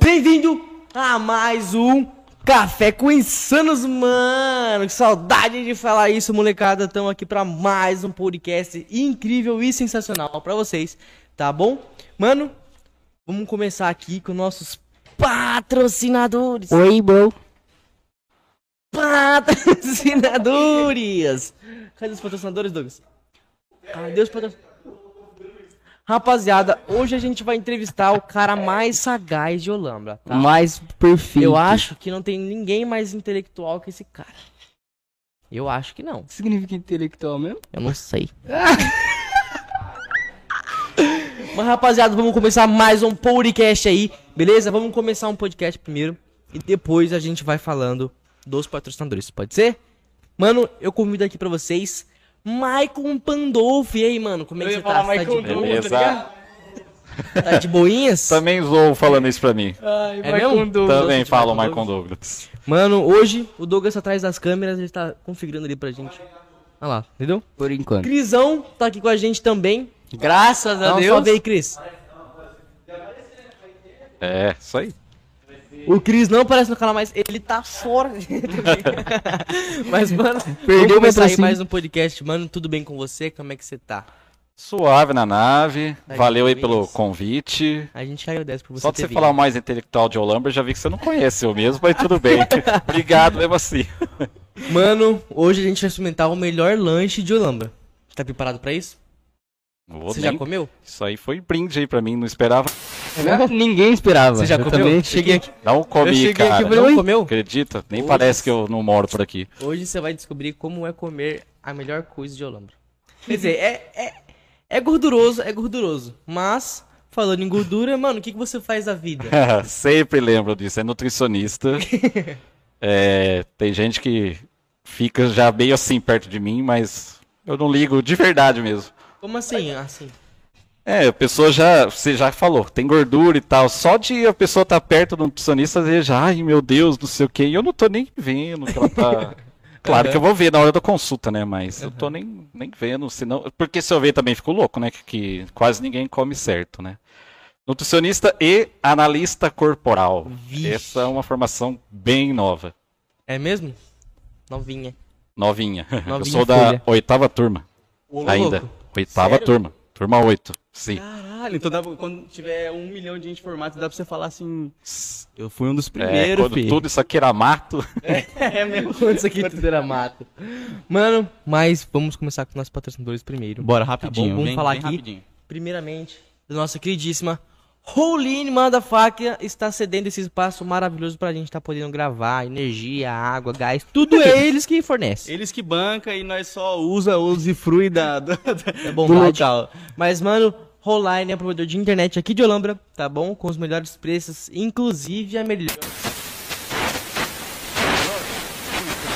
Bem-vindo a mais um Café com Insanos, mano. Que saudade de falar isso, molecada. Estamos aqui para mais um podcast incrível e sensacional para vocês, tá bom? Mano, vamos começar aqui com nossos patrocinadores. Oi, bro. Patrocinadores! Cadê os patrocinadores, Douglas? Cadê os patrocinadores? Rapaziada, hoje a gente vai entrevistar o cara mais sagaz de Olambra, tá? Mais perfeito. Eu acho que não tem ninguém mais intelectual que esse cara. Eu acho que não. significa intelectual mesmo? Eu não sei. Mas rapaziada, vamos começar mais um podcast aí, beleza? Vamos começar um podcast primeiro e depois a gente vai falando dos patrocinadores, pode ser? Mano, eu convido aqui pra vocês Maicon Pandolfi. E aí, mano, como é que Eu ia você tá? falar Você tá de Maicon. Beleza. Tá de boinhas? Também zoou falando isso pra mim. Ai, É mesmo? Douglas. Também falo Michael Michael Douglas. Mano, hoje o Douglas tá atrás das câmeras, ele tá configurando ali pra gente. Olha lá, entendeu? Por enquanto. Crisão tá aqui com a gente também. Graças a um Deus. salve aí, Cris. É, isso aí. O Cris não aparece no canal, mas ele tá fora. mas, mano, Perdeu vamos começar aí mais um podcast. Mano, tudo bem com você? Como é que você tá? Suave na nave. Tá Valeu aí pelo convite. A gente agradece por você Só de você vindo. falar o mais intelectual de Olambra, eu já vi que você não conhece eu mesmo, mas tudo bem. Obrigado mesmo assim. Mano, hoje a gente vai experimentar o melhor lanche de Olambra. Tá preparado pra isso? Vou Você nem- já comeu? Isso aí foi brinde aí pra mim, não esperava. Ninguém esperava. Você já Eu comeu? também Cheguei aqui. Não comi, eu cheguei cara. aqui não comeu? Acredita? Nem Hoje- parece que eu não moro por aqui. Hoje você vai descobrir como é comer a melhor coisa de Olambra. Quer dizer, é, é, é gorduroso, é gorduroso. Mas, falando em gordura, mano, o que, que você faz da vida? Sempre lembro disso, é nutricionista. É, tem gente que fica já meio assim perto de mim, mas eu não ligo de verdade mesmo. Como assim? Assim. É, a pessoa já, você já falou, tem gordura e tal. Só de a pessoa estar perto do nutricionista, você já, ai meu Deus, não sei o quê. E eu não tô nem vendo que ela tá. Claro que eu vou ver na hora da consulta, né? Mas eu tô nem, nem vendo, senão. Porque se eu ver também fico louco, né? Que, que quase ninguém come certo, né? Nutricionista e analista corporal. Vixe. Essa é uma formação bem nova. É mesmo? Novinha. Novinha. eu Novinha sou da folha. oitava turma. Ô, ainda. louco. Oitava Sério? turma. Turma 8. Sim. Caralho, então dá quando tiver um milhão de gente formato, dá pra você falar assim. Eu fui um dos É, primeiros, quando filho. tudo isso aqui era mato. É mesmo. Quando isso aqui tudo era mato. Mano, mas vamos começar com nossos patrocinadores primeiro. Bora, Tá rapidinho. bom, vamos vem- falar vem aqui. rapidinho. Primeiramente, da nossa queridíssima Manda Faca está cedendo esse espaço maravilhoso pra gente estar podendo gravar, energia, água, gás, tudo é eles que fornecem. Eles que banca e nós só usa, usufrui da, do, É do bondade. local. Mas, mano, Roline é provedor de internet aqui de Olambra, tá bom? Com os melhores preços, inclusive a melhor.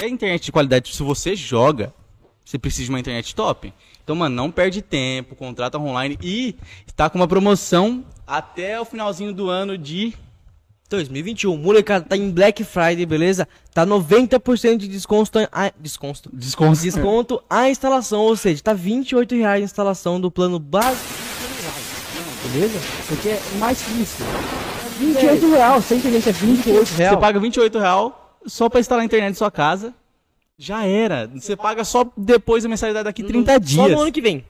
É internet de qualidade. Se você joga, você precisa de uma internet top. Então, mano, não perde tempo, contrata online e está com uma promoção até o finalzinho do ano de 2021, molecada, tá em Black Friday, beleza? Tá 90% de desconto a, desconto, desconto. desconto a instalação, ou seja, tá 28 reais a instalação do plano básico. Beleza? Porque é mais que isso. 28 reais, sem internet é 28 Você reais. paga 28 real só pra instalar a internet na sua casa. Já era. Você paga só depois a mensalidade daqui 30 Só dias. no ano que vem.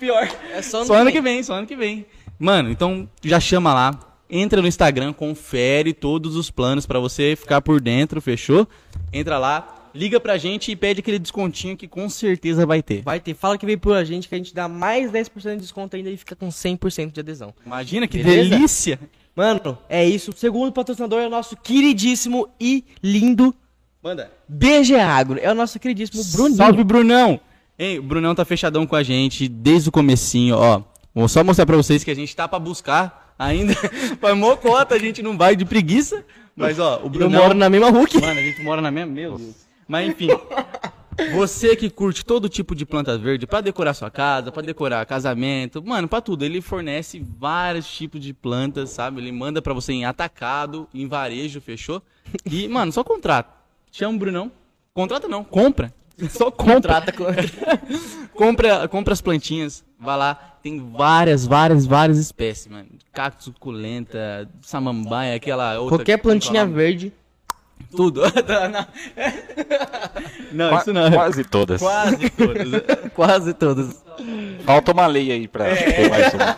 Pior. É só ano, Só que, ano vem. que vem, só ano que vem. Mano, então já chama lá. Entra no Instagram, confere todos os planos pra você ficar por dentro, fechou? Entra lá, liga pra gente e pede aquele descontinho que com certeza vai ter. Vai ter. Fala que veio por a gente que a gente dá mais 10% de desconto ainda e fica com 100% de adesão. Imagina que Beleza? delícia! Mano, é isso. O segundo patrocinador é o nosso queridíssimo e lindo Manda. BG Agro. É o nosso queridíssimo Bruninho. Salve, Brunão! Hein, o Brunão tá fechadão com a gente desde o comecinho, ó. Vou só mostrar pra vocês que a gente tá pra buscar ainda. pra mocota, a gente não vai de preguiça. Mas, ó, o Eu Brunão... moro na mesma Hulk. Mano, a gente mora na mesma... Meu Deus. Mas, enfim... Você que curte todo tipo de planta verde pra decorar sua casa, pra decorar casamento, mano, pra tudo. Ele fornece vários tipos de plantas, sabe? Ele manda pra você em atacado, em varejo, fechou? E, mano, só contrata. Chama o Brunão. Contrata não, compra. Só contrata. compra, compra as plantinhas, vai lá, tem várias, várias, várias espécies, mano. Cacto, suculenta, samambaia, aquela outra. Qualquer é plantinha verde. Tudo. não, Qua- isso não. Quase todas. Quase todas. Quase todas. Falta uma lei aí pra É. ter mais uma.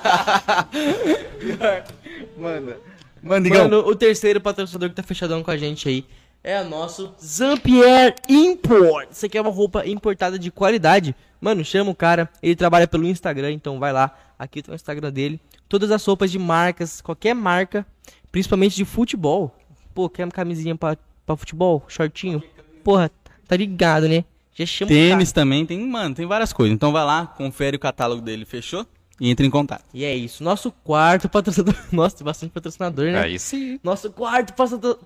Manda, Igão. Mano, o terceiro patrocinador que tá fechadão com a gente aí é o nosso Zampier Import. Aqui é uma roupa importada de qualidade. Mano, chama o cara, ele trabalha pelo Instagram, então vai lá. Aqui tem o Instagram dele. Todas as roupas de marcas, qualquer marca, principalmente de futebol. Pô, quer uma camisinha pra, pra futebol? Shortinho? Porra, tá ligado, né? Já chama o Tênis também, tem, mano, tem várias coisas. Então vai lá, confere o catálogo dele, fechou? E entra em contato. E é isso. Nosso quarto patrocinador. Nossa, tem bastante patrocinador, né? Aí sim. Nosso quarto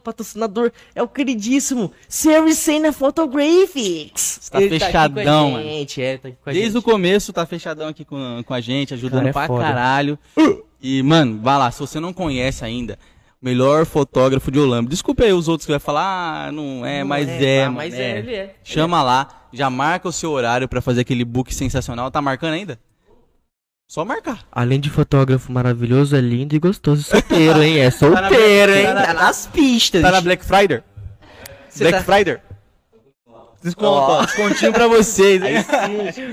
patrocinador- é o queridíssimo Sericena Photographics. Tá fechadão, aqui com a gente, é, tá aqui com a Desde gente. o começo tá fechadão aqui com, com a gente, ajudando Cara, é pra foda. caralho. E, mano, vai lá, se você não conhece ainda, melhor fotógrafo de Olambra. Desculpa aí os outros que vai falar, ah, não é, Não mas é, é, tá, mano, mas é, ele é. Chama lá, já marca o seu horário pra fazer aquele book sensacional. Tá marcando ainda? Só marcar. Além de fotógrafo maravilhoso, é lindo e gostoso. Solteiro, hein? É solteiro, hein? tá na- Tá nas pistas. Tá na Black Friday? Você Black tá- Friday? Desconto, ó, descontinho pra vocês, hein?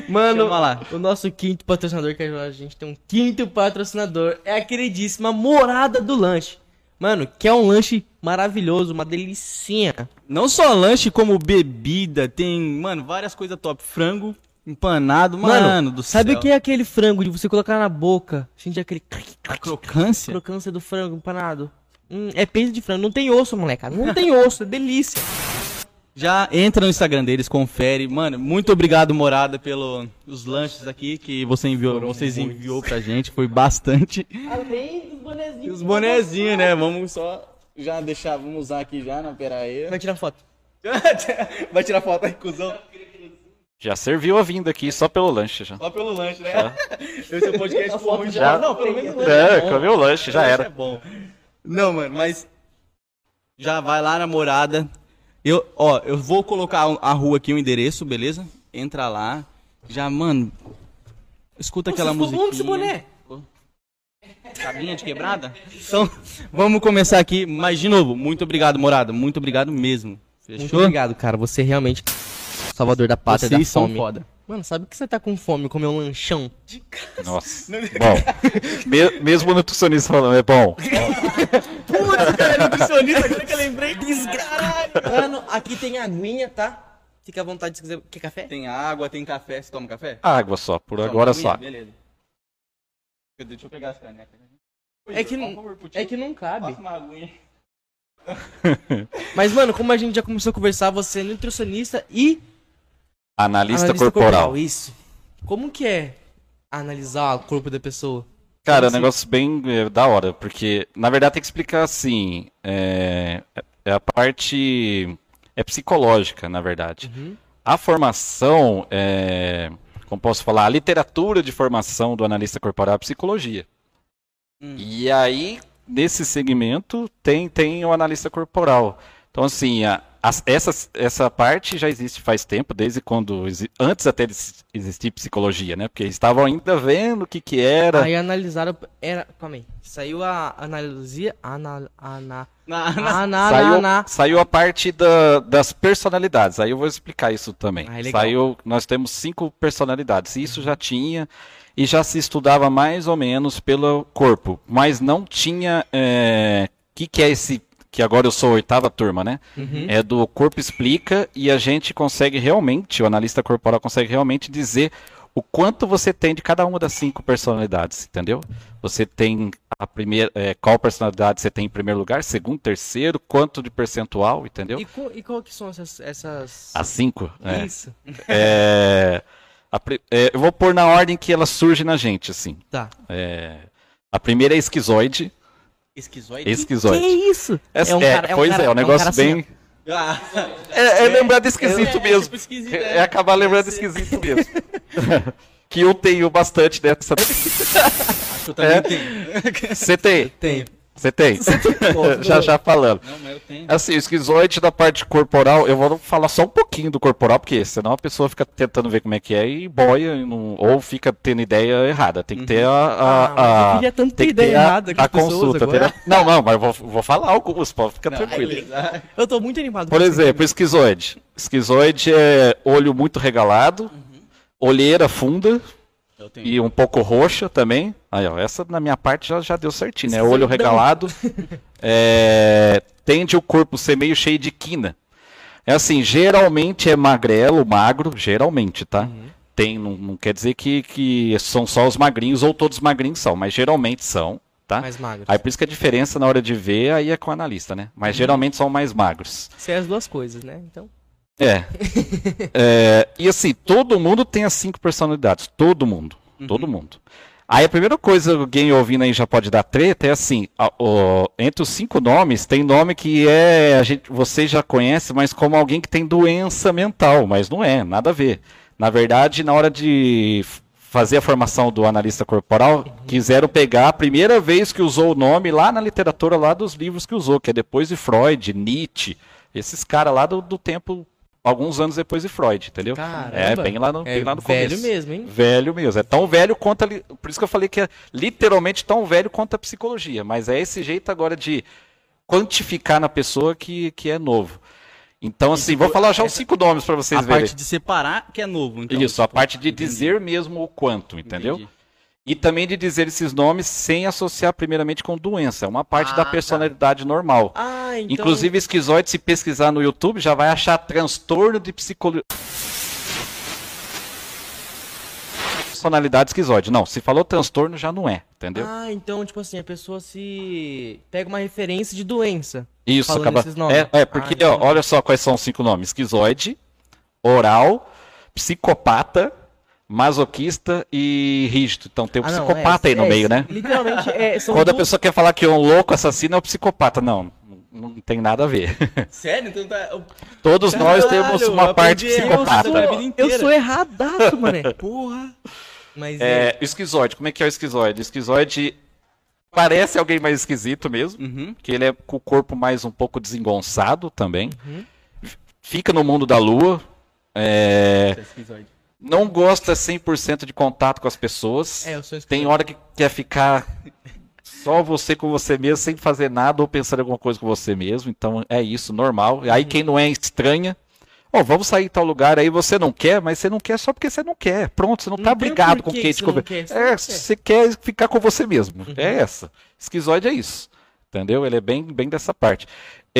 Mano, o nosso quinto patrocinador, que a gente tem um quinto patrocinador, é a queridíssima Morada do Lanche. Mano, que é um lanche maravilhoso, uma delicinha. Não só lanche, como bebida, tem, mano, várias coisas top. Frango empanado, mano, Mano, do sabe céu. o que é aquele frango de você colocar na boca? Sentir aquele A crocância? crocância do frango empanado. Hum, é peito de frango, não tem osso, moleque. Não tem osso, é delícia. Já entra no Instagram deles, confere. Mano, muito obrigado, Morada, pelos os lanches aqui que você enviou, vocês enviou pra gente. Foi bastante. Além dos bonezinhos. E os bonezinhos, né? Vamos só já deixar, vamos usar aqui já, não, pera aí. Vai tirar foto. Vai tirar foto aí, cuzão. Já serviu a vinda aqui só pelo lanche já. Só pelo lanche, né? Esse é o podcast for muito Já. bom. Não, pelo menos o lanche É, bom. comeu o lanche, já Lanche era. É bom. Não, mano, mas já vai lá na morada. Eu, ó, eu vou colocar a rua aqui, o endereço, beleza? Entra lá. Já, mano, escuta aquela Você ficou musiquinha. bom esse boné? Cabinha de quebrada? Então, vamos começar aqui. Mas, de novo, muito obrigado, morada. Muito obrigado mesmo. Muito Fechou? obrigado, cara. Você é realmente salvador da pátria Vocês da são fome. foda. Mano, sabe que você tá com fome comer um lanchão? Nossa. Bom, me- mesmo o nutricionista falando, é bom. nutricionista, agora que eu lembrei. Desgraçado. Mano, aqui tem aguinha, tá? Fica à vontade se quiser. Quer café? Tem água, tem café. Você toma café? Água só, por Toma agora aguinha? só. Beleza. Deixa eu pegar as canecas. É que, não- favor, é que não cabe. Passa uma aguinha. Mas, mano, como a gente já começou a conversar, você é nutricionista e Analista, analista corporal. Isso. Como que é analisar o corpo da pessoa? Cara, é um Assim. negócio bem é, da hora, porque na verdade tem que explicar assim, é, é a parte é psicológica, na verdade. Uhum. A formação, é, como posso falar, a literatura de formação do analista corporal é a psicologia. Hum. E aí, nesse segmento, tem, tem o analista corporal. Então, assim, a- as- essa, essa parte já existe faz tempo, desde quando, antes até de existir psicologia, né? Porque eles estavam ainda vendo o que que era. Aí analisaram. Era. Calma aí. Saiu a analisia. Ana, ana, Na, na- ana, Saiu, ana. saiu a parte da- das personalidades. Aí eu vou explicar isso também. Ah, é legal. saiu, nós temos cinco personalidades. Isso já tinha e já se estudava mais ou menos pelo corpo, mas não tinha. O que, que é esse? Que agora eu sou a oitava turma, né? Uhum. É do corpo explica e a gente consegue realmente, o analista corporal consegue realmente dizer o quanto você tem de cada uma das cinco personalidades, entendeu? Você tem a primeira, é, qual personalidade você tem em primeiro lugar, segundo, terceiro, quanto de percentual, entendeu? E, co- e qual que são essas. essas... As cinco. é. Isso. É, é, eu vou pôr na ordem que ela surge na gente, assim. Tá. É, a primeira é esquizoide. Esquizoide? Esquizoide. Que isso? Essa- É um é, cara- é um pois cara- é, é um um negócio cara assim, bem. Ah, É, é lembrar de esquisito É, mesmo. tipo esquisito, é, é. é acabar lembrando esquisito mesmo. que eu tenho bastante dessa. acho que eu também É. tenho. Você tem? Tem. Você tem? já já falando. Não, mas eu tenho. Assim, o esquizoide da parte corporal, eu vou falar só um pouquinho do corporal, porque senão a pessoa fica tentando ver como é que é e boia, e não- ou fica tendo ideia errada. Tem que ter a. a, Ah, a- eu queria tanto ter tem que ideia a- errada com a pessoas consulta, agora. entendeu? Não, não, mas eu vou, vou falar alguns, pode ficar tranquilo. Eu tô muito animado. Por exemplo, esquizoide. Esquizoide é olho muito regalado, olheira funda Eu tenho. e um pouco roxa também. Aí, ó, essa na minha parte já, já deu certinho, né? Olho regalado. é, tende o corpo ser meio cheio de quina. É assim, geralmente é magrelo, magro, geralmente, tá? Uhum. Tem, não, não quer dizer que, que são só os magrinhos ou todos os magrinhos são, mas geralmente são, tá? Mais magro. Aí por isso que a diferença na hora de ver aí é com o analista, né? Mas Uhum. geralmente são mais magros. Isso é as duas coisas, né? Então. É. É, E assim, todo mundo tem as cinco personalidades. Todo mundo. Todo mundo. Aí a primeira coisa que alguém ouvindo aí já pode dar treta é assim, a- o- entre os cinco nomes, tem nome que é, a gente, você já conhece, mas como alguém que tem doença mental, mas não é, nada a ver. Na verdade, na hora de fazer a formação do analista corporal, quiseram pegar a primeira vez que usou o nome lá na literatura, lá dos livros que usou, que é depois de Freud, Nietzsche, esses caras lá do, do tempo, alguns anos depois de Freud, entendeu? Caramba. É, bem lá no, É bem lá no velho começo. mesmo, hein? Velho mesmo. É tão velho quanto a, Por isso que eu falei que é literalmente tão velho quanto a psicologia. Mas é esse jeito agora de quantificar na pessoa que, que é novo. Então, assim, vou falar já os cinco nomes para vocês A verem. parte de separar que é novo. Então, Isso, a tipo, parte de entendi. dizer mesmo o quanto, entendeu? Entendi. E também de dizer esses nomes sem associar primeiramente com doença. É uma parte Ah, da tá. personalidade normal. Ah, então. Inclusive, esquizoide, se pesquisar no YouTube, já vai achar transtorno de psicologia. Personalidade esquizoide. Não, se falou transtorno, já não é, entendeu? Ah, então, tipo assim, a pessoa se. pega uma referência de doença. Isso, acaba. esses nomes. É, é, porque, Ah, ó, olha só quais são os cinco nomes: esquizoide, oral, psicopata, masoquista e rígido. Então tem o Ah, não, psicopata é, aí no é, meio, né? Literalmente, é, são Quando a pessoa quer falar que é um louco assassino é o psicopata. Não, não tem nada a ver. Sério? Então tá. eu- Todos nós Caralho, temos eu uma parte psicopata. minha vida Eu sou erradaço, mané. Porra. Mas é. É, o esquizoide, como é que é o esquizoide? O esquizoide parece alguém mais esquisito mesmo, Uhum. que ele é com o corpo mais um pouco desengonçado também. Uhum. Fica no mundo da lua. é, Tá esquizoide. Não gosta 100% de contato com as pessoas. É, eu sou Tem hora que quer ficar só você com você mesmo, sem fazer nada ou pensando em alguma coisa com você mesmo. Então é isso, normal. Aí Uhum. quem não é estranha. Ó, vamos sair em tal lugar aí, você não quer, mas você não quer só porque você não quer. Pronto, você não, Não tá brigado com que quem você te não conversa. quer, você É, não quer. você quer ficar com você mesmo. É essa. Esquizoide é isso. Entendeu? Ele é bem, bem dessa parte.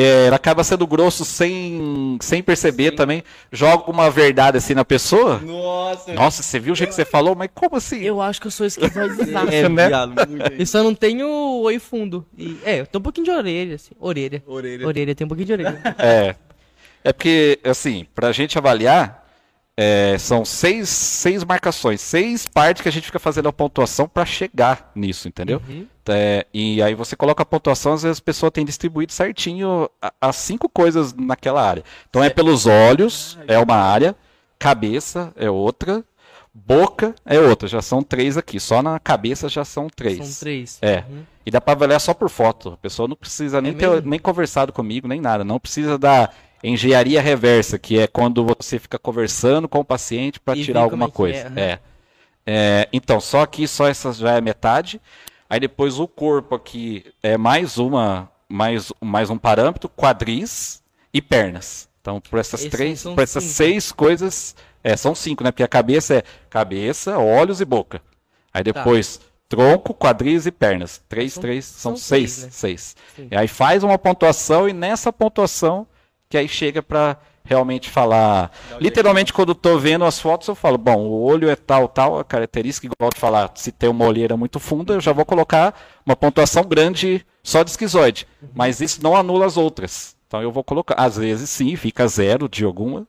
É, ele acaba sendo grosso sem, sem perceber também. Joga uma verdade assim na pessoa. Nossa. Nossa, você viu o jeito que você falou? Mas como assim? Eu acho que eu sou esquizoide É, né? Eu só não tenho oi fundo. E, é, eu tenho um pouquinho de orelha, assim. Orelha. Orelha. Orelha, tem um pouquinho de orelha. É. É porque, assim, pra gente avaliar, é, são seis, seis marcações, seis partes que a gente fica fazendo a pontuação pra chegar nisso, entendeu? Uhum. É, e aí você coloca a pontuação, às vezes a pessoa tem distribuído certinho as cinco coisas naquela área. Então é pelos olhos, é uma área, cabeça é outra, boca é outra, já são três aqui. Só na cabeça já são três. São três. É. Uhum. E dá pra avaliar só por foto. A pessoa não precisa nem É ter nem conversado comigo, nem nada. Não precisa da engenharia reversa, que é quando você fica conversando com o paciente para tirar alguma é coisa. é. É. É, Então, só aqui, só essa já é metade. Aí depois o corpo aqui é mais uma, mais, mais um parâmetro, quadris e pernas. Então, por essas Esses três, por essas cinco. seis coisas, é, são cinco, né? Porque a cabeça é cabeça, olhos e boca. Aí depois tronco, quadris e pernas. Três, Tá. São- três, são, são seis, seis, né? seis. E aí faz uma pontuação e nessa pontuação que aí chega pra realmente falar. Literalmente, quando tô vendo as fotos, eu falo, bom, o olho é tal, tal, a característica, igual de falar, se tem uma olheira muito funda, eu já vou colocar uma pontuação grande só de esquizoide. Uhum. Mas isso não anula as outras. Então eu vou colocar. Às vezes sim, fica zero de alguma.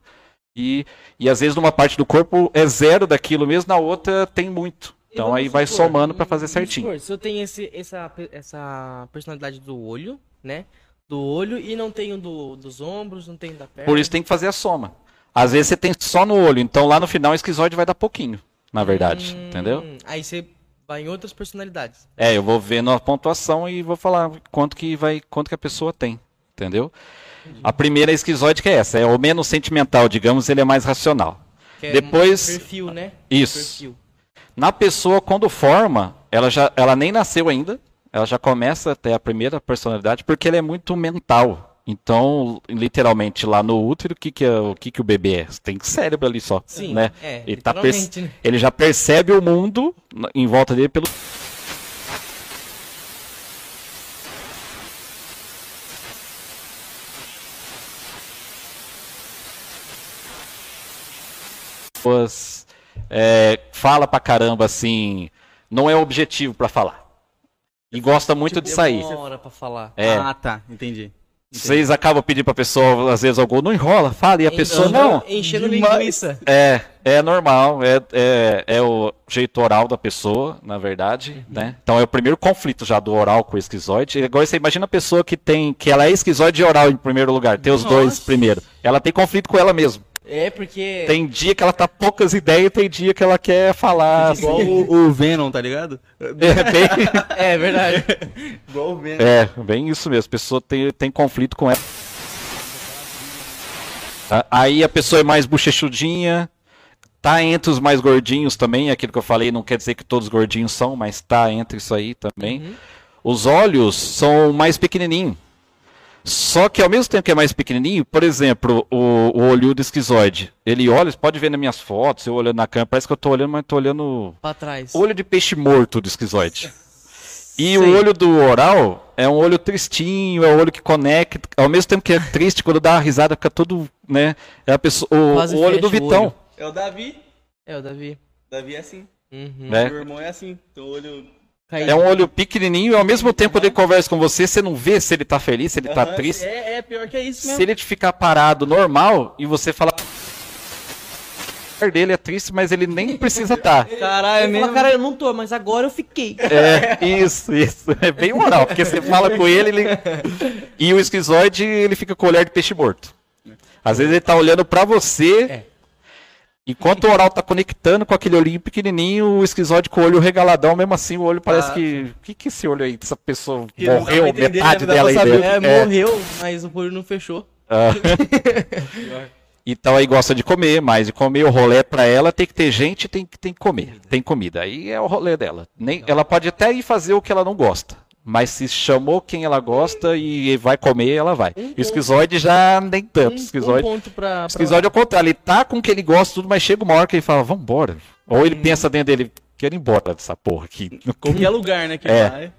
E, e às vezes numa parte do corpo é zero daquilo mesmo, na outra tem muito. Então aí vai supor, somando pra hum, fazer certinho. supor, se eu tenho esse, essa, essa personalidade do olho, né? Do olho e não tenho do, dos ombros, não tenho da perna. Por isso tem que fazer a soma. Às vezes você tem só no olho, então lá no final o esquizoide vai dar pouquinho, na verdade. Hum, Entendeu? Aí você Vai em outras personalidades. É, eu vou vendo a pontuação e vou falar quanto que vai, quanto que a pessoa tem, entendeu? A primeira esquizoide que é essa, é o menos sentimental, digamos, ele é mais racional. É Depois- Perfil, né? Isso. Perfil. Na pessoa, quando forma, ela já ela nem nasceu ainda, ela já começa a ter a primeira personalidade, porque ele é muito mental. Então, literalmente, lá no útero, o que, que, é, o, que, que o bebê é? Tem cérebro ali só. Sim, né? é, ele, tá perce- né? ele já percebe o mundo em volta dele pelo. É, fala pra caramba assim, não é objetivo pra falar. E gosta muito de sair. Demora pra falar. É. Ah, tá. Entendi. Vocês acabam pedindo pra pessoa, às vezes, algum, não enrola, fala, e a pessoa, não. Enchendo linguiça. É, é normal, é, é, é o jeito oral da pessoa, na verdade, né? Então é o primeiro conflito já do oral com o esquizoide. Agora você imagina a pessoa que tem, que ela é esquizoide e oral em primeiro lugar, tem os dois Nossa. primeiro. Ela tem conflito com ela mesma. É, porque. Tem dia que ela tá poucas ideias, tem dia que ela quer falar assim. Igual o, o Venom, tá ligado? É bem, É verdade. Igual o Venom. é, bem isso mesmo. A pessoa tem, tem conflito com ela. Tá? Aí a pessoa é mais bochechudinha, tá entre os mais gordinhos também, aquilo que eu falei, não quer dizer que todos os gordinhos são, mas tá entre isso aí também. Os olhos são mais pequenininhos. Só que ao mesmo tempo que é mais pequenininho, por exemplo, o, o olho do esquizoide, ele olha, você pode ver nas minhas fotos, eu olhando na câmera, parece que eu tô olhando, mas tô olhando pra trás. olho de peixe morto do esquizoide. E Sei. o olho do oral é um olho tristinho, é um olho que conecta, ao mesmo tempo que é triste, quando dá uma risada fica todo, né? É a pessoa, o, o olho do o Vitão, olho. É o Davi. É, o Davi. Davi é assim. Uhum. né? Meu irmão é assim. Teu olho. Caído. É um olho pequenininho e ao mesmo tempo quando ele conversa com você, você não vê se ele tá feliz, se ele tá Aham, triste. É, é pior que é isso Se mesmo. ele te ficar parado normal e você falar dele é triste, mas ele nem precisa estar. Caralho, é Ele fala, mesmo. cara, eu não tô, mas agora eu fiquei. É, isso, isso. É bem moral, porque você fala com ele, ele... E o esquizoide, ele fica com o olhar de peixe morto. Às vezes ele tá olhando pra você, É. enquanto o oral tá conectando com aquele olhinho pequenininho, o esquizoide com o olho regaladão, mesmo assim o olho parece Ah. que... O que que é esse olho aí, dessa pessoa Que morreu, entender, metade né? Dela aí dentro? É, É. morreu, mas o olho não fechou. Ah. Então aí gosta de comer, mais de comer, o rolê pra ela tem que ter gente, tem que tem que comer, tem comida. Aí é o rolê dela. Nem, ela pode até ir fazer o que ela não gosta, mas se chamou quem ela gosta e vai comer, ela vai. Um O esquizoide já nem tanto. Um, esquizoide, um ponto pra. pra... esquizoide é o contrário, ele tá com o que ele gosta, tudo, mas chega uma hora que ele fala, vambora. Ou Hum. ele pensa dentro dele, quero ir embora dessa porra aqui. Qualquer lugar, né? Que É. vai.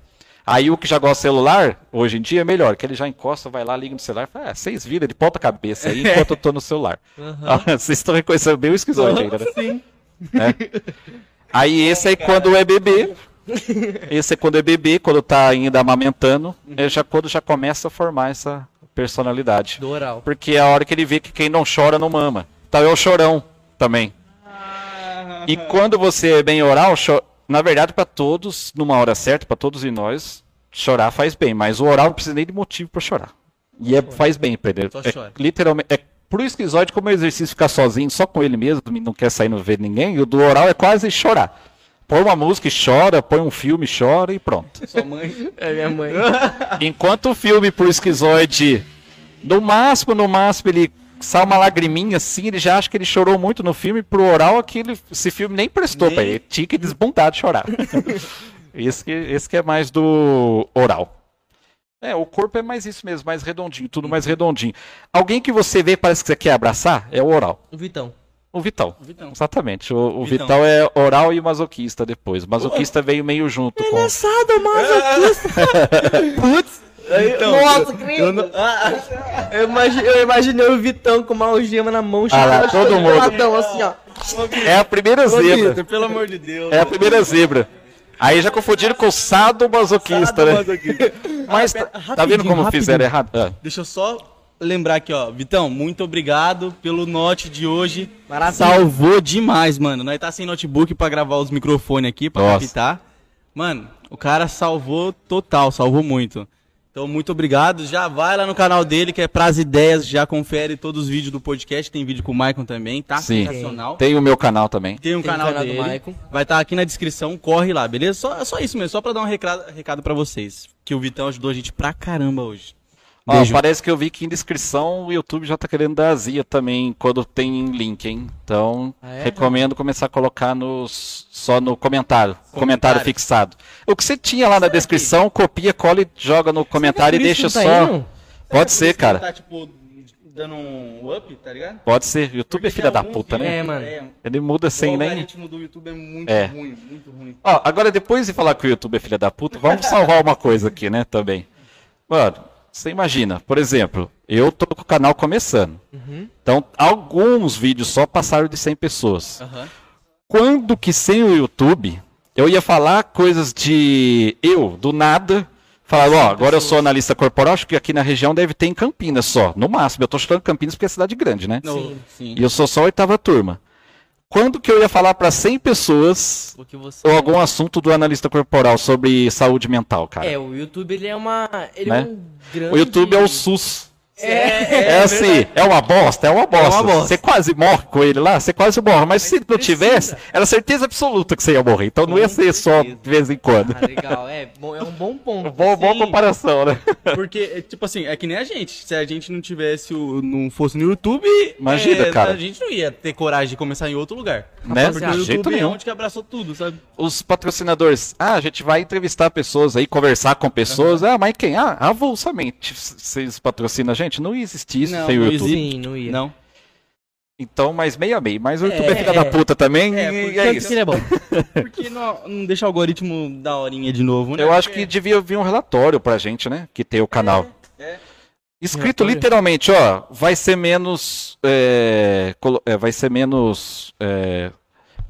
Aí o que já gosta de celular, hoje em dia é melhor, que ele já encosta, vai lá, liga no celular e fala, ah, vocês viram de ponta cabeça aí enquanto eu tô no celular. Ah, Vocês estão reconhecendo bem o esquizoide ainda, né? Sim. né? Aí esse aí quando é bebê, esse é quando é bebê, quando tá ainda amamentando, é já quando já começa a formar essa personalidade. Do oral. Porque é a hora que ele vê que quem não chora não mama. Então é o chorão também. E quando você é bem oral, cho- na verdade para todos, numa hora certa, para todos e nós, chorar faz bem, mas o oral não precisa nem de motivo para chorar. E é, faz bem pra ele. Só É, literalmente, é pro esquizoide, como é exercício ficar sozinho, só com ele mesmo, não quer sair não ver ninguém, e o do oral é quase chorar. Põe uma música e chora, põe um filme e chora e pronto. Sua mãe. É minha mãe. Enquanto o filme pro esquizoide, no máximo, no máximo, ele sai uma lagriminha assim, ele já acha que ele chorou muito no filme, pro oral aquele, esse filme nem prestou Nem- pra ele, tinha que desbundar de chorar. esse, que, esse que é mais do oral. É, o corpo é mais isso mesmo, mais redondinho, tudo mais redondinho. Alguém que você vê e parece que você quer abraçar é o oral. O Vitão. O Vitão. Vitão. Exatamente. O, o Vitão. Vitão é oral e masoquista depois. O masoquista veio meio junto com. Engraçado, masoquista. Putz. Então, Nossa, eu- creio. eu não- Eu, imagi- eu imaginei o Vitão com uma algema na mão, Ah lá, todo mundo. peladão, assim, ó. É a primeira Ô, zebra. Vitor, pelo amor de Deus. É a primeira zebra. Aí já confundiram com o sadomasoquista, né? Mas tá, tá vendo como rapidinho. fizeram errado? Ah, Deixa eu só lembrar aqui, ó. Vitão, muito obrigado pelo note de hoje. Maravilha. Salvou demais, mano. Nós tá sem notebook pra gravar os microfones aqui, pra Nossa. captar. Mano, o cara salvou total, salvou muito. Então, muito obrigado. Já vai lá no canal dele, que é Pras Ideias. Já confere todos os vídeos do podcast. Tem vídeo com o Maicon também, tá? Sim. Sensacional. Tem o meu canal também. Tem um Tem canal, canal do dele. Maicon. Vai estar aqui na descrição. Corre lá, beleza? Só, só isso mesmo. Só pra dar um recado, recado pra vocês. Que o Vitão ajudou a gente pra caramba hoje. Ó, parece que eu vi que em descrição o YouTube já tá querendo dar azia também quando tem link, hein? Então, Ah, é? recomendo começar a colocar nos, só no comentário, comentário, Comentário. fixado. O que você tinha lá na descrição, copia, cola e joga no comentário e Por isso deixa tá só. indo? Pode ser, cara. Tá, tipo, dando um up, tá ligado? Pode ser. YouTube é filha da puta, né? É, mano. Ele muda sem o nem. algoritmo do YouTube é muito É. ruim, muito ruim. Ó, agora depois de falar que o YouTube é filha da puta, vamos salvar uma coisa aqui, né, também. Mano, você imagina, por exemplo, eu tô com o canal começando. Então, alguns vídeos só passaram de 100 pessoas. Aham. Quando que sem o YouTube, eu ia falar coisas de eu, do nada, falar, ó, agora eu sou analista corporal, acho que aqui na região deve ter em Campinas só, no máximo. Eu tô chutando Campinas porque é cidade grande, né? Não, sim. E eu sou só a oitava turma. Quando que eu ia falar para 100 pessoas você... ou algum assunto do analista corporal sobre saúde mental, cara. É, o YouTube ele é uma. Ele Né? é um grande. O YouTube é o SUS. É, É, assim, é uma bosta, é uma bosta. bosta. Você quase morre com ele lá, você quase morre. Mas, se não tivesse, era certeza absoluta que você ia morrer. Então não ia ser só de vez em quando. Ah, legal, é, bom, é um bom ponto. Boa, boa Sim. comparação, né? Porque, é, tipo assim, é que nem a gente. Se a gente não tivesse o. não fosse no YouTube, Imagina, é, cara. a gente não ia ter coragem de começar em outro lugar. Né? Porque o jeito YouTube é nenhum. onde que abraçou tudo, sabe? Os patrocinadores, ah, a gente vai entrevistar pessoas aí, conversar com pessoas. Ah, mas quem? Ah, avulsamente. Vocês patrocinam a gente? Não existe isso Não, sem o não YouTube. Sim, não ia. Não. Então, mais meia meia. Mas o YouTube é, É, filha é. da puta também. É, e porque é isso. é bom. Porque não, não deixa o algoritmo da horinha de novo, né? Eu acho que devia vir um relatório pra gente, né? Que tem o canal. é. Escrito Relatório? literalmente, ó, vai ser menos. é, é, vai ser menos.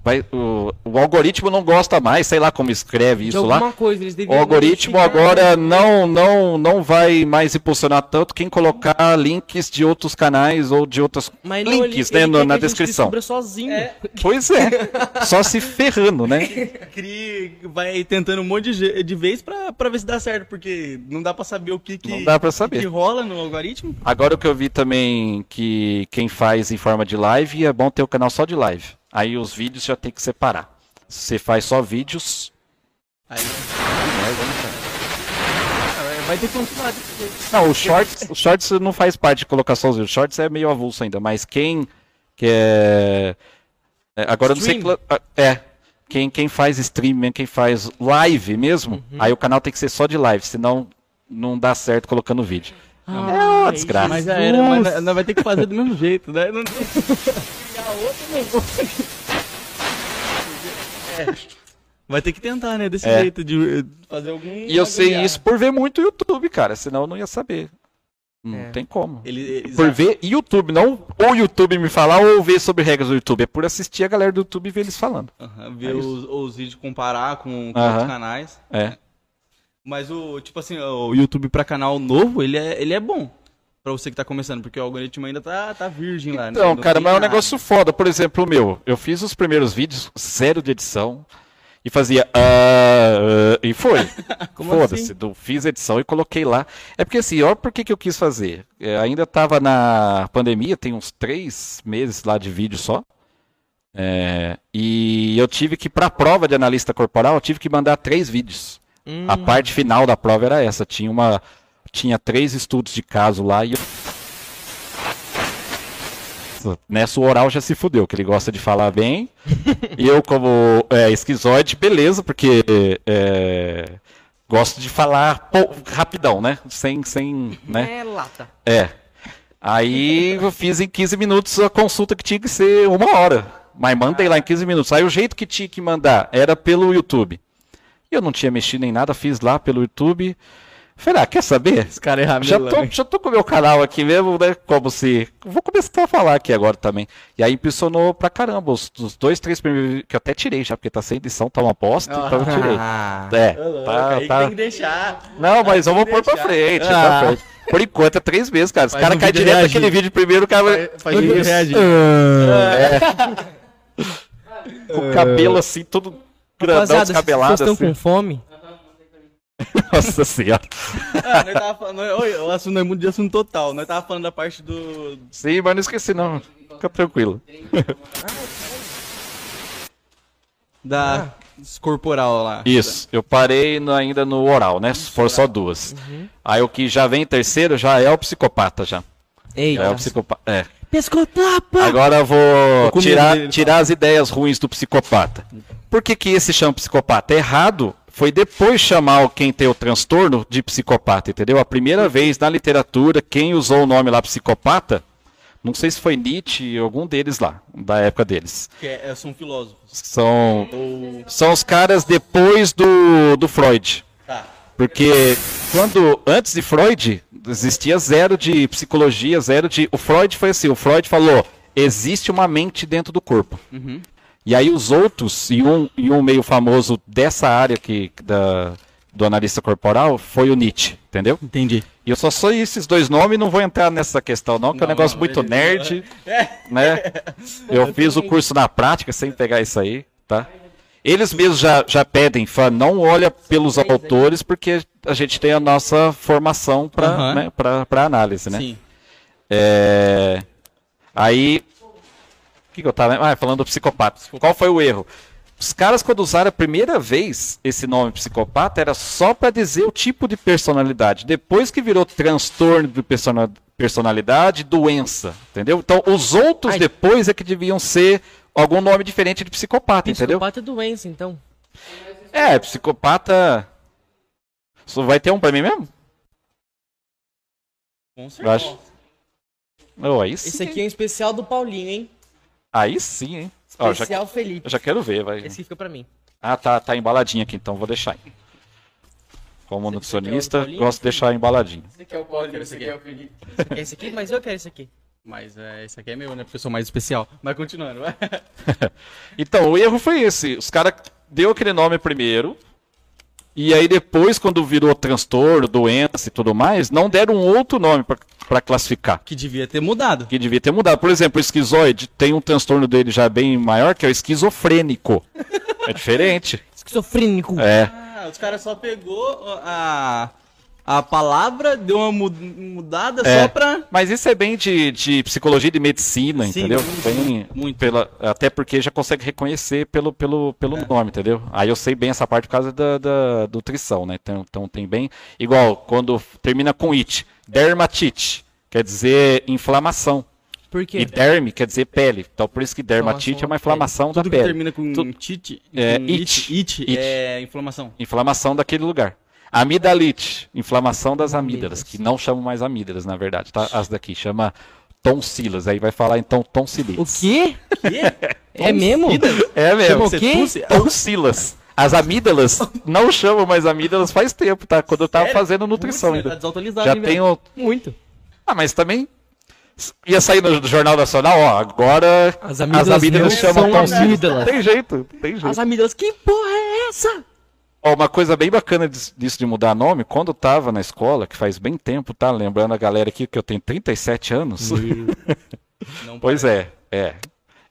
É, vai, o, o algoritmo não gosta mais, sei lá como escreve De isso lá. coisa, eles O algoritmo agora não, não, não vai mais impulsionar tanto quem colocar links de outros canais ou de outras Mas links, ele- né, ele no- quer na que a gente descrição. sozinho. Pois é, só se ferrando, né? Cria, vai tentando um monte de, de vez pra, pra ver se dá certo, porque não dá pra saber o que que, Não dá pra que saber. que rola no algoritmo. Agora o que eu vi também que quem faz em forma de live é bom ter o canal só de live. Aí os vídeos já tem que separar. Se você faz só vídeos, Aí, Ah, vai ter que continuar desse jeito. Não, o shorts, o shorts não faz parte de colocar só os vídeos. O shorts é meio avulso ainda, mas quem quer. é, agora eu não sei. Stream. É. Quem, quem faz stream, quem faz live mesmo, aí o canal tem que ser só de live, senão não dá certo colocando vídeo. É uma Ai, desgraça. Mas já era, mas nós- nós vai ter que fazer do mesmo jeito, né? Não tem... É. Vai ter que tentar, né? Desse É. jeito de eh, fazer algum. E eu sei isso por ver muito YouTube, cara, senão eu não ia saber. Não É. tem como. Ele, eles Por ver YouTube, não o YouTube me falar ou ver sobre regras do YouTube. É por assistir a galera do YouTube e ver eles falando. Ver É os, os vídeos, comparar com, com outros canais. É. Mas o, tipo assim, o YouTube pra canal novo, ele é, ele é bom. Pra você que tá começando, porque o algoritmo ainda tá, tá virgem lá. né? Então, Não cara, mas é um negócio foda. Por exemplo, o meu. Eu fiz os primeiros vídeos, zero de edição. E fazia. ah, ah, e foi. Foda-se. assim? Fiz edição e coloquei lá. É porque assim, olha por que, que eu quis fazer. É, ainda tava na pandemia, tem uns três meses lá de vídeo só. É, e eu tive que, pra prova de analista corporal, eu tive que mandar três vídeos. Hum, A parte final da prova era essa. Tinha uma. Tinha três estudos de caso lá e. Nessa o oral já se fudeu, que ele gosta de falar bem. e eu, como é, esquizoide, beleza, porque é, gosto de falar pô, rapidão, né? Sem, sem, né? É lata. É. Aí eu fiz em 15 minutos a consulta que tinha que ser uma hora. Mas mandei lá em 15 minutos. Aí o jeito que tinha que mandar era pelo YouTube. Eu não tinha mexido em nada, fiz lá pelo YouTube. Falei, ah, quer saber? Esse cara é Já ramelão, tô, hein? já tô com o meu canal aqui mesmo, né? Como se. Vou começar a falar aqui agora também. E aí impressionou pra caramba. Os, os dois, três primeiros. Que eu até tirei já, porque tá sem edição, tá uma bosta, então eu tirei. Ah, É, louco, tá, aí tá- tem que deixar. Não, mas eu vou pôr pra frente, Ah. pra frente. Por enquanto é três meses, cara. Os Faz caras um caem direto reagindo. naquele vídeo primeiro, o cara vai. Faz o vídeo reagir. Com o cabelo assim, todo grandão, Rapaziada, vocês descabelado estão assim. com fome? Nossa senhora. Ah, nós tava falando. Oi, o assunto é muito de assunto total. Nós tava falando da parte do. Sim, mas não esqueci não. Fica tranquilo. Da corporal lá. Isso, eu parei no- ainda no oral, né? Foram só duas. Aí o que já vem em terceiro já é o psicopata já. Eita. é o psicopata. É. Pescotapa! Agora eu vou tirar, dele, tirar as ideias ruins do psicopata. Por que, que esse chama psicopata? Errado foi depois chamar quem tem o transtorno de psicopata, entendeu? A primeira vez na literatura, quem usou o nome lá psicopata, não sei se foi Nietzsche, algum deles lá, da época deles. Que é, são filósofos. São, Ou. são os caras depois do, do Freud. Tá. Porque quando antes de Freud existia zero de psicologia, zero de. O Freud foi assim, o Freud falou: existe uma mente dentro do corpo. Uhum. E aí os outros, e um, e um meio famoso dessa área que, da, do analista corporal foi o Nietzsche, entendeu? Entendi. E eu só sei esses dois nomes, não vou entrar nessa questão não, que é um Não, negócio não, muito beleza. nerd, né? Eu fiz o curso na prática sem pegar isso aí, tá? Eles mesmos já, já pedem, fã, não olha pelos autores, porque a gente tem a nossa formação para Aham. né, pra- pra análise, né? Sim. É, Aí. O que, que eu tava. Ah, falando do psicopata. Qual foi o erro? Os caras, quando usaram a primeira vez esse nome psicopata, era só para dizer o tipo de personalidade. Depois que virou transtorno de persona- personalidade, doença. Entendeu? Então, os outros Ai. depois é que deviam ser algum nome diferente de psicopata, entendeu? Psicopata é doença, então. É, psicopata. Só vai ter um pra mim mesmo? Com Eu certeza. acho. Oh, aí sim. Esse aqui é um especial do Paulinho, hein? Aí sim, hein? Ó, já, Especial Felipe. eu já quero ver, vai. Esse fica pra mim. Ah, tá, tá embaladinho aqui, então vou deixar. Como nutricionista, gosto de deixar embaladinho. Esse aqui é o Paulinho, esse aqui é o Felipe. Esse aqui é esse aqui, mas eu quero esse aqui. Mas é, esse aqui é meu, né? Porque eu sou mais especial. Mas continuando, vai. Então, o erro foi esse. Os caras deu aquele nome primeiro. E aí depois, quando virou transtorno, doença e tudo mais, não deram um outro nome pra- pra classificar. Que devia ter mudado. Que devia ter mudado. Por exemplo, o esquizoide tem um transtorno dele já bem maior, que é o esquizofrênico. É diferente. Esquizofrênico. É. Ah, os caras só pegou a, a palavra, deu uma mu- mudada É. só pra. Mas isso é bem de, de psicologia e de medicina, Sim, entendeu? muito, Bem, muito. Pela, até porque já consegue reconhecer pelo, pelo, pelo É. nome, entendeu? Aí eu sei bem essa parte por causa da, da nutrição, né? Então, então tem bem. Igual quando termina com it, dermatite, quer dizer inflamação. Por quê? E derme quer dizer pele. Então por isso que dermatite é uma da inflamação da Tudo que pele. termina com Tu- tite, É, com it. it, It. é inflamação. Inflamação daquele lugar. Amidalite, inflamação das amígdalas, Amígdalas. que não chamam mais amígdalas, na verdade, tá? As daqui chama tonsilas. Aí vai falar então O tonsilites. quê? É mesmo? É mesmo. Chama o quê? Tonsilas. As amígdalas não chamam mais amígdalas faz tempo, tá? Quando eu tava Sério? fazendo nutrição Tá ainda. desatualizado, Já hein, tenho. Muito. Ah, mas também. Ia sair no Jornal Nacional, ó. Agora As amígdalas não chamam são tonsilas. amígdalas. Tem jeito, tem jeito. As amígdalas, que porra é essa? Ó, uma coisa bem bacana dis- disso de mudar nome, quando eu tava na escola, que faz bem tempo, tá? Lembrando a galera aqui que eu tenho 37 anos. Não pois é, é.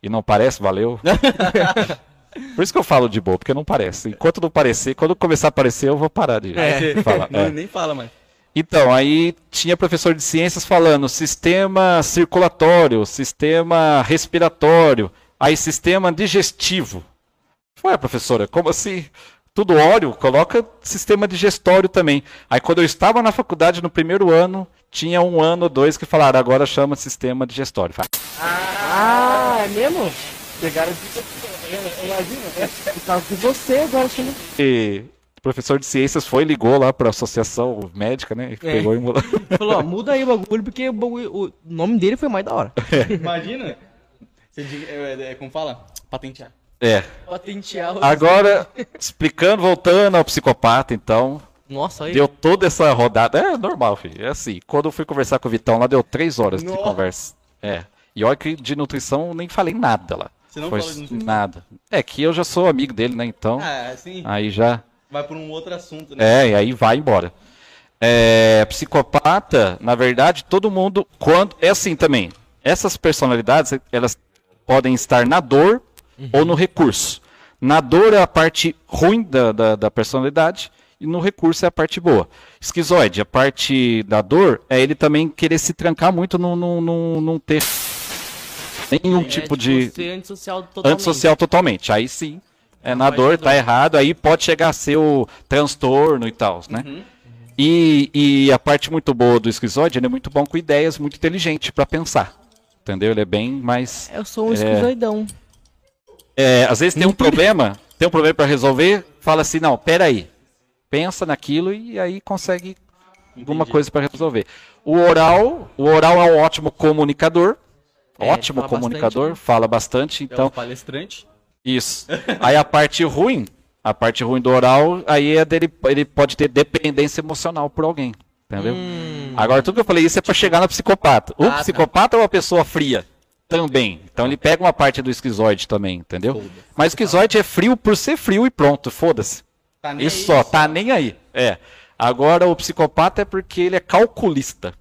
E não parece, valeu. Por isso que eu falo de boa, porque não parece. Enquanto não parecer, quando começar a aparecer, eu vou parar de É. falar. Não, É. Nem fala mais. Então, aí tinha professor de ciências falando sistema circulatório, sistema respiratório, aí sistema digestivo. Ué, professora, como assim? Tudo óleo, coloca sistema digestório também. Aí quando eu estava na faculdade no primeiro ano, tinha um ano ou dois que falaram, agora chama sistema digestório. Ah, é mesmo? Pegaram de Por causa de você agora chama. E o professor de ciências foi, ligou lá para a associação médica, né? E pegou e mudou. Falou, ó, muda aí o bagulho, porque o, bagulho- o nome dele foi mais da hora. Imagina. Você é, é, como fala? Patentear. É. Patentear o... Agora, explicando, voltando ao psicopata, então, Nossa, aí. deu toda essa rodada. É normal, filho. É assim. Quando eu fui conversar com o Vitão lá, deu três horas de Nossa. conversa. É. E olha que de nutrição eu nem falei nada lá. Você não Foi fala de nutrição? Nada. É que eu já sou amigo dele, né? Então, Ah, assim, aí já. vai por um outro assunto, né? É, e aí vai embora. É, psicopata, na verdade, todo mundo. quando É assim também. Essas personalidades, elas podem estar na dor ou no recurso. Na dor é a parte ruim da, da, da personalidade, e no recurso é a parte boa. Esquizoide, a parte da dor, é ele também querer se trancar muito, não, não, não, não ter nenhum É, tipo de Ser antissocial totalmente. antissocial totalmente. Aí sim, é na dor, tá dor. errado, aí pode chegar a ser o transtorno e tal, né? Uhum. E, e a parte muito boa do esquizoide, ele é muito bom com ideias, muito inteligente para pensar. Entendeu? Ele é bem mais. Eu sou um É. esquizoidão. É, às vezes tem um problema, tem um problema para resolver, fala assim, não, peraí. Pensa naquilo e aí consegue alguma coisa para resolver. O oral, o oral é um ótimo comunicador. É, ótimo fala bastante, comunicador, né? fala bastante, Então, então palestrante. isso. Aí a parte ruim, a parte ruim do oral, aí é dele, ele pode ter dependência emocional por alguém. Entendeu? Agora, tudo que eu falei isso é pra chegar no psicopata. O Ah, tá. psicopata é uma pessoa fria. Também. Então ele pega uma parte do esquizoide também, entendeu? Mas o esquizoide é frio por ser frio e pronto, foda-se. Tá Isso só, tá nem aí. É. Agora o psicopata é porque ele é calculista.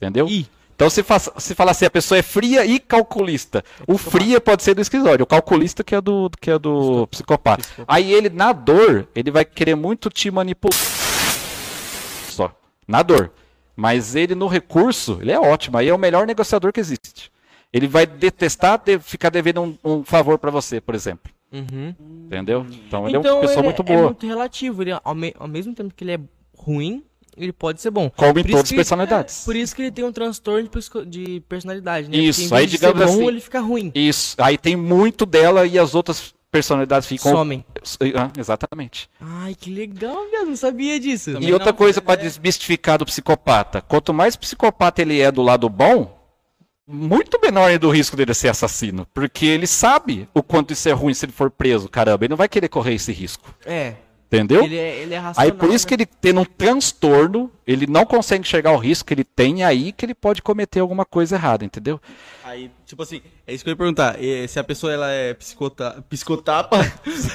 Entendeu? Ih. Então se, fa se falar assim, a pessoa é fria e calculista. O fria pode ser do esquizoide, o calculista que é do, que é do psicopata. Aí ele, na dor, ele vai querer muito te manipular. Só. Na dor. Mas ele no recurso, ele é ótimo. Aí é o melhor negociador que existe. Ele vai detestar de- ficar devendo um, um favor pra você, por exemplo. Uhum. Entendeu? Então ele é Então uma pessoa ele muito é boa. muito relativo. Ele, ao, me- ao mesmo tempo que ele é ruim, ele pode ser bom. Como em todas as personalidades. Por isso que ele tem um transtorno de, de personalidade, né? Isso, aí de digamos ser bom, assim- ele fica ruim. Isso. Aí tem muito dela e as outras personalidades ficam. Somem. Ah, exatamente. Ai, que legal, viado. Não sabia disso. Também E outra não, coisa mas para é- desmistificar do psicopata: quanto mais psicopata ele é do lado bom, muito menor é do risco dele ser assassino. Porque ele sabe o quanto isso é ruim se ele for preso. Caramba, ele não vai querer correr esse risco. É. Entendeu? Ele é, ele é racional. Aí por isso né? que ele tendo um transtorno, ele não consegue enxergar o risco que ele tem, aí que ele pode cometer alguma coisa errada, entendeu? Aí, tipo assim, é isso que eu ia perguntar. Se a pessoa ela é psicota... psicotapa,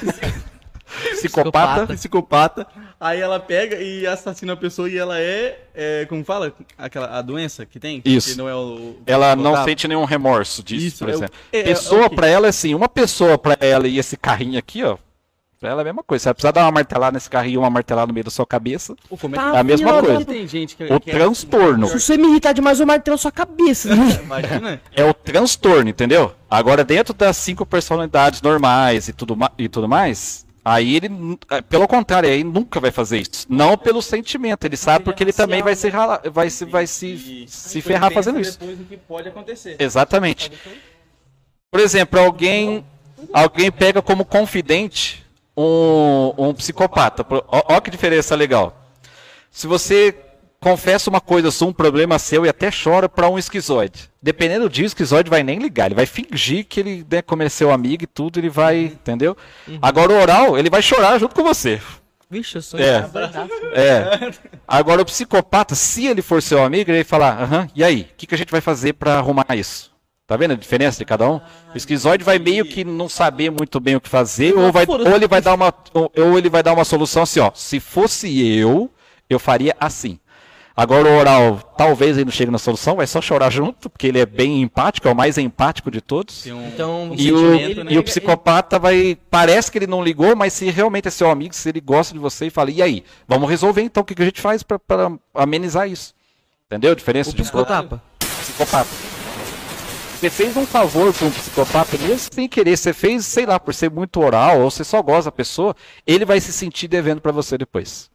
Psicopata. psicopata, aí ela pega e assassina a pessoa e ela é, é, como fala? Aquela, a doença que tem? Isso. Que não é o... Ela não sente nenhum remorso disso, Isso, por é o- exemplo. é- é- pessoa é o pra ela é assim, uma pessoa pra ela e esse carrinho aqui, ó. Pra ela é a mesma coisa. Você vai precisar dar uma martelada nesse carrinho, uma martelada no meio da sua cabeça. Pô, como é Tá, É a mesma coisa. que tem gente que, O que é- transtorno. Se você me irritar demais, eu martelo sua cabeça. né? Imagina. É o transtorno, entendeu? Agora, dentro das cinco personalidades normais e tudo, ma- e tudo mais, aí ele, é, pelo contrário, aí nunca vai fazer isso. Não pelo sentimento, ele sabe porque ele também vai se, rala- vai se, vai se, se ferrar fazendo isso. Depois do que pode acontecer. Exatamente. Por exemplo, alguém, alguém pega como confidente um, um psicopata. Ó que diferença legal. Se você confessa uma coisa sua, um problema seu e até chora para um esquizoide. Dependendo disso, o esquizoide vai nem ligar. Ele vai fingir que ele, né, ele é seu amigo e tudo, ele vai, entendeu? Agora o oral, ele vai chorar junto com você. Vixe, eu sou É. É. Agora o psicopata, se ele for seu amigo, ele vai falar, aham, e aí? O que, que a gente vai fazer pra arrumar isso? Tá vendo a diferença de cada um? O esquizoide vai meio que não saber muito bem o que fazer, ou, vai, ou ele vai dar uma ou ele vai dar uma solução assim, ó. Se fosse eu, eu faria assim. Agora o oral, talvez ele não chegue na solução, vai só chorar junto, porque ele é bem empático, é o mais empático de todos. Um, Então, um E o, sentimento, né? e o psicopata vai. Parece que ele não ligou, mas se realmente é seu amigo, se ele gosta de você e fala, e aí? Vamos resolver então o que, que a gente faz pra amenizar isso. Entendeu a diferença O de psicotapa. psicopata? Você fez um favor para um psicopata, mesmo sem querer, você fez, sei lá, por ser muito oral, ou você só gosta da pessoa, ele vai se sentir devendo para você depois.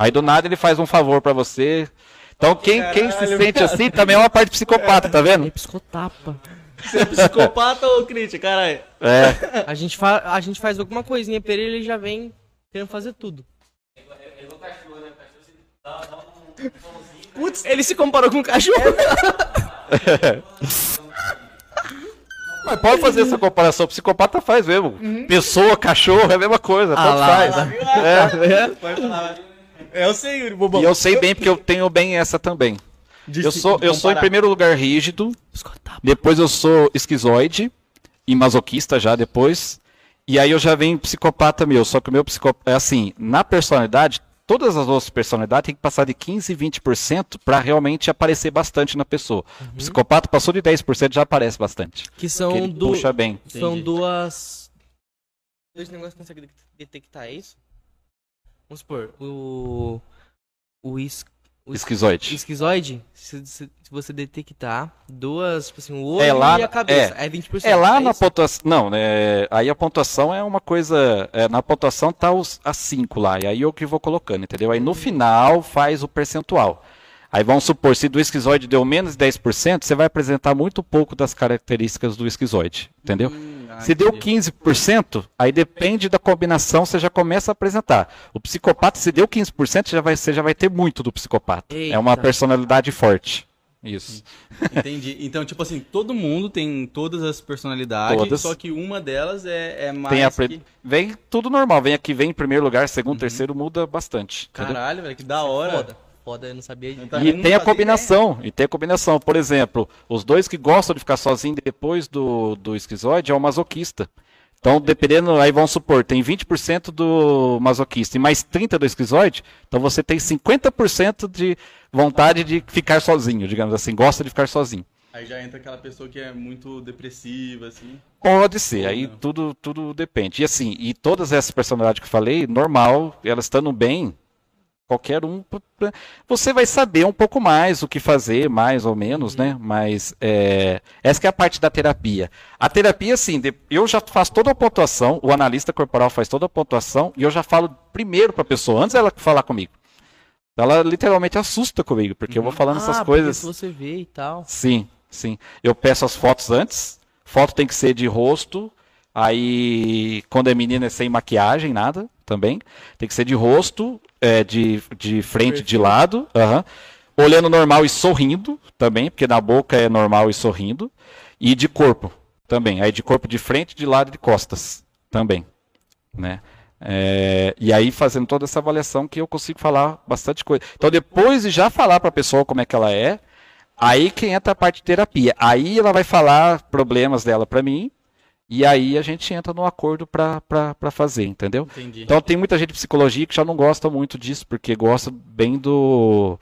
Aí do nada ele faz um favor para você. Então quem, quem se Caralho, sente assim também é uma parte psicopata, tá É vendo? psicotapa. Você é psicopata ou crítica, caralho? É. A gente, fa a gente faz alguma coisinha pra ele ele já vem querendo fazer tudo. Putz, ele se comparou com um cachorro. Mas pode fazer essa comparação, o psicopata faz mesmo. Pessoa, cachorro, é a mesma coisa, tanto lá, faz. lá. É. Pode falar. É, eu sei, Yuri, bobão. E eu sei bem porque eu tenho bem essa também. De Eu sou, eu sou em primeiro lugar rígido, depois eu sou esquizoide e masoquista já depois. E aí eu já venho psicopata meu, só que o meu psicopata é assim, na personalidade, todas as outras personalidades tem que passar de 15 20% para realmente aparecer bastante na pessoa. O psicopata passou de 10% já aparece bastante. Que são, ele du puxa bem. são Entendi. duas. Dois negócios que conseguem detectar isso. Vamos supor, o. O, is, o es- Esquizoide. esquizoide, se, se- você detectar duas, tipo assim, o olho É lá e a cabeça, é, 20%. É lá é na pontuação. Não, é, aí a pontuação é uma coisa. é, na pontuação tá os, as 5 lá. E aí eu que vou colocando, entendeu? Aí no final faz o percentual. Aí vamos supor, se do esquizoide deu menos de 10%, você vai apresentar muito pouco das características do esquizoide, entendeu? Hum, ah, Se deu entendi. 15%, aí depende da combinação, você já começa a apresentar. O psicopata, se deu 15%, já vai, você já vai ter muito do psicopata. É uma Eita. personalidade forte. Isso. Entendi. Então, tipo assim, todo mundo tem todas as personalidades, Todas. só que uma delas é, é mais Tem a que... Vem tudo normal, vem aqui, vem em primeiro lugar, segundo, Uhum. terceiro, muda bastante. entendeu? Caralho, velho, que da hora. Foda. Foda, eu não sabia. Tá E tem a combinação, e tem a combinação. Por exemplo, os dois que gostam de ficar sozinhos depois do, do esquizoide é o masoquista. Então, dependendo, aí vamos supor, tem 20% do masoquista e mais 30% do esquizoide, então você tem 50% de vontade de ficar sozinho, digamos assim, gosta de ficar sozinho. Aí já entra aquela pessoa que é muito depressiva, assim. Pode ser, aí tudo, tudo depende. E assim, e todas essas personalidades que eu falei, normal, elas estando bem, qualquer um, você vai saber um pouco mais o que fazer, mais ou menos, né? Mas é, essa é a parte da terapia. A terapia, assim, eu já faço toda a pontuação, o analista corporal faz toda a pontuação, e eu já falo primeiro para a pessoa, antes dela falar comigo. Ela literalmente assusta comigo, porque eu vou falando essas ah, coisas. porque se você vê e tal. Sim, sim. Eu peço as fotos antes. Foto tem que ser de rosto. Aí, quando é menina, é sem maquiagem, nada também. Tem que ser de rosto, é, de, de frente, de lado. aham. Olhando normal e sorrindo também, porque na boca é normal e sorrindo. E de corpo também. Aí de corpo de frente, de lado e de costas também. Né? É, e aí fazendo toda essa avaliação que eu consigo falar bastante coisa. Então depois de já falar para a pessoa como é que ela é, Aí que entra a parte de terapia. Aí ela vai falar problemas dela pra mim. E aí a gente entra no acordo pra fazer, entendeu? Entendi. Então tem muita gente de psicologia que já não gosta muito disso, porque gosta bem do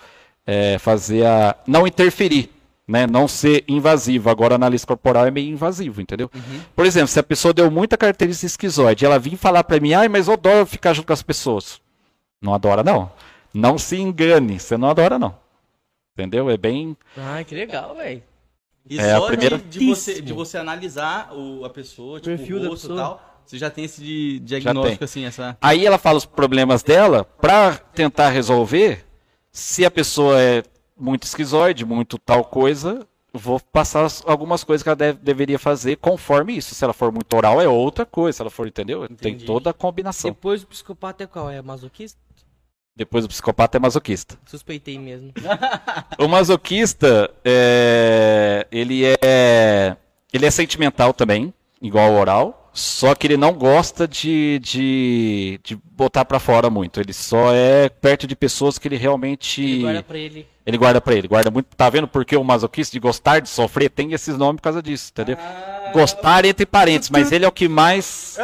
é, fazer a. não interferir, né? Não ser invasivo. Agora, análise corporal é meio invasivo, entendeu? Por exemplo, se a pessoa deu muita característica esquizoide, ela vir falar pra mim, ai, mas eu adoro ficar junto com as pessoas. Não adora, não. Não se engane, você não adora, não. Entendeu? É bem. Ai, que legal, velho. E É, a só de- primeira- de, você, de você analisar o, a pessoa, tipo, Perfil o da rosto e pessoa. tal, você já tem esse di- diagnóstico, assim, essa... Aí ela fala os problemas dela pra tentar resolver. Se a pessoa é muito esquizoide, muito tal coisa, vou passar as- algumas coisas que ela deve- deveria fazer conforme isso. Se ela for muito oral, é outra coisa. Se ela for, entendeu? Tem Entendi. toda a combinação. Depois o psicopata é qual? É masoquista? Depois o psicopata é masoquista. Suspeitei mesmo. O masoquista, é, ele é ele é sentimental também, igual ao oral, só que ele não gosta de, de, de botar pra fora muito. Ele só é perto de pessoas que ele realmente Ele guarda pra ele. ele guarda pra ele, guarda muito. Tá vendo porque o masoquista de gostar de sofrer tem esses nomes por causa disso, entendeu? Gostar entre parentes, mas ele é o que mais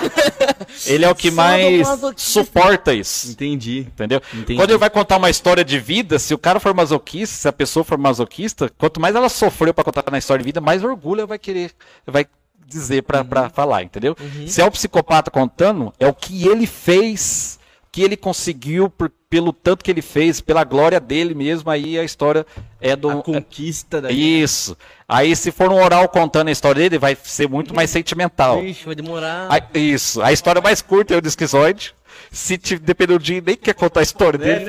ele é o que mais suporta isso. Entendi. Entendeu? Entendi. Quando ele vai contar uma história de vida, se o cara for masoquista, se a pessoa for masoquista, quanto mais ela sofreu pra contar na história de vida, mais orgulho ela vai querer, vai dizer pra, pra falar, entendeu? Se é o psicopata contando, é o que ele fez, que ele conseguiu por- pelo tanto que ele fez, pela glória dele mesmo, aí a história é do. A conquista da... Isso. Aí se for um oral contando a história dele, vai ser muito mais sentimental. Ixi, vai demorar. A- isso. A história mais curta é o do esquizoide. Se te, depender do dia, nem quer contar a história dele.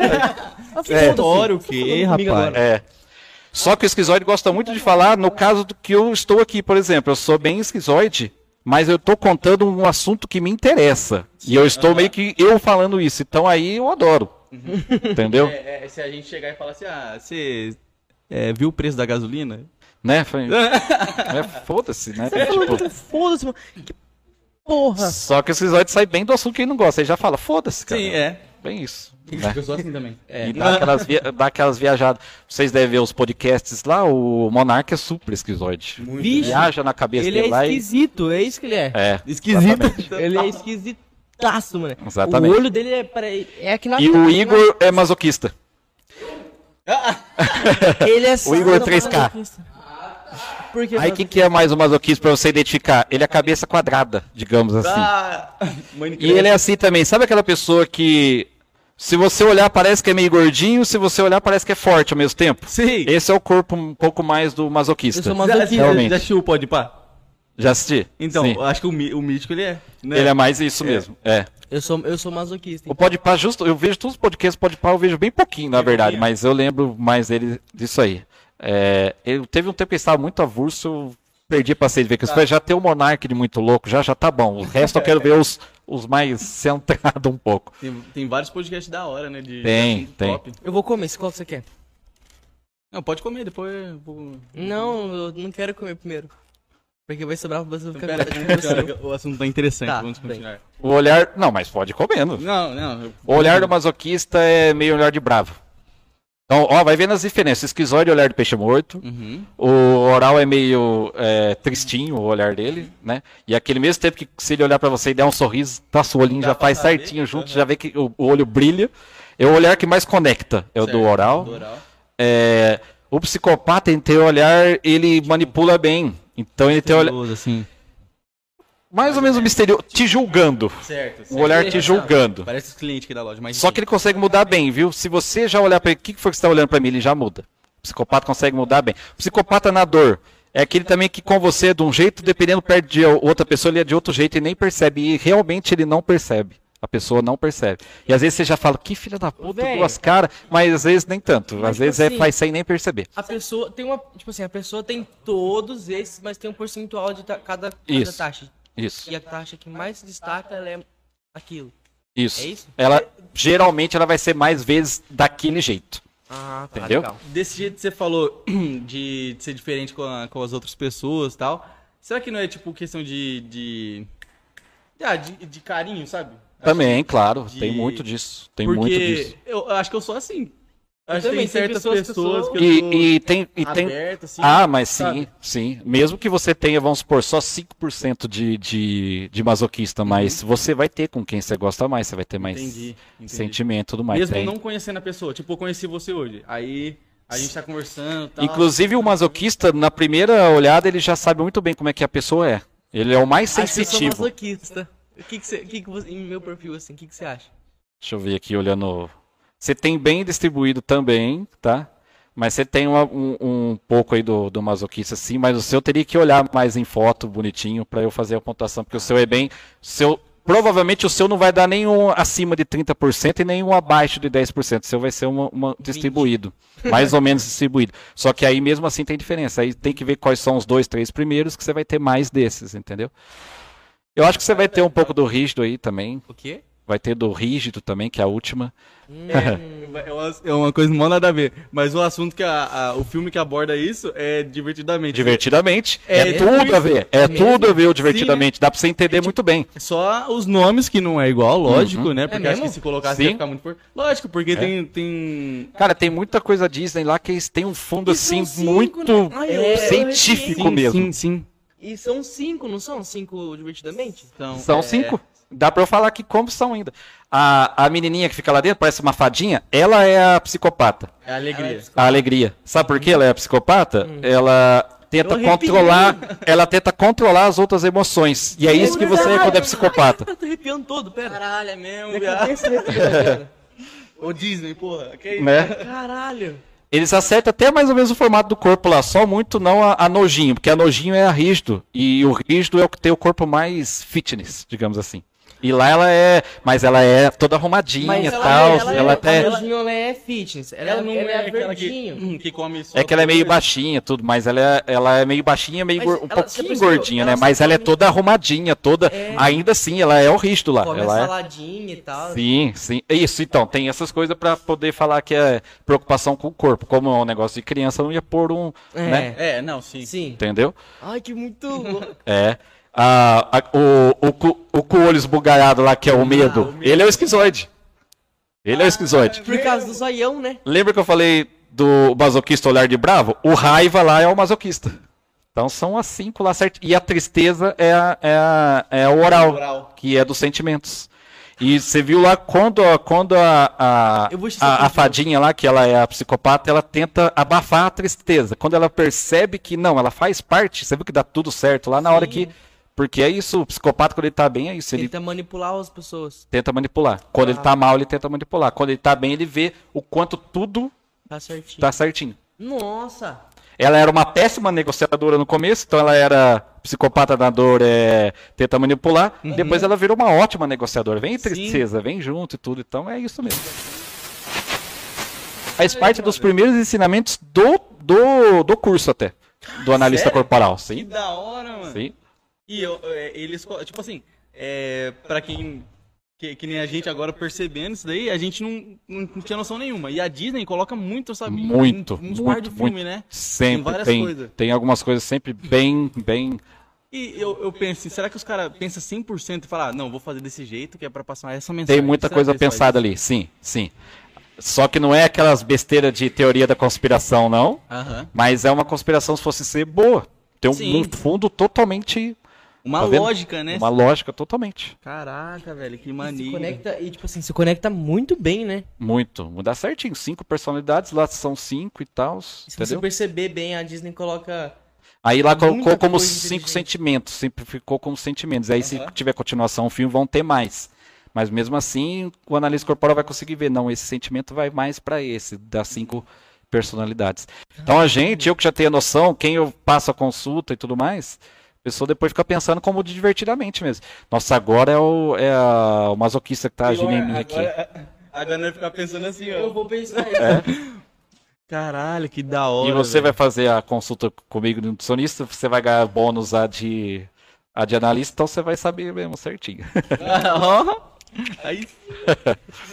é, História o quê, rapaz? É. Só que o esquizoide gosta muito de falar no caso do que eu estou aqui, por exemplo. Eu sou bem esquizoide, mas eu estou contando um assunto que me interessa. E eu estou meio que eu falando isso. Então aí eu adoro. Entendeu? É, é, se a gente chegar e falar assim, ah, você é, viu o preço da gasolina? Né? Foi- É, Foda-se, né? Tipo, Foda-se, mano. Que porra. só que o esquizoide sai bem do assunto que ele não gosta. Ele já fala, foda-se, cara. Sim, é. Bem isso. né? Eu sou assim também. É. E dá aquelas, via- dá aquelas viajadas. Vocês devem ver os podcasts lá, o Monark é super esquizoide. Vixe, Viaja na cabeça ele é dele lá e. esquisito, é isso que ele é. É, Esquisito. Ele é esquisitaço, mano. Exatamente. O olho dele é, é aqui na E o Igor é masoquista. Ele é O Igor só- 3K. Por que Aí o que, que é mais o masoquismo pra você identificar? Ele é a cabeça quadrada, digamos assim. Ah, E ele é assim também. Sabe aquela pessoa que, se você olhar, parece que é meio gordinho, se você olhar, parece que é forte ao mesmo tempo? Sim. Esse é o corpo um pouco mais do masoquista. Eu sou Já, masoquista. realmente. já assistiu o Pode Pá? Já assisti? Então, Sim. eu acho que o, o mítico ele é. Né? Ele é mais isso mesmo. É. Eu sou, eu sou masoquista. O Podpah, justo, eu vejo todos os podcasts Podpah, eu vejo bem pouquinho, na Bem verdade, pouquinho. mas eu lembro mais dele disso aí. É, eu teve um tempo que ele estava muito avulso, eu perdi pra de ver, que isso foi já ter o Monark de muito louco, já já tá bom. O resto eu quero ver os, os mais centrados um pouco. Tem, tem vários podcasts da hora, né? De, Tem, de tem. top. Eu vou comer, qual que você quer? Não, pode comer, depois eu vou... Não, eu não quero comer primeiro. Porque vai sobrar pra você ficar Pera, continuar, o assunto tá interessante, Tá, vamos bem. continuar. O olhar, não, mas pode ir comendo. Não, não. eu- O olhar do masoquista é meio olhar de bravo. Então, ó, vai vendo as diferenças. Esquizoide é o olhar do peixe morto. Uhum. O oral é meio é, tristinho, o olhar dele, né? E aquele mesmo tempo que se ele olhar pra você e der um sorriso, traça o olhinho, Dá já faz saber, certinho junto, aham. já vê que o, o olho brilha. É o olhar que mais conecta, é o do Certo, oral. do oral. É, o psicopata, em ter olhar, ele manipula bem. Então ele tem olhar assim. Mais ou menos misterioso, te julgando. Certo, O olhar te julgando. Parece os clientes aqui da loja, mas Só que ele consegue mudar bem, viu? Se você já olhar pra ele, o que foi que você tá olhando pra mim? Ele já muda. O psicopata consegue mudar bem. O psicopata na dor é aquele também que com você é de um jeito, dependendo perto de outra pessoa, ele é de outro jeito e nem percebe. E realmente ele não percebe. A pessoa não percebe. E às vezes você já fala, que filha da puta, duas caras, mas às vezes nem tanto. Mas, às tipo vezes é assim, faz sem nem perceber. A pessoa tem uma. Tipo assim, a pessoa tem todos esses, mas tem um percentual de cada, cada Isso. taxa. Isso. E a taxa que mais se destaca ela é aquilo. Isso. É isso? Ela geralmente ela vai ser mais vezes daquele jeito. Ah, tá Entendeu? legal. Desse jeito que você falou de, de ser diferente com, a- com as outras pessoas e tal, será que não é tipo questão de. de. Ah, de, de carinho, sabe? Também, claro, de- tem muito disso. Tem Porque muito disso. Eu acho que eu sou assim. Acho que também, tem tem certas pessoas pessoas, que que eu sou E, e tem, e tem, aberto, assim. Ah, mas sim, sabe? sim. Mesmo que você tenha, vamos supor, só 5% de, de, de masoquista, mas você vai ter com quem você gosta mais, você vai ter mais Uhum. Entendi, entendi. sentimento e tudo mais. Mesmo tem. não conhecendo a pessoa. Tipo, eu conheci você hoje. Aí a gente tá conversando tal. Inclusive o masoquista, na primeira olhada, ele já sabe muito bem como é que a pessoa é. Ele é o mais Acho que eu sou sensitivo. masoquista. O que que você, o que que você, em meu perfil assim, o que que você acha? Deixa eu ver aqui olhando. Você tem bem distribuído também, tá? Mas você tem uma- um, um pouco aí do, do masoquista, sim, mas o seu teria que olhar mais em foto, bonitinho, pra eu fazer a pontuação, porque o seu é bem. Seu, provavelmente o seu não vai dar nenhum acima de 30% e nenhum abaixo de 10%. O seu vai ser uma, uma distribuído. Mais ou menos distribuído. Só que aí mesmo assim tem diferença. Aí tem que ver quais são os dois, três primeiros, que você vai ter mais desses, entendeu? Eu acho que você vai ter um pouco do rígido aí também. O quê? Vai ter do rígido também, que é a última. É uma, é uma coisa mal nada a ver. Mas o assunto que a, a- o filme que aborda isso é divertidamente. Divertidamente. É, É tudo a ver. É tudo a ver o divertidamente. Dá pra você entender muito bem. Só os nomes que não é igual, lógico, Uhum. né? Porque acho que se colocasse Sim. ia ficar muito por... Lógico, porque tem, tem. Cara, tem muita coisa Disney lá que eles têm um fundo E assim cinco, muito né? Ai, eu- É, eu científico mesmo. Sim, sim. E são cinco, não são? Cinco divertidamente? Então, São é, cinco. Dá pra eu falar aqui como são ainda. A, a menininha que fica lá dentro, parece uma fadinha, ela é a psicopata. É alegria. A alegria. Sabe por que ela é a psicopata? Ela tenta controlar, ela tenta controlar as outras emoções. E é isso que você é quando é psicopata. Eu tô arrepiando todo, pera. Caralho, é mesmo, viado. Ô Disney, porra. Que isso? Né? Caralho. Eles acertam até mais ou menos o formato do corpo lá, só muito não a, a nojinho, porque a nojinho é a rígido, e o rígido é o que tem o corpo mais fitness, digamos assim. E lá ela é, mas ela é toda arrumadinha e ela- tal, ela- ela, ela- até... a Nojinho, ela é fitness. Ela, Ela não ela é, aquela que, verdinho. hum, que come só É que ela é meio baixinha tudo, mas ela é, ela é meio baixinha, meio gor- um ela- pouquinho percebeu? gordinha, Ela né? Mas ela é toda arrumadinha, toda. É. Ainda assim, ela é o rígido lá. Come Ela é... saladinha e tal. Sim, sim. Isso, então, tem essas coisas pra poder falar que é preocupação com o corpo. Como é um negócio de criança, não ia pôr um. É. Né? É, não, sim. Sim. Entendeu? Ai, que muito louco. É. A, a- o, o, o com o olho esbugalhado lá, que é o medo, o medo. ele é o esquizoide. Ele é o esquizoide. Por causa do zoião, né? Lembra que eu falei do masoquista olhar de bravo? O raiva lá é o masoquista. Então são as cinco lá certo. E a tristeza é, a, é, a- é o oral, Oral. que é dos sentimentos. E você viu lá quando, a- quando a, a, a, a fadinha lá, que ela é a psicopata, ela tenta abafar a tristeza. Quando ela percebe que não, ela faz parte, você viu que dá tudo certo lá na hora que. Porque é isso, o psicopata, quando ele tá bem, é isso. Ele Tenta manipular as pessoas. tenta manipular. Quando ele Ah. tá mal, ele tenta manipular. Quando ele tá bem, ele vê o quanto tudo Tá certinho. tá certinho. Nossa. Ela era uma péssima negociadora no começo, então ela era psicopata na dor, é, tenta manipular. Depois ela virou uma ótima negociadora. Vem tristeza, vem junto e tudo. Então é isso mesmo. Faz parte dos primeiros ensinamentos do, do, do curso até. Do analista Sério? corporal. Que Sim, da hora, mano. sim. E eu, é, eles, tipo assim, é, pra quem. Que, que nem a gente agora percebendo isso daí, a gente não, não, não tinha noção nenhuma. E a Disney coloca muito, sabe? Muito, Uns par muito, filme, muito. né? Sempre várias tem, coisas. tem algumas coisas sempre bem, bem E eu, eu penso assim, será que os caras pensam 100% e falam, ah, não, vou fazer desse jeito que é pra passar essa mensagem? Tem muita Será coisa pensada ali, sim, sim. Só que não é aquelas besteiras de teoria da conspiração, não. isso? Aham. Mas é uma conspiração se fosse ser boa. Tem um, um fundo totalmente. Uma Tá lógica, né? Uma lógica totalmente. Caraca, velho, que Se mania. conecta, e tipo assim, se conecta muito bem, né? Muito. Mudar certinho. Cinco personalidades, lá são cinco e tal. E se você Entendeu? perceber bem, a Disney coloca. Aí lá colocou como cinco sentimentos. Simplificou como sentimentos. Aí se Aham. tiver continuação, o filme vão ter mais. Mas mesmo assim, o analista corporal vai conseguir ver. Não, esse sentimento vai mais pra esse, das cinco personalidades. Então a gente, eu que já tenho a noção, quem eu passo a consulta e tudo mais, pessoa depois fica pensando como divertidamente mesmo. Nossa, agora é o, é a- o masoquista que tá agindo em mim aqui. Agora, agora vai ficar pensando assim, ó. Eu vou pensar isso. Caralho, que da hora. E você velho. vai fazer a consulta comigo no nutricionista, você vai ganhar bônus a de, a de analista, então você vai saber mesmo certinho. Ó. Aí.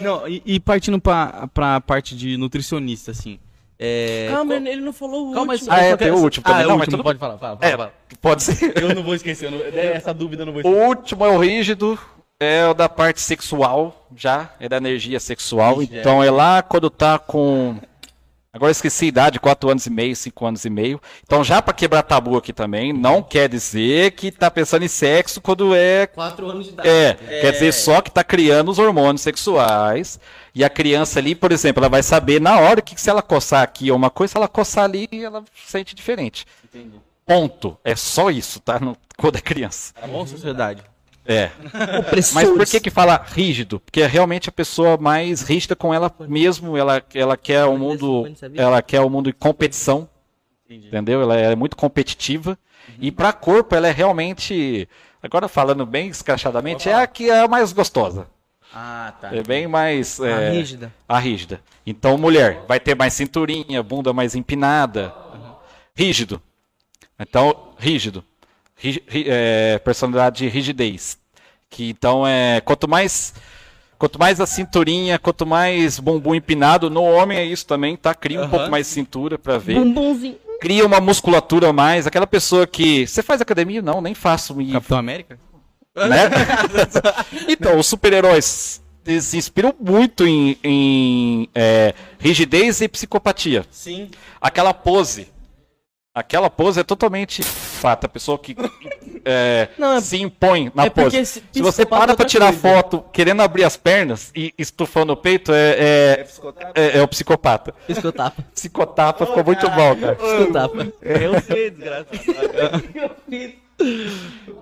Não, e, e partindo pra, pra parte de nutricionista, assim. É. Calma, ele não falou o Calma, último. Ah, é, tem o último Ah, também. é o Não, mas último, tudo- pode falar, fala, fala, É, fala. pode ser. Eu não vou esquecer, não- essa dúvida eu não vou O esquecer. último é o rígido, é o da parte sexual, já, é da energia sexual. Ixi, é. Então é lá quando tá com. Agora esqueci a idade, 4 anos e meio, 5 anos e meio. Então já pra quebrar tabu aqui também, não quer dizer que tá pensando em sexo quando é Quatro anos de idade. É, quer dizer só que tá criando os hormônios sexuais. E a criança ali, por exemplo, ela vai saber na hora que se ela coçar aqui uma coisa, se ela coçar ali, ela sente diferente. Ponto. É só isso, tá? No, quando é criança. Tá bom, sociedade? É. Opressores. Mas por que que fala rígido? Porque é realmente a pessoa mais rígida com ela mesmo, ela, ela quer o mundo, ela quer o mundo em competição, Entendi. entendeu? Ela é muito competitiva. E para corpo ela é realmente, agora falando bem escrachadamente, é a que é a mais gostosa. Ah, tá. É bem mais. A é, rígida. A rígida. Então, mulher, vai ter mais cinturinha, bunda mais empinada. Rígido. Então, rígido. Ri- ri- é, personalidade de rigidez. Que então é. Quanto mais. Quanto mais a cinturinha, quanto mais bumbum empinado, no homem é isso também, tá? Cria um Aham. pouco mais cintura pra ver. Bumbumzinho. Cria uma musculatura a mais. Aquela pessoa que. Você faz academia? Não, nem faço. E Capitão América? né? então, os super-heróis se inspiram muito em, em, é, rigidez e psicopatia. Sim. Aquela pose. Aquela pose é totalmente fato. A pessoa que é, Não, é- se impõe na é pose. esse Se você para é pra tirar coisa. foto querendo abrir as pernas e estufando o peito, é, é, é, é o psicopata. Piscotapa. Psicotapa ficou muito bom, cara. Piscotapa. Eu sei, desgraça.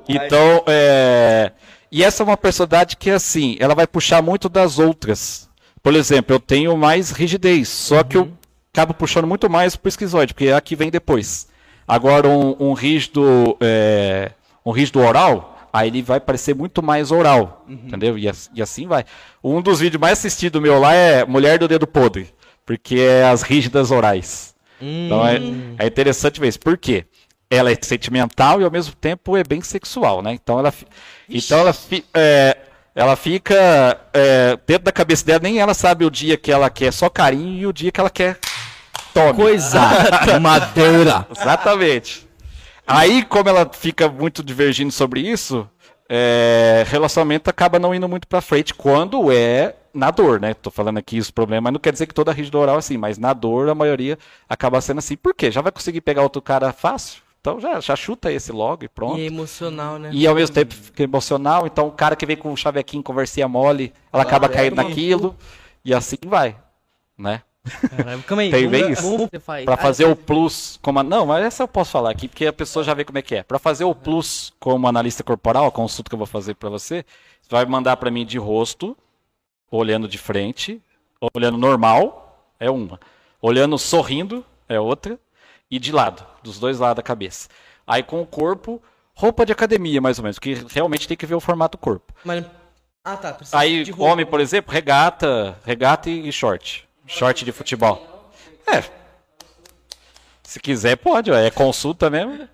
Então, é... E essa é uma personalidade que, assim, ela vai puxar muito das outras. Por exemplo, eu tenho mais rigidez, só que eu acabo puxando muito mais pro esquizoide, porque é a que vem depois. Agora, um, um rígido é, um rígido oral, aí ele vai parecer muito mais oral, entendeu? E, e assim vai. Um dos vídeos mais assistidos meu lá é Mulher do Dedo Podre, porque é as rígidas orais. Então é, é interessante ver isso. Por quê? Ela é sentimental e ao mesmo tempo é bem sexual, né? Então ela, fi- então ela, é, ela fica é, dentro da cabeça dela, nem ela sabe o dia que ela quer só carinho e o dia que ela quer tome. Coisa. Madeira. Exatamente. Aí, como ela fica muito divergindo sobre isso, é, relacionamento acaba não indo muito pra frente quando é na dor, né? Tô falando aqui os problemas, mas não quer dizer que toda rígida oral é assim, mas na dor a maioria acaba sendo assim. Por quê? Já vai conseguir pegar outro cara fácil? Então já, já chuta esse logo e pronto. E é emocional, né? E ao mesmo tempo fica emocional, então o cara que vem com o chavequinho, conversinha mole, ela acaba caindo naquilo, e assim vai, né? Calma aí. Tem bem isso? Pra Ah, fazer o plus como... Não, mas essa eu posso falar aqui, porque a pessoa já vê como é que é. Pra fazer o plus como analista corporal, a consulta que eu vou fazer pra você, você vai mandar pra mim de rosto, olhando de frente, olhando normal, é uma. Olhando sorrindo, é outra. E de lado, dos dois lados da cabeça. Aí com o corpo, roupa de academia, mais ou menos, porque realmente tem que ver o formato do corpo. Mas... Ah, tá. Aí, homem, por exemplo, regata, regata e short. Short de futebol. É. Se quiser, pode, ó, é consulta mesmo.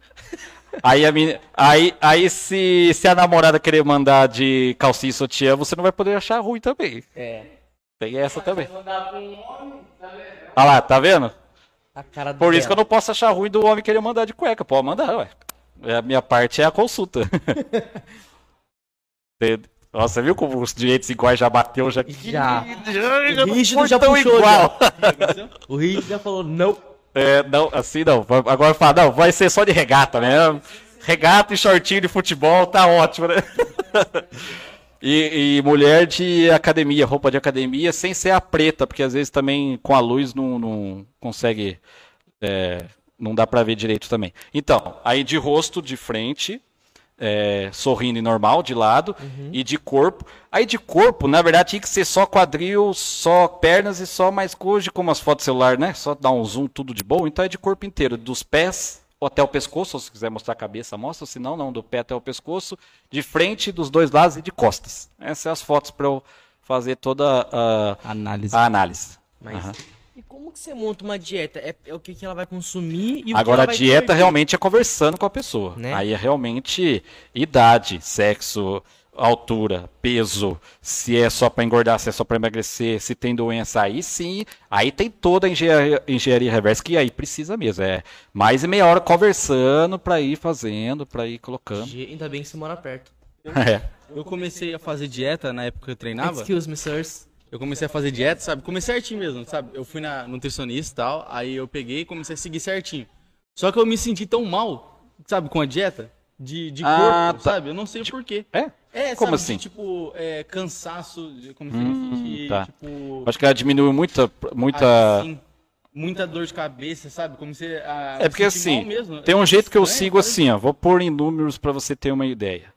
Aí, a meni- aí, aí se, se a namorada querer mandar de calcinha e sutiã, você não vai poder achar ruim também. É. Tem essa também. Olha lá, tá vendo? A cara Por isso que eu não posso achar ruim do homem querer mandar de cueca. Pode mandar, ué. É, A minha parte é a consulta. Entende? Nossa, você viu como os direitos iguais já bateu? Já, Já. já, O Rígido já puxou, igual. O Rick já falou não. É, não, assim não. Agora fala, não, vai ser só de regata mesmo. Regata e shortinho de futebol, tá ótimo, né? E, e mulher de academia, roupa de academia, sem ser a preta, porque às vezes também com a luz não, não consegue. é, não dá pra ver direito também. Então, aí de rosto, de frente, é, sorrindo e normal, de lado, e de corpo. Aí de corpo, na verdade, tinha que ser só quadril, só pernas e só mais hoje, como as fotos celular, né? Só dar um zoom tudo de boa. Então é de corpo inteiro, dos pés até o pescoço, se quiser mostrar a cabeça, mostra, se não, não, do pé até o pescoço, de frente, dos dois lados e de costas. Essas são as fotos para eu fazer toda a, Análise. a análise. Mas... Aham. Como que você monta uma dieta? É, é o que, que ela vai consumir e o que Agora, ela a vai dieta converter. realmente é conversando com a pessoa. Né? Aí é realmente idade, sexo, altura, peso, se é só para engordar, se é só para emagrecer, se tem doença, aí sim, aí tem toda a engenharia, engenharia reversa que aí precisa mesmo. É mais meia hora conversando para ir fazendo, para ir colocando. Ainda bem que você mora perto. É. Eu comecei a fazer dieta na época que eu treinava. Excuse me, sirs. Eu comecei a fazer dieta, sabe? Comecei certinho mesmo, sabe? Eu fui na nutricionista e tal, aí eu peguei e comecei a seguir certinho. Só que eu me senti tão mal, sabe, com a dieta, de, de Ah, corpo, tá. sabe? Eu não sei o porquê. É? É, Como sabe, assim? de, tipo, é, cansaço, de, como se Hum, eu senti, tá. tipo... Acho que ela diminuiu muita, muita. assim, muita dor de cabeça, sabe? Como se a, É porque sentir assim, tem um jeito que eu Estranho, sigo assim, ó. Vou pôr em números para você ter uma ideia.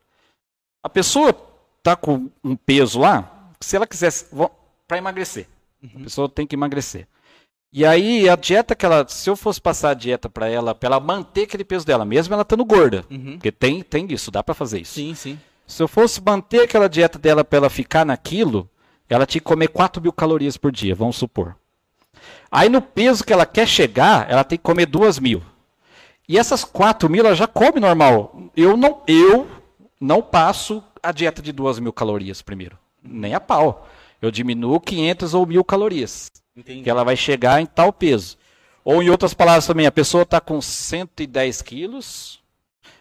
A pessoa tá com um peso lá, se ela quisesse para emagrecer, a pessoa tem que emagrecer. E aí a dieta que ela, se eu fosse passar a dieta para ela, para ela manter aquele peso dela, mesmo ela estando gorda, Uhum. porque tem tem isso, dá para fazer isso. Sim, sim. Se eu fosse manter aquela dieta dela para ela ficar naquilo, ela tinha que comer 4 mil calorias por dia, vamos supor. Aí no peso que ela quer chegar, ela tem que comer 2 mil. E essas 4 mil ela já come normal. Eu não, eu não passo a dieta de 2 mil calorias primeiro. Nem a pau. Eu diminuo 500 ou 1000 calorias. Entendi. Que ela vai chegar em tal peso. Ou em outras palavras também, a pessoa está com 110 quilos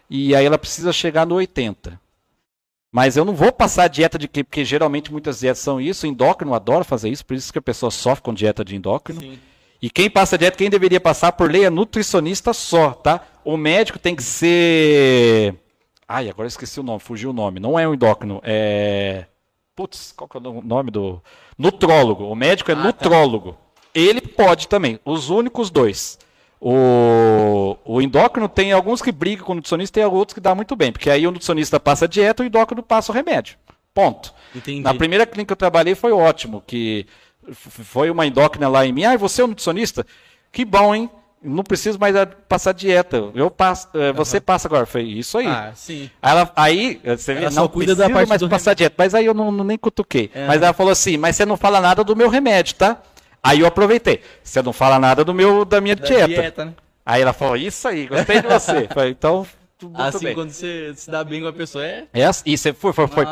e aí ela precisa chegar no 80. Mas eu não vou passar dieta de que, porque geralmente muitas dietas são isso, endócrino adora fazer isso, por isso que a pessoa sofre com dieta de endócrino. Sim. E quem passa dieta, quem deveria passar por lei é nutricionista só, tá? O médico tem que ser. Ai, agora eu esqueci o nome, fugiu o nome. Não é um endócrino, é. Putz, qual que é o nome do. Nutrólogo. O médico é nutrólogo. Ele pode também. Os únicos dois. O, o endócrino tem alguns que brigam com o nutricionista e outros que dá muito bem. Porque aí o nutricionista passa a dieta e o endócrino passa o remédio. Ponto. Entendi. Na primeira clínica que eu trabalhei foi ótimo, que foi uma endócrina lá em mim. Ah, você é um nutricionista? Que bom, hein? Não preciso mais passar dieta. Eu passo, eh, você passa agora. Foi isso aí. Ah, sim. Aí ela, aí, você Ela não cuida da parte mais do passar dieta. Mas aí eu não, nem cutuquei. Mas ela falou assim, mas você não fala nada do meu remédio, tá? Aí eu aproveitei. Você não fala nada do meu, da minha Da dieta. dieta, né? Aí ela falou, isso aí, gostei de você. Falei, então, tudo Assim, bem. quando você se dá bem com a pessoa, é... É assim, e você foi, foi, foi.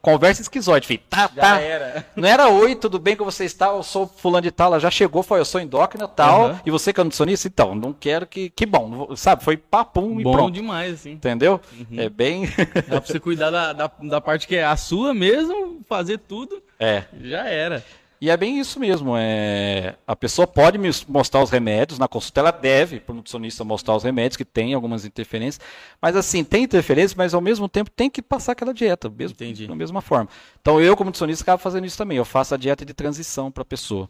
Conversa esquizoide, filho. Tá, Já tá. era. Não era oi, tudo bem com você está? Eu sou fulano de tal, ela já chegou, foi, eu sou endócrina tal, Aham. e você que é nutricionista? Então, não quero que, que bom, sabe, foi papum e Bom pronto. demais, assim. Entendeu? Uhum. É bem, Dá pra você cuidar da, da, da parte que é a sua mesmo, fazer tudo, é. já era. E é bem isso mesmo. É... A pessoa pode me mostrar os remédios, na consulta ela deve, para o nutricionista, mostrar os remédios, que tem algumas interferências. Mas assim, tem interferência, mas ao mesmo tempo tem que passar aquela dieta, mesmo, Entendi. da mesma forma. Então eu, como nutricionista, acabo fazendo isso também. Eu faço a dieta de transição para a pessoa.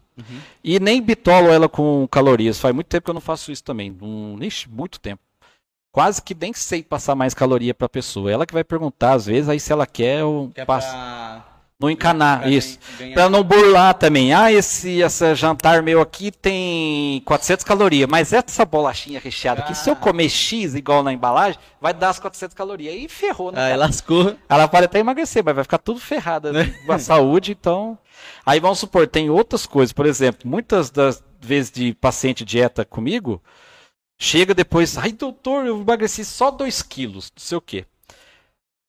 E nem bitolo ela com calorias. Faz muito tempo que eu não faço isso também. Um... Ixi, muito tempo. Quase que nem sei passar mais caloria para a pessoa. Ela que vai perguntar, às vezes, aí se ela quer, eu Que é passo. pra... Não encanar, pra isso. ganhar- Pra não burlar também. Ah, esse, esse jantar meu aqui tem 400 calorias, mas essa bolachinha recheada aqui, se eu comer X igual na embalagem, vai dar as 400 calorias. Aí ferrou, né? Aí lascou. Ela pode até emagrecer, mas vai ficar tudo ferrada né? com a saúde, então... Aí vamos supor, tem outras coisas. Por exemplo, muitas das vezes de paciente dieta comigo, chega depois, ai doutor, eu emagreci só 2 quilos, não sei o quê.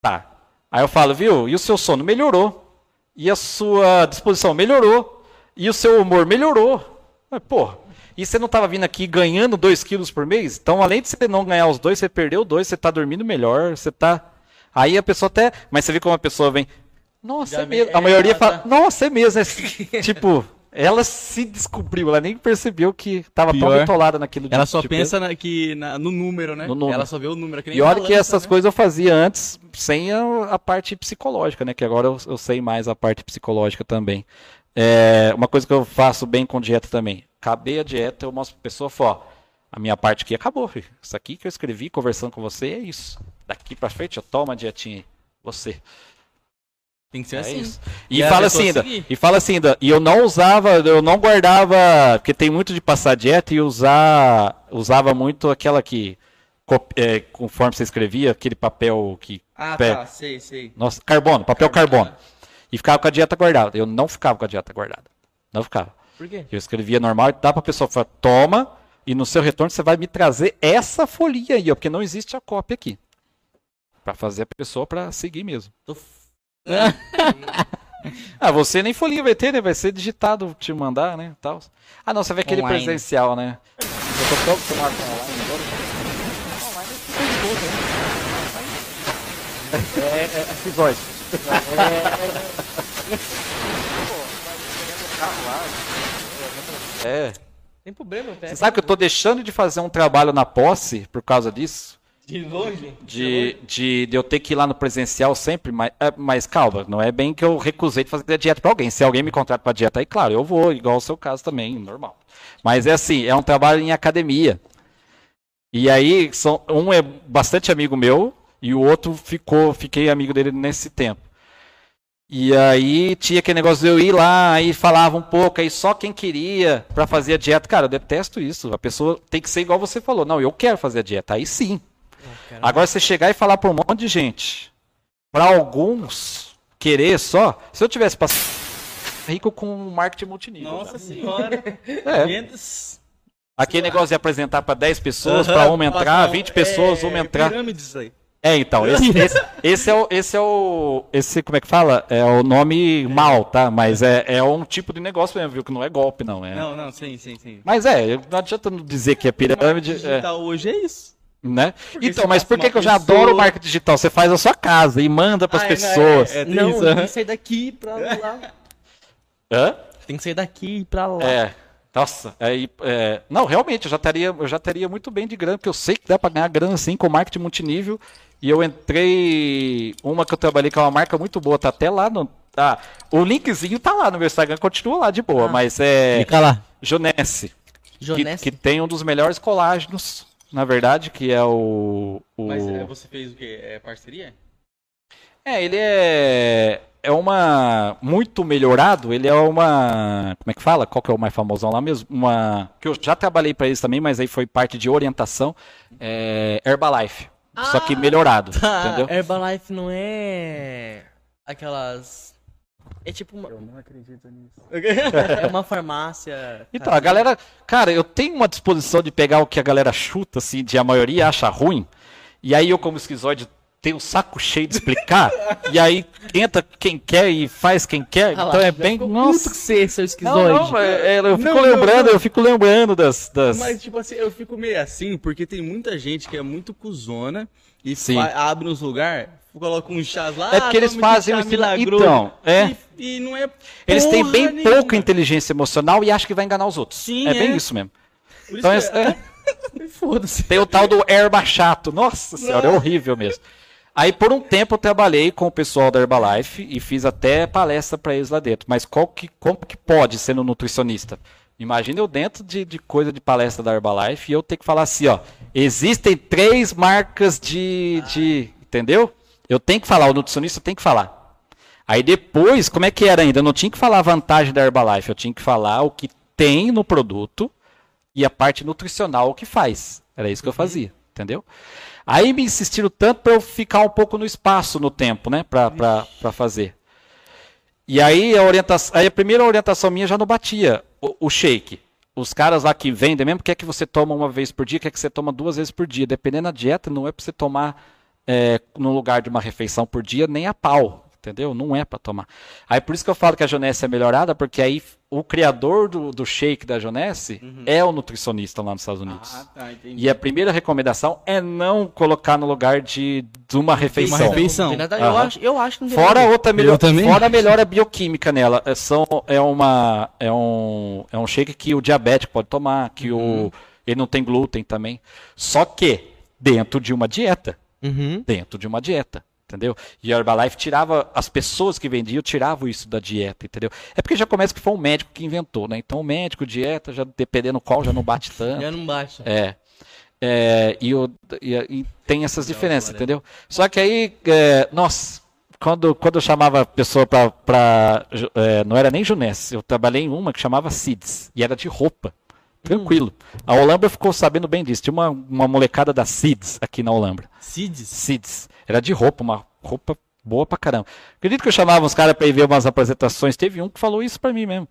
Tá. Aí eu falo, viu, e o seu sono melhorou? E a sua disposição melhorou? E o seu humor melhorou? Mas, porra, e você não estava vindo aqui ganhando 2 quilos por mês? Então, além de você não ganhar os dois, você perdeu dois, você está dormindo melhor, você tá. Aí a pessoa até. Mas você vê como a pessoa vem. Nossa, é mesmo. A é, maioria fala, nossa, é mesmo. É, tipo, ela se descobriu, ela nem percebeu que estava tão Pior, bitolada naquilo de- Ela só pensa na, que, na- no número, né? No número. Ela só vê o número. que nem E olha que essas né? coisas eu fazia antes sem a, a parte psicológica, né? Que agora eu, eu sei mais a parte psicológica também. É, uma coisa que eu faço bem com dieta também. Acabei a dieta, eu mostro pra pessoa, ó, a minha parte aqui acabou, filho. Isso aqui que eu escrevi conversando com você é isso. Daqui pra frente, eu toma a dietinha aí. Você. Tem que ser É assim. isso. E E, fala assim ainda, e fala assim ainda, e eu não usava, eu não guardava, porque tem muito de passar dieta e usar, usava muito aquela que, é, conforme você escrevia, aquele papel que, Ah, tá. Sei, sei. nossa, carbono, papel carbono. E ficava com a dieta guardada. Eu não ficava com a dieta guardada. Não ficava. Por quê? Eu escrevia normal e dá pra pessoa falar, toma, e no seu retorno você vai me trazer essa folhinha aí, ó, porque não existe a cópia aqui. Pra fazer a pessoa pra seguir mesmo. Tô Ah, você nem folhinha vai ter, né? Vai ser digitado te mandar, né? Tal. Ah, não, você vai aquele Online. presencial, né? Eu tô tão acostumado com online agora. É né? É, é, é. É. Tem problema. Você sabe que eu tô deixando de fazer um trabalho na posse por causa disso? De longe? De, de, de eu ter que ir lá no presencial sempre, mas, é, mas calma, não é bem que eu recusei de fazer dieta pra alguém. Se alguém me contrata pra dieta, aí claro, eu vou, igual o seu caso também, normal. Mas é assim, é um trabalho em academia. E aí, são, um é bastante amigo meu e o outro ficou, fiquei amigo dele nesse tempo. E aí tinha aquele negócio de eu ir lá, aí falava um pouco, aí só quem queria pra fazer a dieta. Cara, eu detesto isso. A pessoa tem que ser igual você falou. Não, eu quero fazer a dieta. Aí sim. Agora você chegar e falar pra um monte de gente, pra alguns querer só, se eu tivesse passado rico com marketing multinível. Nossa cara. senhora. É. Vendas. Aquele negócio de apresentar pra 10 pessoas, pra Aham, uma entrar, passar- 20 pessoas, é, uma entrar. Pirâmide isso aí. É, então, esse, esse, esse é o. Esse é o. Esse, como é que fala? É o nome mal, tá? Mas é, é um tipo de negócio mesmo, viu? Que não é golpe, não. É. Não, não, sim, sim, sim. Mas é, não adianta não dizer que é pirâmide. É, Digital hoje é isso. Né? Porque Então, mas por que, que eu já pessoa- adoro o marketing digital? Você faz a sua casa e manda pras Ah, é, pessoas. é, é, tem Não, isso, tem aham. que sair daqui pra lá. Hã? Tem que sair daqui e pra lá. É. Nossa, aí, é, não, realmente, eu já estaria, eu já teria muito bem de grana, porque eu sei que dá para ganhar grana assim com marketing multinível. E eu entrei, uma que eu trabalhei que é uma marca muito boa, tá até lá no, tá, o linkzinho tá lá no meu Instagram, continua lá de boa, Ah. mas é Fica lá. Jonesse, que, Jonesse. que tem um dos melhores colágenos, na verdade, que é o, o... Mas é, você fez o quê? É parceria? É, ele é é uma muito melhorado, ele é uma, como é que fala? Qual que é o mais famosão lá mesmo? Uma que eu já trabalhei para eles também, mas aí foi parte de orientação, é Herbalife. Só que melhorado, Tá, entendeu? Herbalife não é aquelas. É tipo uma. não acredito nisso. É uma farmácia. Então, a galera, cara, eu tenho uma disposição de pegar o que a galera chuta, assim, de a maioria acha ruim, e aí eu, como esquizoide, tenho o saco cheio de explicar, e aí entra quem quer e faz quem quer, Ah lá, então é bem. Nossa, que você, seu Não, esquizoide. não, é, eu fico Não, lembrando, não. eu fico lembrando das. das... Mas, tipo assim, eu fico meio assim, porque tem muita gente que é muito cuzona e Sim. abre uns lugares colocam um chás lá. É porque eles fazem chá o ensina- milagroso. Então, é. E, e não é Eles têm bem nenhuma. pouca inteligência emocional e acham que vai enganar os outros. Sim, é, bem é. isso mesmo. Por isso Então, que é- é. Foda-se. Tem o tal do erba chato. Nossa senhora, é horrível mesmo. Aí por um tempo eu trabalhei com o pessoal da Herbalife e fiz até palestra para eles lá dentro. Mas qual que, como que pode sendo nutricionista? Imagina eu dentro de, de coisa de palestra da Herbalife e eu ter que falar assim, ó. Existem três marcas de, de. Entendeu? Eu tenho que falar, o nutricionista tem que falar. Aí depois, como é que era ainda? Eu não tinha que falar a vantagem da Herbalife, eu tinha que falar o que tem no produto e a parte nutricional o que faz. Era isso que eu fazia, entendeu? Aí me insistiram tanto para eu ficar um pouco no espaço, no tempo, né, pra fazer. E aí a, orientação, aí a primeira orientação minha já não batia o, o shake. Os caras lá que vendem mesmo quer que você toma uma vez por dia, quer que você toma duas vezes por dia. Dependendo da dieta, não é para você tomar é, no lugar de uma refeição por dia, nem a pau. Entendeu? Não é para tomar. Aí por isso que eu falo que a Jonesse é melhorada, porque aí o criador do, do shake da Jonesse é o nutricionista lá nos Estados Unidos. Ah, tá, entendi. E a primeira recomendação é não colocar no lugar de, de uma refeição. refeição. Não tem nada- eu, acho, eu acho que não tem Fora nada. outra melhor, também fora a melhora bioquímica nela. É, são, é, uma, é, um, é um shake que o diabético pode tomar, que o, ele não tem glúten também. Só que dentro de uma dieta. Uhum. Dentro de uma dieta. Entendeu? E a Herbalife tirava, as pessoas que vendiam tiravam isso da dieta, entendeu? É porque já começa que foi um médico que inventou, né? Então o médico, dieta, já dependendo qual, já não bate tanto. Já não baixa. É. É, e, o- e- e tem essas diferenças, entendeu? Só que aí, é, nossa, quando, quando eu chamava a pessoa pra. pra é, não era nem Juness, eu trabalhei em uma que chamava Cids, e era de roupa. Tranquilo. A Olambra ficou sabendo bem disso. Tinha uma, uma molecada da Cids aqui na Olambra. Cids? Cids. Era de roupa, uma roupa boa pra caramba. Acredito que eu chamava uns caras pra ir ver umas apresentações. Teve um que falou isso pra mim mesmo.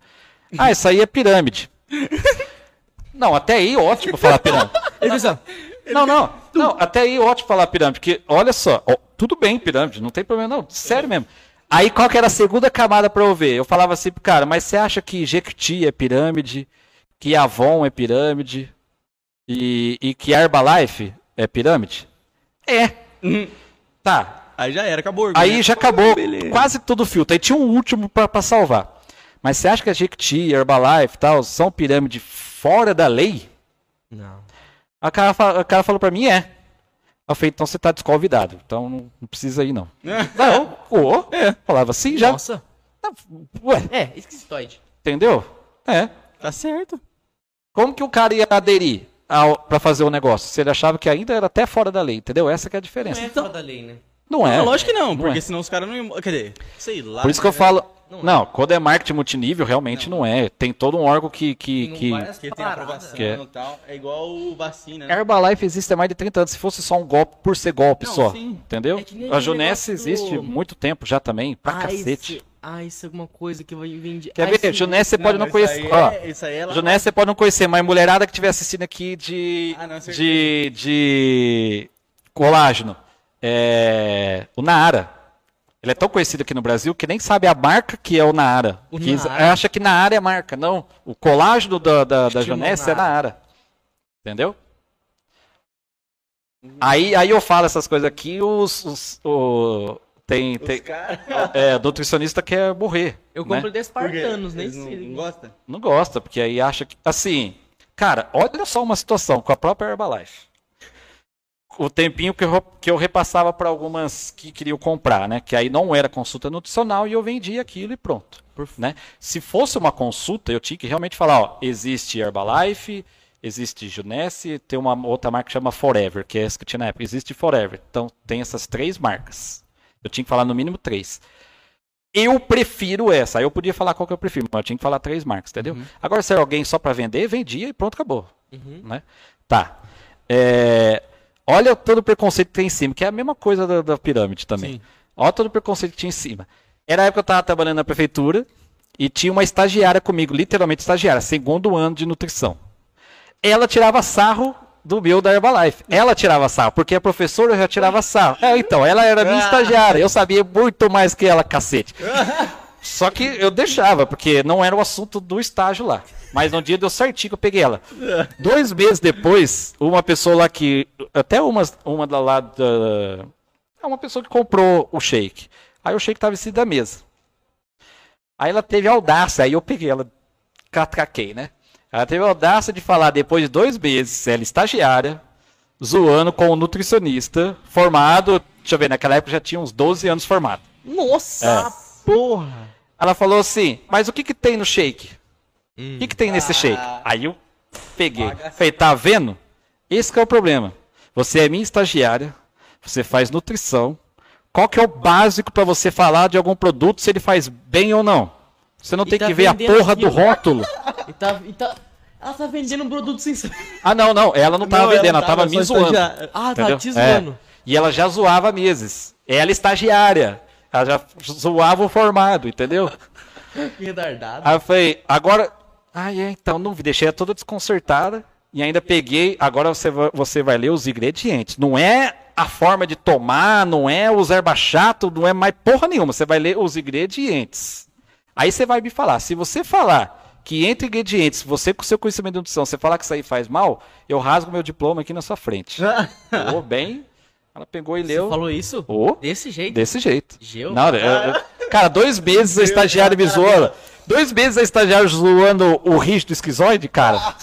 Ah, isso aí é pirâmide. Não, até aí ótimo falar pirâmide. Ele Não, não, não, até aí ótimo falar pirâmide, porque olha só, ó, tudo bem pirâmide, não tem problema não, sério mesmo. Aí qual que era a segunda camada pra eu ver? Eu falava assim cara, mas você acha que Jequiti é pirâmide, que Avon é pirâmide e, e que Herbalife é pirâmide? É. Tá, Aí já era, acabou. Aí já acabou Beleza. quase todo o filtro. Aí tinha um último pra pra salvar. Mas você acha que a Jequiti, Herbalife e tal são pirâmide fora da lei? Não. A cara, a cara falou pra mim, é. Eu falei, então você tá desconvidado. Então não, não precisa ir, não. não, ô, é. Falava assim já. Nossa. Ué, É, esquisitoide. entendeu? É. Tá certo. Como que o cara ia aderir ao, pra fazer o negócio? Se ele achava que ainda era até fora da lei, entendeu? Essa que é a diferença. Não é fora da lei, né? Não é. Não, lógico que não, Não porque é. senão os caras não iam. Quer dizer, sei lá. Por isso que eu né? falo. Não Não, é. quando é marketing multinível, realmente não, é. Tem todo um órgão que. que, Não que... Porque tem aprovação Que é. e tal. É igual o vacina, né? Herbalife existe há mais de 30 anos. Se fosse só um golpe por ser golpe Não, só. sim. Entendeu? É que a Junesse negócio do- existe há muito tempo já também. Pra ah, cacete. Isso, ah, isso é alguma coisa que vai vender. Quer ah, ver? Junesse você pode não mas conhecer. Ó, aí é, isso aí é lá- Junesse você pode não conhecer, mas mulherada que estiver assistindo aqui de. Ah, não, de. de. colágeno. É. O Naara. Ele é tão conhecido aqui no Brasil que nem sabe a marca que é o Naara. O Que Naara. acha que Naara é marca. Não. O colágeno da, da, da é Naara. Naara. Entendeu? Aí, aí eu falo essas coisas aqui, os. os- o- tem. Os tem caras. é, nutricionista quer morrer. Eu né? compro de Por quê? espartanos, nem Eles não, sei. não gostam? Não gosta, porque aí acha que. Assim, cara, olha só uma situação com a própria Herbalife. O tempinho que eu, que eu repassava para algumas que queriam comprar, né? Que aí não era consulta nutricional e eu vendia aquilo e pronto. Né? Se fosse uma consulta, eu tinha que realmente falar: ó, existe Herbalife, existe Junesse, tem uma outra marca que chama Forever, que é essa que tinha na época. Existe Forever. Então tem essas três marcas. Eu tinha que falar no mínimo três. Eu prefiro essa. Aí eu podia falar qual que eu prefiro, mas eu tinha que falar três marcas, entendeu? Agora, se era alguém só para vender, vendia e pronto, acabou. Uhum. Né? Tá. É, Olha todo o preconceito que tem em cima, que é a mesma coisa da, da pirâmide também. Sim. Olha todo o preconceito que tinha em cima. Era a época que eu estava trabalhando na prefeitura e tinha uma estagiária comigo, literalmente estagiária, segundo ano de nutrição. Ela tirava sarro do meu da Herbalife. Ela tirava sarro, porque a professora já tirava sarro. É, então, ela era minha estagiária, eu sabia muito mais que ela, cacete. Só que eu deixava, porque não era o assunto do estágio lá. Mas no dia deu certinho que eu peguei ela. Dois meses depois, uma pessoa lá que. Até uma, uma da lá da. É uma pessoa que comprou o shake. Aí o shake tava em cima da mesa. Aí ela teve audácia, aí eu peguei ela, catraquei, né? Ela teve a audácia de falar, depois de dois meses, ela é estagiária, zoando com um nutricionista, formado, deixa eu ver, naquela época já tinha uns 12 anos formado. Nossa, porra. Ela falou assim, mas o que que tem no shake? O que que tem nesse shake? Aí eu peguei. Falei, tá vendo? Esse que é o problema. Você é minha estagiária, você faz nutrição. Qual que é o básico para você falar de algum produto se ele faz bem ou não? Você não E tem tá que ver a porra do rótulo. E tá, e tá- ela tá vendendo um produto sem Ah, não, não. Ela não tava Não, vendendo, ela tava só me zoando. estagiária. Ah, tá te É. zoando. E ela já zoava meses. Ela é estagiária. Ela já zoava o formado, entendeu? Que retardado. Aí eu falei, agora. Ah, é, então não vi, deixei ela toda desconcertada. E ainda peguei. Agora você vai, você vai ler os ingredientes. Não é a forma de tomar, não é os erva chato, não é mais porra nenhuma. Você vai ler os ingredientes. Aí você vai me falar. Se você falar que entre ingredientes, você com seu conhecimento de nutrição, você falar que isso aí faz mal, eu rasgo meu diploma aqui na sua frente. Ô, bem. Ela pegou e Você leu. falou isso? Ô, Desse jeito? Desse jeito. Geu? Não, eu- eu- cara, dois meses a estagiária me zoando. Dois meses a estagiária zoando o rígido esquizoide, cara.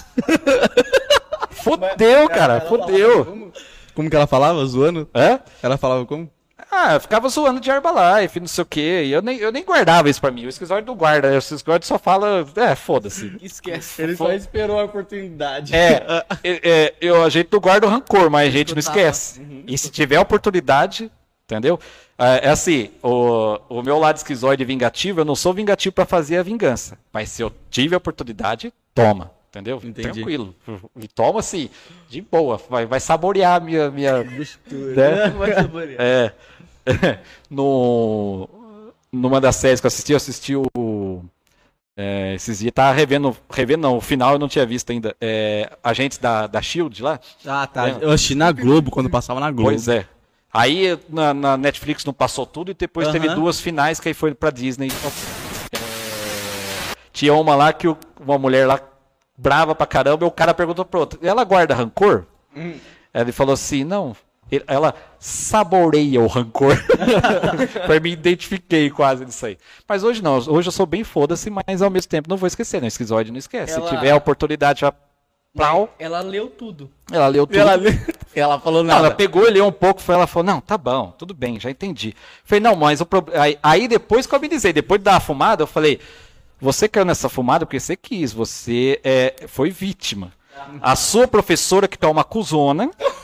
Fudeu, cara, fudeu. Como que ela falava? Zoando? Hã? Ela falava como? Ah, eu ficava zoando de Herbalife, não sei o quê. E eu nem, eu nem guardava isso pra mim. O esquizoide não guarda. O esquizoide só fala. É, foda-se. Esquece. Ele só esperou a oportunidade. É, é, é, eu, a gente não guarda o rancor, mas a gente não esquece. E se tiver oportunidade, entendeu? É, é assim, o, o meu lado esquizoide vingativo, eu não sou vingativo pra fazer a vingança. Mas se eu tive a oportunidade, toma. Entendeu? Entendi. Tranquilo. E toma assim, de boa. Vai, vai saborear a minha. minha né? Vai saborear. É. no, numa das séries que eu assisti, eu assisti o. É, esses dias, tava revendo, revendo não, o final eu não tinha visto ainda. É, Agentes da, da Shield lá? Ah, tá. É. Eu assisti na Globo, quando passava na Globo. Pois é. Aí na, na Netflix não passou tudo e depois teve duas finais que aí foi pra Disney. É, tinha uma lá que o- uma mulher lá, brava pra caramba, e o cara perguntou pro outro, ela guarda rancor? Ele falou assim, não. Ela saboreia o rancor. pra mim, identifiquei quase nisso aí. Mas hoje não, hoje eu sou bem foda-se, mas ao mesmo tempo não vou esquecer, né? Esquizoide não esquece. Ela- Se tiver a oportunidade, já. Plau, Ela leu tudo. ela leu tudo. Ela, ela falou Não, nada. ela pegou, leu um pouco, foi, ela falou, não, tá bom, tudo bem, já entendi. Falei, não, mas o problema. Aí, aí depois que eu me dizei, depois de dar a fumada, eu falei, você caiu nessa fumada porque você quis, você é, foi vítima. A sua professora que tá uma cuzona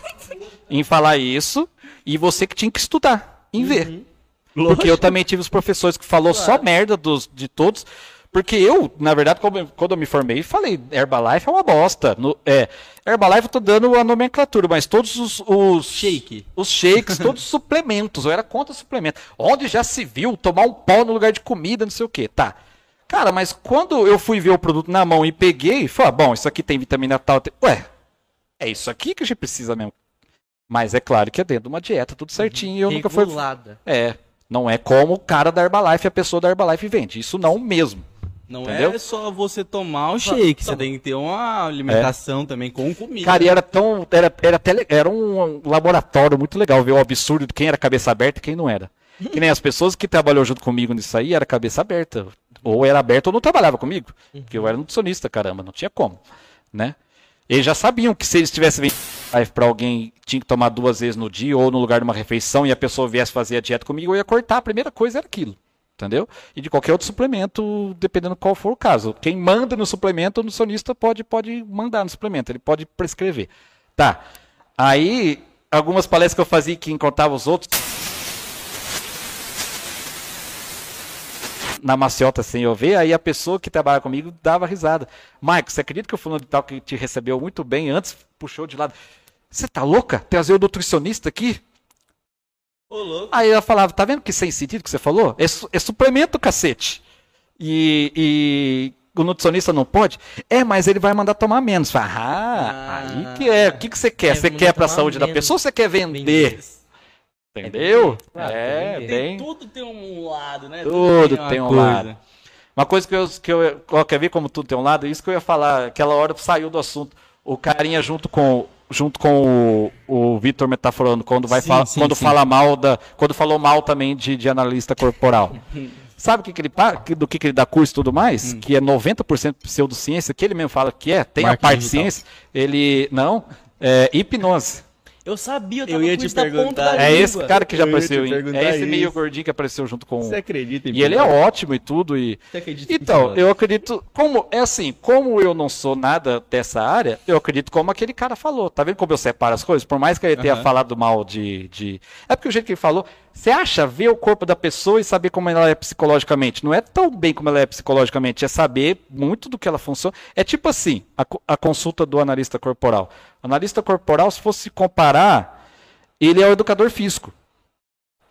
em falar isso, e você que tinha que estudar, em ver. Porque eu também tive os professores que falou só merda dos, de todos. Porque eu, na verdade, quando eu, me formei, falei, Herbalife é uma bosta. No, é, Herbalife eu tô dando a nomenclatura, mas todos os, os Shake. os shakes, todos os suplementos, eu era contra suplemento. Onde já se viu tomar um pau no lugar de comida, não sei o que, tá. Cara, mas quando eu fui ver o produto na mão e peguei, falei, ah, bom, isso aqui tem vitamina tal, tem... ué, é isso aqui que a gente precisa mesmo. Mas é claro que é dentro de uma dieta, tudo certinho, e eu nunca fui... Regulada. É, não é como o cara da Herbalife, a pessoa da Herbalife vende, isso não mesmo. Não Entendeu? é só você tomar o shake, você tem que ter uma alimentação também com comida. Cara, e era tão. Era, era, até era um laboratório muito legal ver o absurdo de quem era cabeça aberta e quem não era. Que nem as pessoas que trabalhou junto comigo nisso aí era cabeça aberta. Ou era aberta ou não trabalhava comigo. Porque eu era nutricionista, caramba, não tinha como. Né? Eles já sabiam que se eles tivessem vendido para alguém tinha que tomar duas vezes no dia ou no lugar de uma refeição e a pessoa viesse fazer a dieta comigo, eu ia cortar. A primeira coisa era aquilo. Entendeu? E de qualquer outro suplemento, dependendo qual for o caso. Quem manda no suplemento, o nutricionista pode, pode mandar no suplemento, ele pode prescrever. Tá. Aí, algumas palestras que eu fazia que encontrava os outros. Na maciota sem eu ver, aí a pessoa que trabalha comigo dava risada. Marcos, você acredita que o fulano de tal que te recebeu muito bem antes puxou de lado? Você tá louca? Trazer o nutricionista aqui? Ô, louco. Aí ela falava, tá vendo que sem sentido que você falou? É, é suplemento, cacete. E, e o nutricionista não pode? É, mas ele vai mandar tomar menos. Fala, ah, aí que é. O que, que você quer? É, você quer pra saúde da menos. pessoa ou você quer vender? Entendeu? Claro, é, tem. Tudo tem um lado, né? Tudo uma tem um coisa. lado. Uma coisa que eu, que eu ó, quer ver como tudo tem um lado? Isso que eu ia falar, aquela hora saiu do assunto. O carinha junto com junto com o, o Vitor metaforando, quando, vai Sim, fa- sim, quando sim. fala mal da. Quando falou mal também de, de analista corporal. Sabe o que, que ele do que, que ele dá curso e tudo mais? Que é 90% pseudociência, que ele mesmo fala que é, tem a Marketing parte de digital. ciência. Ele. Não, é hipnose. Eu sabia, eu Eu tava ia com te isso na ponta perguntar. da É língua. esse cara que já Eu ia te apareceu. em- perguntar É esse meio isso. gordinho que apareceu junto com. Você acredita em E ele é ótimo e tudo. E... Você acredita em Então, eu acredito. Como é assim, como eu não sou nada dessa área, eu acredito como aquele cara falou. Tá vendo como eu separo as coisas? Por mais que ele tenha falado mal de, de. É porque o jeito que ele falou. Você acha ver o corpo da pessoa e saber como ela é psicologicamente? Não é tão bem como ela é psicologicamente, é saber muito do que ela funciona. É tipo assim, a, a consulta do analista corporal. O analista corporal, se fosse comparar, ele é o educador físico.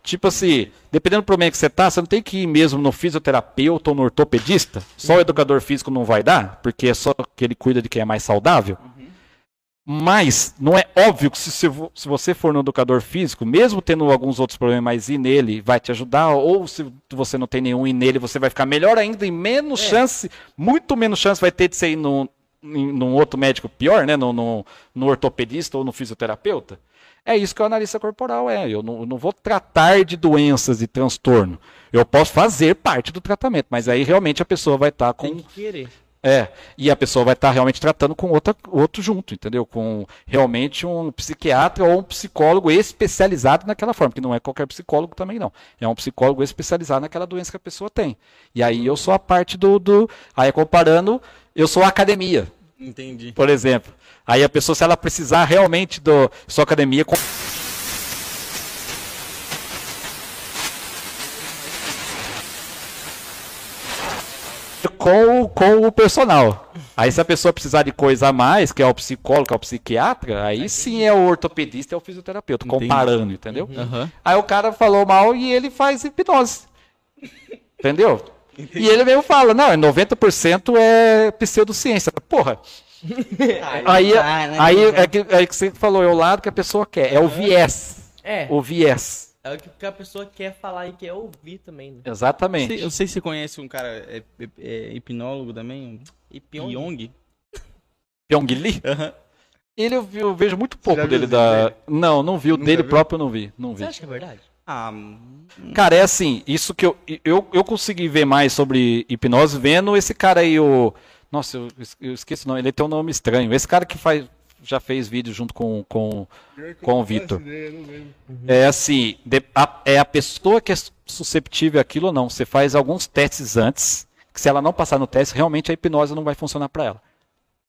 Tipo assim, dependendo do problema que você tá, você não tem que ir mesmo no fisioterapeuta ou no ortopedista. Só o educador físico não vai dar, porque é só que ele cuida de quem é mais saudável. Mas não é óbvio que se, se vo- se você for no educador físico, mesmo tendo alguns outros problemas, mas ir nele vai te ajudar, ou se você não tem nenhum e nele você vai ficar melhor ainda e menos chance, muito menos chance vai ter de você ir num, outro médico pior, né? No, no, ortopedista ou no fisioterapeuta. É isso que o analista corporal é. Eu não, eu não vou tratar de doenças e transtorno. Eu posso fazer parte do tratamento, mas aí realmente a pessoa vai estar com Tem que querer. É, e a pessoa vai estar realmente tratando com outra, outro junto, entendeu? Com realmente um psiquiatra ou um psicólogo especializado naquela forma, que não é qualquer psicólogo também não. É um psicólogo especializado naquela doença que a pessoa tem. E aí eu sou a parte do. do aí comparando, eu sou a academia, Entendi. por exemplo. Aí a pessoa, se ela precisar realmente do sua academia. Com... Com, o- com o personal. Aí se a pessoa precisar de coisa a mais, que é o psicólogo, que é o psiquiatra, aí sim é o ortopedista é o fisioterapeuta, Entendi. comparando, entendeu? Aham. Aí o cara falou mal e ele faz hipnose. Entendeu? E ele mesmo fala, não, é 90% é pseudociência. Porra. Aí, Ah, né? aí é, que, é que você falou, é o lado que a pessoa quer, é o viés. É, O viés. É o que a pessoa quer falar e quer ouvir também, né? Exatamente. Eu sei se você conhece um cara, é, é- é hipnólogo também, um Pyong. Pyong Lee? Aham. Ele eu, vi- eu vejo muito pouco dele da. dele? Não, não vi. O Nunca dele viu? próprio eu não vi. Não vi. Você acha que é verdade? Ah, Cara, é assim, isso que eu, eu, eu consegui ver mais sobre hipnose vendo esse cara aí, o. Nossa, eu, eu esqueci o nome, ele tem um nome estranho. Esse cara que faz, já fez vídeo junto com, com, com o Vitor. É assim, é a pessoa que é susceptível àquilo ou não. Você faz alguns testes antes, que se ela não passar no teste, realmente a hipnose não vai funcionar pra ela.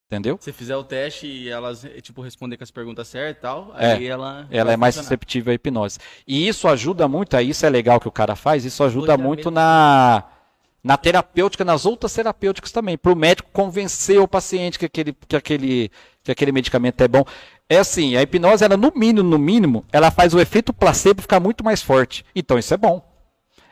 Entendeu? se fizer o teste e elas, eh, tipo, responder com as perguntas certas e tal, É, aí ela. Ela é mais funcionar. susceptível à hipnose. E isso ajuda muito, aí isso é legal que o cara faz, isso ajuda muito na, na terapêutica, nas outras terapêuticas também, para o médico convencer o paciente que aquele, que, aquele, que aquele medicamento é bom. É assim, a hipnose, ela no mínimo, no mínimo, ela faz o efeito placebo ficar muito mais forte. Então isso é bom.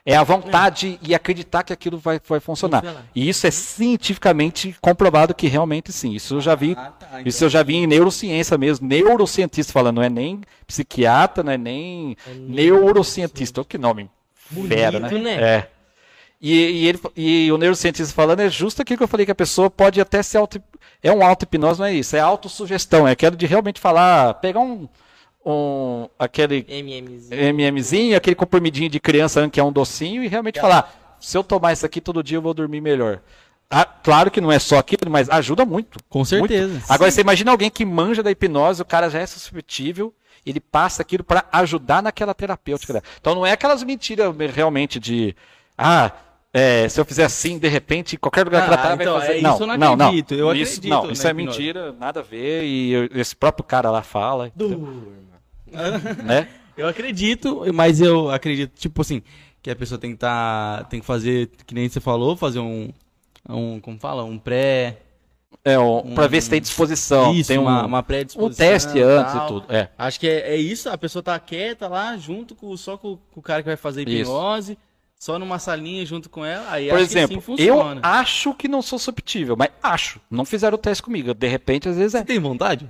É a vontade e acreditar que aquilo vai, vai funcionar. Funciona. E isso é cientificamente comprovado que realmente sim. Isso eu já vi Ah, tá, então. isso eu já vi em neurociência mesmo, neurocientista falando, não é nem psiquiatra, não é nem neurocientista. Oh, que nome fera, né? Bonito, né? É. E, e ele, e o neurocientista falando é justo aquilo que eu falei, que a pessoa pode até ser auto, é um auto-hipnose, não é isso, é autossugestão, é aquilo de realmente falar, pegar um, um aquele MMzinho. MMzinho, aquele comprimidinho de criança que é um docinho e realmente falar, se eu tomar isso aqui todo dia eu vou dormir melhor. Ah, claro que não é só aquilo, mas ajuda muito. Com certeza. Muito. Agora, você imagina alguém que manja da hipnose, o cara já é suscetível, ele passa aquilo para ajudar naquela terapêutica. Então não é aquelas mentiras realmente de, ah, é, se eu fizer assim, de repente, qualquer lugar que Ah, ela tá, então, vai fazer. é, não, isso eu não não, não. acredito, eu isso, acredito não, isso é hipnose. mentira, nada a ver, e eu- esse próprio cara lá fala, né? Eu acredito, mas eu acredito, tipo assim, que a pessoa tem que tá, tem que fazer, que nem você falou, fazer um, um como fala, um pré, É, um, pra ver se tem disposição, isso, tem um, uma, uma um pré-disposição. teste antes tal. e tudo. É. Acho que é, é isso, a pessoa tá quieta lá, junto com, só com, com o cara que vai fazer Isso. Só numa salinha junto com ela, aí Por acho exemplo, que assim eu funciona. acho que não sou susceptível, mas acho. Não fizeram o teste comigo. De repente, às vezes é. Você tem vontade?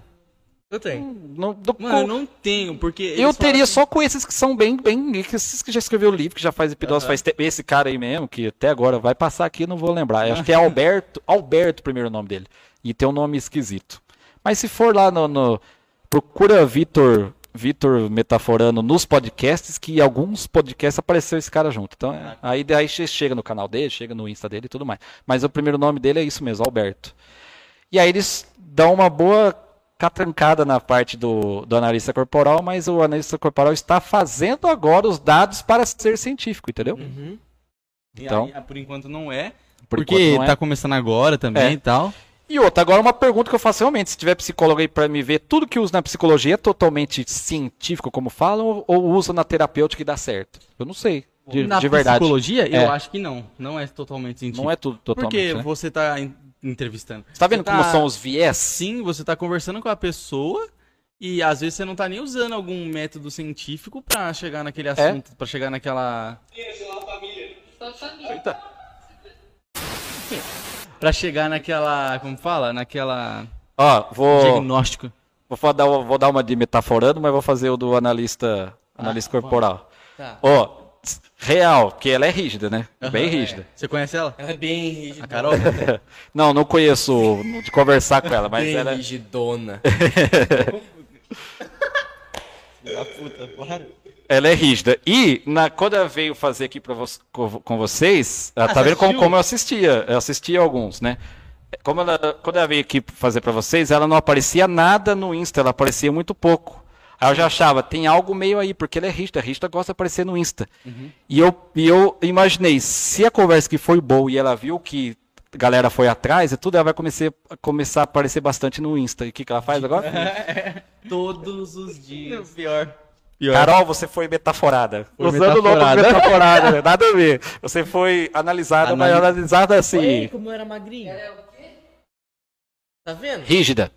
Eu tenho. Não, do- Mano, eu não tenho, porque... eu teria assim- só com esses que são bem, bem, esses que já escreveu o livro, que já faz hipnose Aham. faz tempo. Esse cara aí mesmo, que até agora vai passar aqui, não vou lembrar. Eu acho que é Alberto, Alberto, o primeiro nome dele. E tem um nome esquisito. Mas se for lá no, no- procura Vitor Vitor metaforando nos podcasts, que alguns podcasts apareceu esse cara junto. Então, é, aí daí chega no canal dele, chega no Insta dele e tudo mais. Mas o primeiro nome dele é isso mesmo, Alberto. E aí eles dão uma boa catrancada na parte do, do analista corporal, mas o analista corporal está fazendo agora os dados para ser científico, entendeu? Uhum. Então- E aí, por enquanto não é. Por porque não é. tá começando agora também É. e tal. E outra, agora uma pergunta que eu faço realmente, se tiver psicólogo aí para me ver, tudo que usa na psicologia é totalmente científico, como falam, ou- usa na terapêutica e dá certo? Eu não sei, de, Na de verdade. psicologia, É. eu acho que não. Não é totalmente científico. Não é tudo totalmente, Porque né? você tá en- entrevistando. Você tá vendo Você como são os viés? Sim, você tá conversando com a pessoa e às vezes você não tá nem usando algum método científico pra chegar naquele É. assunto, pra chegar naquela. Pra chegar naquela. Como fala? Naquela. Ó, vou, Diagnóstico. vou, dar, vou dar uma de metaforando, mas vou fazer o do analista, analista corporal. Tá. Ó, real, porque ela é rígida, né? Bem rígida. Você conhece ela? Ela é bem rígida. A Carol? Não, não conheço de conversar com ela, mas bem ela é... rigidona. Ela é rígida. E na, quando ela veio fazer aqui vo- com, vocês, ela tá vendo como, como eu assistia. Eu assistia alguns, né? Como ela, quando ela veio aqui fazer pra vocês, ela não aparecia nada no Insta, ela aparecia muito pouco. Aí eu já achava, tem algo meio aí, porque ela é rígida, a rígida gosta de aparecer no Insta. E, eu, e eu imaginei, se a conversa que foi boa e ela viu que a galera foi atrás e tudo, ela vai começar, começar a aparecer bastante no Insta. E o que, que ela faz agora? Todos os dias. Pior. Pior. Carol, você foi metaforada. Foi Usando o nome metaforada. né? nada a ver. Você foi analisada, mas Anali- analisada assim, Olha como era magrinho. Tá vendo? rígida.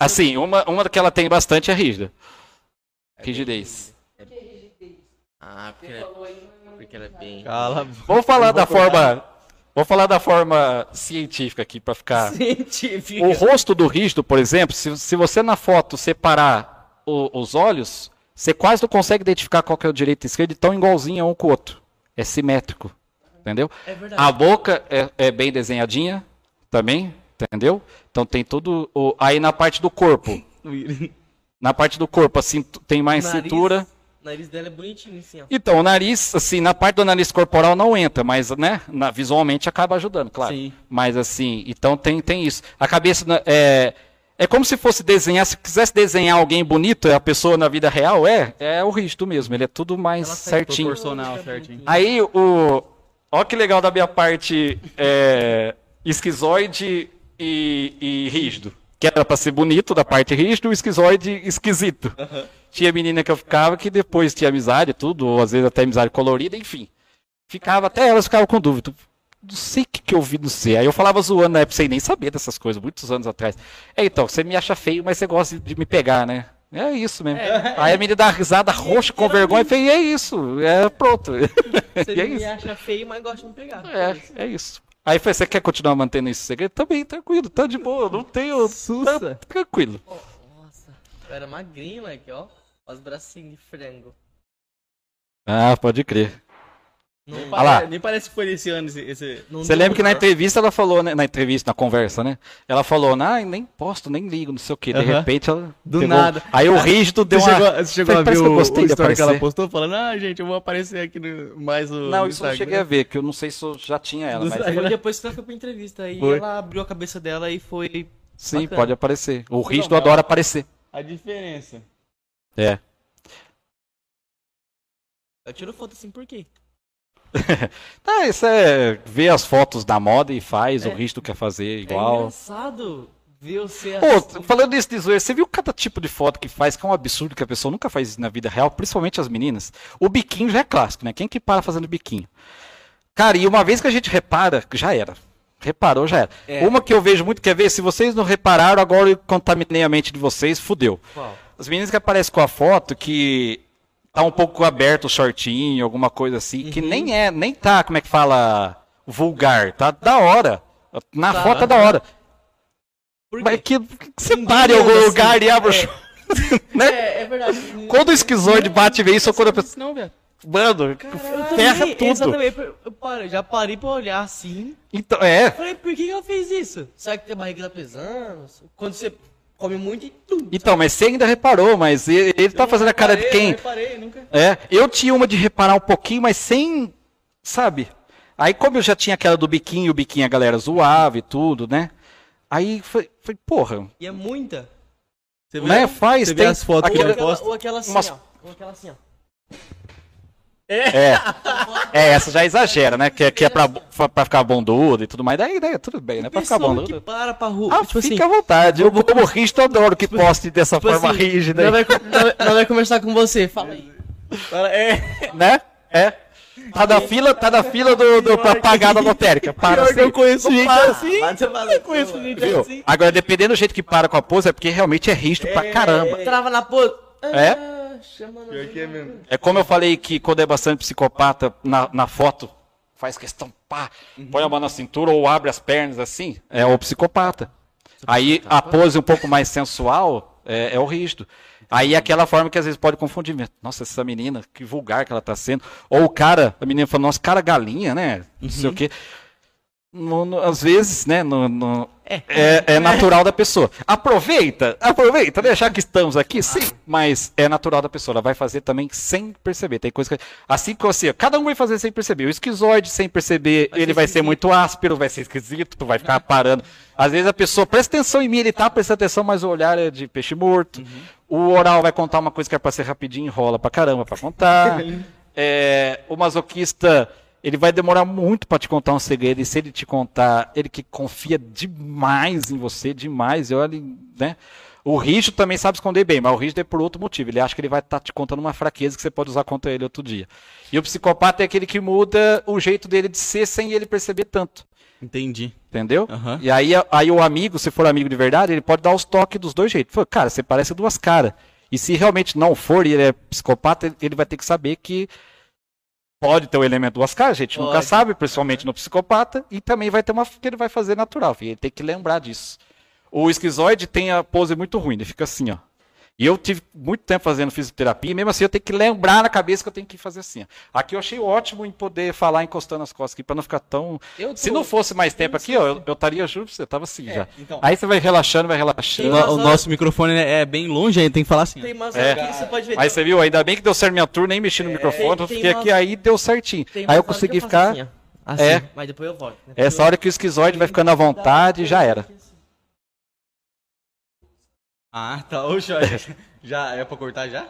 Assim, uma, uma que ela tem bastante é rígida. Rigidez. Ah, porque ela, porque ela é bem... Cala. Vamos falar da forma. Vou falar da forma científica aqui para ficar. Científica. O rosto do rígido, por exemplo, se, se você na foto separar o- os olhos, você quase não consegue identificar qual que é o direito e esquerdo, tão igualzinho um com o outro. É simétrico. Entendeu? É. A boca é, é bem desenhadinha também, entendeu? Então tem tudo. o- aí na parte do corpo. Na parte do corpo, assim, tem mais Nariz- cintura. O nariz dela é bonitinho, assim, ó. Então, o nariz, assim, na parte do nariz corporal não entra, mas, né, na- visualmente acaba ajudando, claro. Sim. Mas, assim, então tem, tem isso. A cabeça né, é, é como se fosse desenhar, se quisesse desenhar alguém bonito, a pessoa na vida real, é, é o rígido mesmo, ele é tudo mais certinho. Proporcional, certinho. Aí, o. Ó que legal da minha parte é, esquizoide e, e rígido. Que era pra ser bonito da parte rígido, o esquizoide esquisito. Tinha menina que eu ficava que depois tinha amizade tudo, ou às vezes até amizade colorida, enfim. Ficava, até elas ficavam com dúvida. Não sei o que, que eu vi no C. Aí eu falava zoando na época sem nem saber dessas coisas, muitos anos atrás. É, então, você me acha feio, mas você gosta de me pegar, né? É isso mesmo. Aí a menina dá uma risada roxa com vergonha e falei, é isso, é pronto. Você é me isso. acha feio, mas gosta de me pegar. É, é isso. Aí foi, você quer continuar mantendo esse segredo? Também, tranquilo, tá de boa, não tenho. Tá tranquilo. Nossa, eu era magrinho, moleque, ó. Ó Os bracinhos de frango. Ah, pode crer. Não Nem lá. pare- Nem parece que foi esse ano esse. esse- não Você lembra que na entrevista ela falou, né? Na entrevista, na conversa, né? Ela falou, ah, nem posto, nem ligo, não sei o quê. De Aham. repente ela. Do pegou- nada. Aí o rígido deu Você uma. chegou, você chegou a ver Parece que eu o, gostei o story que ela postou falando, ah, gente, eu vou aparecer aqui no mais o. Não, isso eu não Instagram." cheguei a ver, que eu não sei se eu já tinha ela, mas. Foi depois que ela foi pra entrevista. Aí Foi. ela abriu a cabeça dela e foi. Sim, Bacana. pode aparecer. O rígido mas- adora aparecer. A diferença. É. Eu tiro foto assim por quê? Ah, isso é ver as fotos da moda e faz, É. o rígido quer fazer É igual. engraçado ver você Pô, assim. falando isso de zoeira, você viu cada tipo de foto que faz, que é um absurdo que a pessoa nunca faz na vida real, principalmente as meninas? O biquinho já é clássico, né? Quem que para fazendo biquinho? Cara, e uma vez que a gente repara, já era. Reparou, já era. É. Uma que eu vejo muito, quer ver? Se vocês não repararam, agora eu contaminei a mente de vocês, fudeu. Qual? As meninas que aparecem com a foto que tá um pouco aberto o shortinho, alguma coisa assim, que nem é, nem tá, como é que fala, vulgar, tá da hora. Na Tá. foto é da hora. Mas que, que você pare em algum anda lugar assim, e abre o é. short, né? É, é verdade. Quando o esquizoide bate e vê isso, ou quando a pessoa... Não, velho. Mano, Eu ferra também, tudo. Exatamente. Eu, eu parei- já parei pra olhar assim. Então, é, Falei, por que que ela fez isso? Será que a barriga tá pesando? Quando você come muito e tum. Então, mas você ainda reparou, mas ele, ele tá fazendo a cara de quem. reparei, nunca. É, eu tinha uma de reparar um pouquinho, mas sem, sabe? Aí como eu já tinha aquela do biquinho, o biquinho a galera zoava e tudo, né? Aí foi, foi porra, E é muita. Você né? Faz, você tem vê as fotos que Ou ele aquela, posta. ou aquela assim, Umas- ó. Ou aquela assim, ó. É. É, essa já exagera, né? Que, é- que é pra, pra ficar bundudo e tudo mais. Daí, daí tudo bem, né? Pra ficar bundudo. que para pra rua. Ah, tipo assim, fica à vontade. Eu, como rígido, eu adoro que poste dessa tipo forma assim, rígida, aí, vai, nós vai conversar com você. Fala aí. É. né? É. Tá na fila, tá na fila do, do, pra pagar da lotérica. Para que eu assim. conheço gente Para. assim. Mas você fala, Eu conheço gente Viu? assim. Agora, dependendo do jeito que para com a pose, é porque realmente é rígido pra caramba. Trava na pose. É? Pior que é mesmo. É como eu falei que quando é bastante psicopata na, na foto, faz questão, pá, põe a mão na cintura ou abre as pernas assim, é o psicopata. Aí a pose um pouco mais sensual é, é o rígido. Aí é aquela forma que às vezes pode confundir. Nossa, essa menina, que vulgar que ela tá sendo. Ou o cara, a menina fala, nossa, cara galinha, né? Não sei o quê. No- no- às vezes, né, no- no- é, é natural da pessoa. Aproveita, aproveita, deixar que estamos aqui, sim, mas é natural da pessoa. Ela vai fazer também sem perceber. Tem coisa que. Assim que você. Cada um vai fazer sem perceber. O esquizoide, sem perceber, ele vai ser muito áspero, vai ser esquisito, tu vai ficar parando. Às vezes a pessoa presta atenção em mim, ele tá prestando atenção, mas o olhar é de peixe morto. O oral vai contar uma coisa que é pra ser rapidinho, enrola pra caramba pra contar. É, o masoquista, ele vai demorar muito pra te contar um segredo, e se ele te contar, ele que confia demais em você, demais, e olha, né? O rígido também sabe esconder bem, mas o rígido é por outro motivo. Ele acha que ele vai estar te contando uma fraqueza que você pode usar contra ele outro dia. E o psicopata é aquele que muda o jeito dele de ser sem ele perceber tanto. Entendi. Entendeu? Aham. E aí, aí o amigo, se for amigo de verdade, ele pode dar os toques dos dois jeitos. Fala, cara, você parece duas caras. E se realmente não for e ele é psicopata, ele- ele vai ter que saber que pode ter o elemento duas caras, a gente nunca Pode. sabe, principalmente no psicopata, e também vai ter uma que ele vai fazer natural, filho, ele tem que lembrar disso. O esquizoide tem a pose muito ruim, ele fica assim, ó. E eu tive muito tempo fazendo fisioterapia, e mesmo assim eu tenho que lembrar na cabeça que eu tenho que fazer assim. Aqui eu achei ótimo em poder falar encostando as costas aqui, pra não ficar tão. Eu tô- Se não fosse mais tempo aqui, ó, eu, eu estaria, juro pra você, tava assim já. então. Aí você vai relaxando, vai O, relaxando. Tem- o nosso microfone é é bem longe, aí tem que falar assim. Tem umas É. que você pode ver. Aí você viu, ainda bem que deu certo minha tour, nem mexi no microfone, eu tem- fiquei umas- aqui, aí deu certinho. Tem Aí eu consegui faço ficar. Assim. Assim, É. Mas depois eu volto. né? Essa hora que o esquizoide vai ficando à vontade, já era. Ah, tá. Oxe, já é pra cortar já?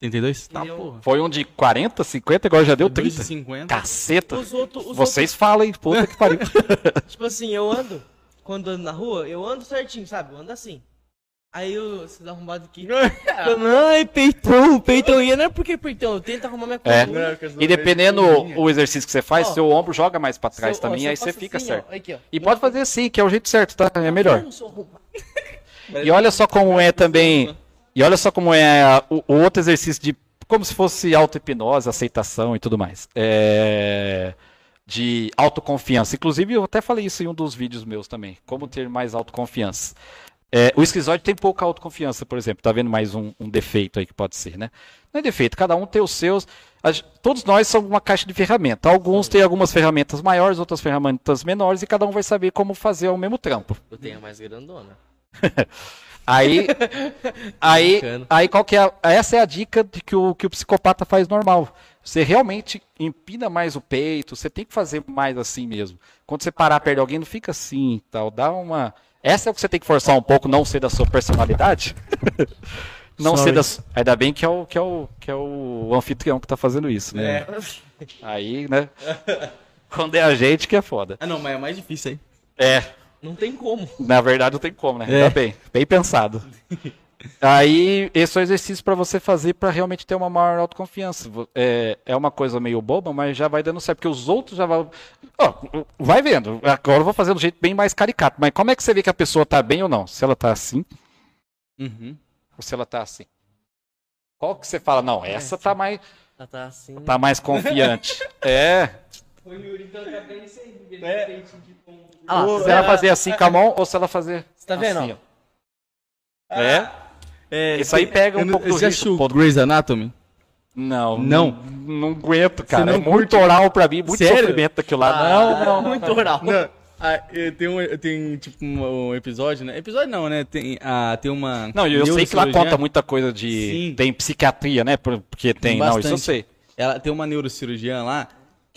32? Tá, porra. Foi um de 40, 50, agora já deu 30. 2,50. Caceta. Os outros, os Vocês falam, hein? Puta que pariu. tipo assim, eu ando, quando ando na rua, eu ando certinho, sabe? Eu ando assim. Aí eu, esses arrombados aqui. Ai, peitão, peitão. E não é porque peitão, eu tento arrumar minha É. coluna. E dependendo o exercício que você faz, Ó. seu ombro joga mais pra trás Se eu- ó, também, se eu aí você fica assim, certo. ó, aqui, ó. E pode fazer assim, que é o jeito certo, tá? É melhor. Eu não sou. E olha só como é também. E olha só como é o, o outro exercício de. Como se fosse auto-hipnose, aceitação e tudo mais. É, de autoconfiança. Inclusive, eu até falei isso em um dos vídeos meus também. Como ter mais autoconfiança. É, o esquizoide tem pouca autoconfiança, por exemplo. Tá vendo mais um, um defeito aí que pode ser, né? Não é defeito, cada um tem os seus. A todos nós somos uma caixa de ferramentas. Alguns têm algumas ferramentas maiores, outras ferramentas menores, e cada um vai saber como fazer o mesmo trampo. Eu tenho a mais grandona. Aí, aí, Bacana. aí qual que é? a- essa é a dica de que o, que o psicopata faz normal. Você realmente empina mais o peito, você tem que fazer mais assim mesmo. Quando você parar perto de alguém, não fica assim e tal. Dá uma. Essa é o que você tem que forçar um pouco, não ser da sua personalidade. não Sorry. ser da su- Ainda bem que é o, que é o, que é o anfitrião que tá fazendo isso, né? É. Aí, né? Quando é a gente que é foda. Ah, não, mas é mais difícil aí. É, Não tem como. na verdade não tem como, né? É. Tá bem, bem pensado. Aí, esse é o exercício para você fazer para realmente ter uma maior autoconfiança. É, é uma coisa meio boba, mas já vai dando certo, porque os outros já vão. Ó, vai vendo. Agora eu vou fazer de um jeito bem mais caricato. Mas como é que você vê que a pessoa tá bem ou não? Se ela tá assim, Uhum. ou se ela tá assim? Qual que você fala? Não, essa tá mais, Ela tá assim. tá mais confiante. É. Ah, lá, Se ela fazer assim com a mão ou se ela fazer. Você tá vendo, assim, ó? ó. É? É, Isso aí pega um eu não- pouco do já risco. Grey's Anatomy? Não, Não. Não, não aguento, cara. não é muito oral pra mim, muito Sério? sofrimento daquilo lá. não, não, não. Muito oral. Ah, eu tenho, eu tenho tipo um, um episódio, né? Episódio não, né? Tem, ah, tem uma. Não, eu sei que lá neurocirurgiã- conta muita coisa de. Sim. Tem psiquiatria, né? Por- Porque tem. Não, isso eu sei. Ela tem uma neurocirurgiã lá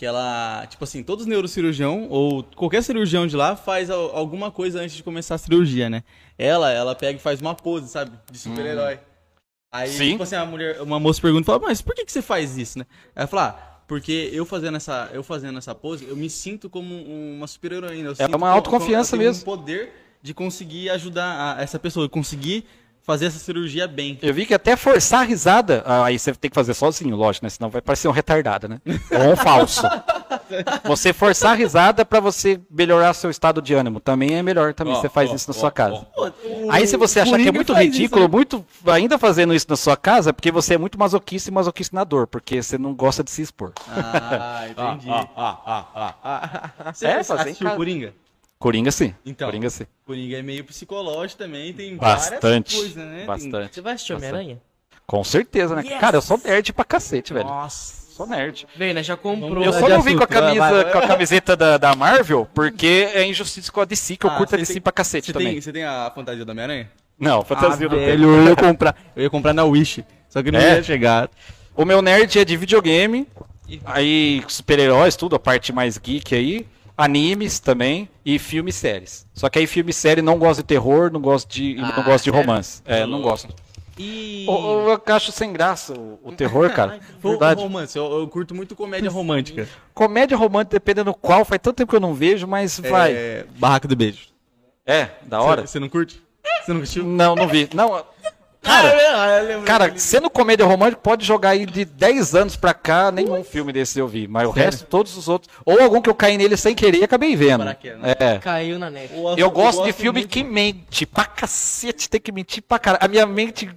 que ela, tipo assim, todos os neurocirurgião ou qualquer cirurgião de lá faz al- alguma coisa antes de começar a cirurgia, né? Ela, ela pega e faz uma pose, sabe? De super-herói. Aí, Sim. tipo assim, a mulher, uma moça pergunta, fala, mas por que, que você faz isso, né? Ela fala, ah, porque eu fazendo essa, eu fazendo essa pose, eu me sinto como um- uma super-heroína. É uma co- autoconfiança eu tenho mesmo. um poder de conseguir ajudar a- essa pessoa, conseguir fazer essa cirurgia bem. Eu vi que até forçar a risada, ah, aí você tem que fazer sozinho, lógico, né? Senão vai parecer um retardado, né? Ou um falso. Você forçar a risada pra você melhorar seu estado de ânimo. Também é melhor também. Ó, você faz ó, isso na ó, sua casa. O- Aí se você o achar que é muito isso, ridículo, né? muito ainda fazendo isso na sua casa, é porque você é muito masoquista e masoquista na dor, porque você não gosta de se expor. Ah, entendi. Você É, assistiu casa. Coringa? Coringa sim. Então. Coringa sim. Coringa é meio psicológico também, tem Bastante. várias coisas, né? Tem- Bastante. Você vai assistir. Homem-Aranha? Com certeza, né? Yes! Cara, eu sou nerd pra cacete, velho. Nossa. Sou nerd. Vem, né? Já comprou. Eu mudar só não vim com a camisa, com a camiseta da, da Marvel, porque é injustiça com a DC, que eu Ah, curto a DC tem- pra cacete Você também. tem, você tem a fantasia do Homem-Aranha? Não, fantasia ah, do velho, eu ia comprar. Eu ia comprar na Wish. Só que não É? ia chegar. O meu nerd é de videogame, aí super-heróis, tudo, a parte mais geek aí, animes também, e filmes e séries. Só que aí filme e série não gosto de terror, não gosto de, Ah, não gosto de romance. É, não gosto. E. Eu, eu acho sem graça o, o terror, cara. Verdade. romance, eu, eu curto muito comédia romântica. Comédia romântica, dependendo qual, faz tanto tempo que eu não vejo, mas vai. É, Barraca do Beijo. É, da hora. Você você não curte? Você não curtiu? Não, não vi. Não, Cara, Cara, sendo comédia romântica, pode jogar aí de 10 anos pra cá, nenhum filme desse eu vi. Mas o Sério? resto, todos os outros. Ou algum que eu caí nele sem querer e acabei vendo. Né? É. Caiu na net. Eu gosto de filme que mente pra cacete, tem que mentir pra caralho. A minha mente.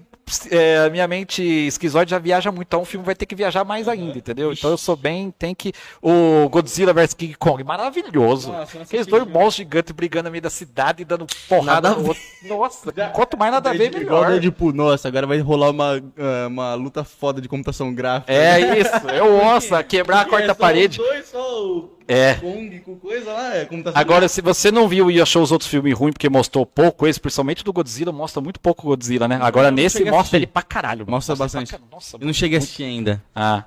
É, a minha mente esquizoide já viaja muito, então o filme vai ter que viajar mais ainda, entendeu? Então eu sou bem, tem que. O Godzilla vs King Kong, maravilhoso. Nossa, eu Aqueles dois monstros gigantes brigando no meio da cidade e dando porrada no outro. Nossa, quanto mais nada a ver, Igual melhor. Deadpool. Nossa, agora vai rolar uma, ah, uma luta foda de computação gráfica. É isso, é o ossa, quebrar a quarta parede. dois, só o É. Kong com coisa lá, é computação Agora, se você não viu e achou os outros filmes ruins porque mostrou pouco, esse, principalmente do Godzilla, mostra muito pouco o Godzilla, né? Agora não nesse mostra ele pra caralho. Mostra ele bastante. caralho. Nossa, Eu não cheguei a assistir ainda. Ah.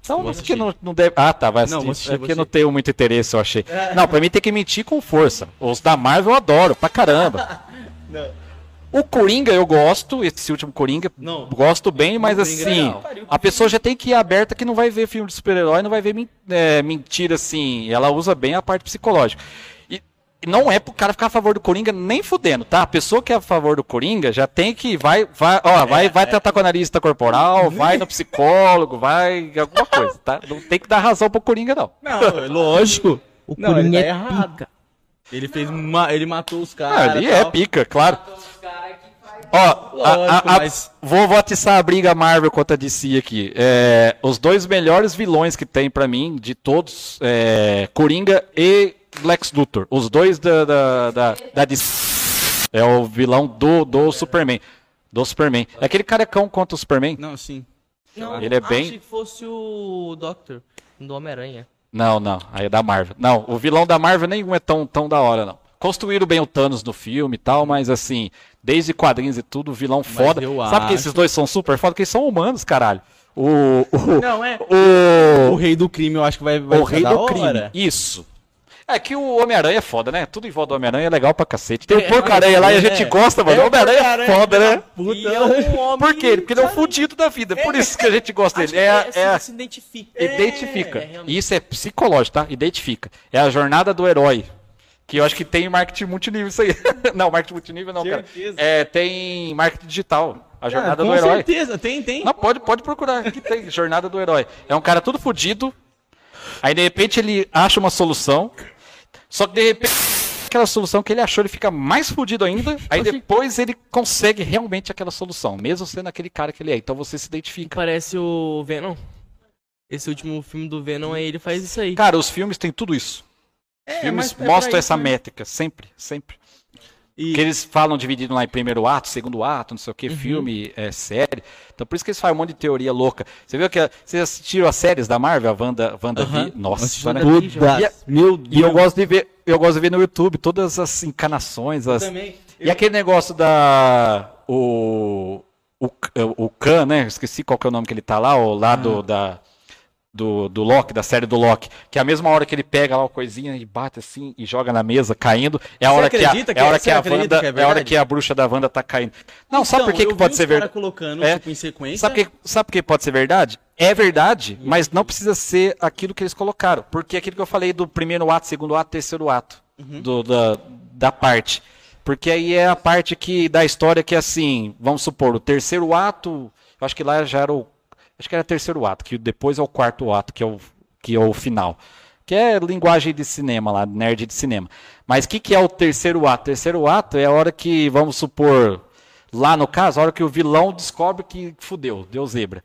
Então, mas que não, não deve. Ah, tá, vai assistir. Não, assistir, é porque não tenho muito interesse, eu achei. Não, pra mim tem que mentir com força. Os da Marvel eu adoro, pra caramba. Não. O Coringa eu gosto, esse último Coringa, Não. gosto bem, mas Coringa é assim, a pessoa já tem que ir aberta que não vai ver filme de super-herói, não vai ver é, mentira assim. Ela usa bem a parte psicológica. E não é pro cara ficar a favor do Coringa nem fudendo, tá? A pessoa que é a favor do Coringa já tem que vai, vai, ó, vai, vai tratar com a analista corporal, vai no psicólogo, vai alguma coisa, tá? Não tem que dar razão pro Coringa não. Não, é lógico. O Não, Coringa ele é tá errado. pica. Ele fez uma, ele matou os Ah, caras. ali é tal. pica, claro. Ó, a- a- Lógico, a- mas- vou, vou atiçar a briga Marvel contra a DC aqui. É, os dois melhores vilões que tem pra mim, de todos, é, Coringa e Lex Luthor. Os dois da, da, da, da DC. É o vilão do, do Superman. Do Superman. É aquele carecão contra o Superman? Não, sim. Não, Ele é bem- Achei que fosse o Doctor, do Homem-Aranha. Não, não. Aí é da Marvel. Não, o vilão da Marvel nenhum é tão, tão da hora, não. Construíram bem o Thanos no filme e tal, mas assim, desde quadrinhos e tudo, vilão foda. eu Sabe que acho- esses dois são super foda? Porque eles são humanos, caralho. O. O, Não, é. O o, rei do crime eu acho que vai, vai o rei da do crime. hora. Isso. É que o Homem-Aranha é foda, né? Tudo em volta do Homem-Aranha é legal pra cacete. Tem o É, Porco-Aranha lá e a é. gente gosta, mano. É o Homem-Aranha é foda, né? Puta. E é um homem. Por quê? Porque ele é um fudido da vida. Por isso que a gente gosta Acho dele. que É, se, é, se identifica. Identifica. É. Isso é psicológico, tá? Identifica. É a jornada do herói. Que eu acho que tem marketing multinível isso aí. não, marketing multinível não, cara. Certeza. É, tem marketing digital. A jornada Ah, do com herói. certeza, tem, tem. Não, pode, pode procurar. Aqui tem jornada do herói. É um cara todo fudido. Aí de repente ele acha uma solução. Só que de repente aquela solução que ele achou, ele fica mais fudido ainda. Aí depois ele consegue realmente aquela solução, mesmo sendo aquele cara que ele é. Então você se identifica. Parece o Venom. Esse último filme do Venom aí, ele faz isso aí. Cara, os filmes têm tudo isso. É, filmes é mostram isso, essa né? métrica, sempre, sempre. E- Que eles falam dividido lá em primeiro ato, segundo ato, não sei o Uhum. que, filme, é, série. Então por isso que eles fazem um monte de teoria louca. Você viu que a- vocês assistiram as séries da Marvel, a Wanda, Wanda Aham. Vi- Nossa, né? E, a- Meu e eu Deus. gosto de ver. eu gosto de ver no YouTube todas as encanações, as, Também. e aquele negócio da. O. O, o Khan, né? Esqueci qual que é o nome que ele tá lá, o lado da. Do, do Loki, da série do Loki. Que é a mesma hora que ele pega lá uma coisinha e bate assim e joga na mesa caindo. É a hora que a, que é a hora que a Wanda, que é é a hora que a bruxa da Wanda tá caindo. Não, sabe por que, Então, que pode ser verdade? colocando, É. tipo, em sequência. Sabe que, sabe por que pode ser verdade? É verdade, mas não precisa ser aquilo que eles colocaram. Porque é aquilo que eu falei do primeiro ato, segundo ato, terceiro ato do- da, da parte. Porque aí é a parte que da história que é assim, vamos supor, o terceiro ato, eu acho que lá já era o. Acho que era terceiro ato, que depois é o quarto ato, que é o, que é o final. Que é linguagem de cinema lá, nerd de cinema. Mas o que, que é o terceiro ato? O terceiro ato é a hora que, vamos supor, lá no caso, a hora que o vilão descobre que fudeu, deu zebra.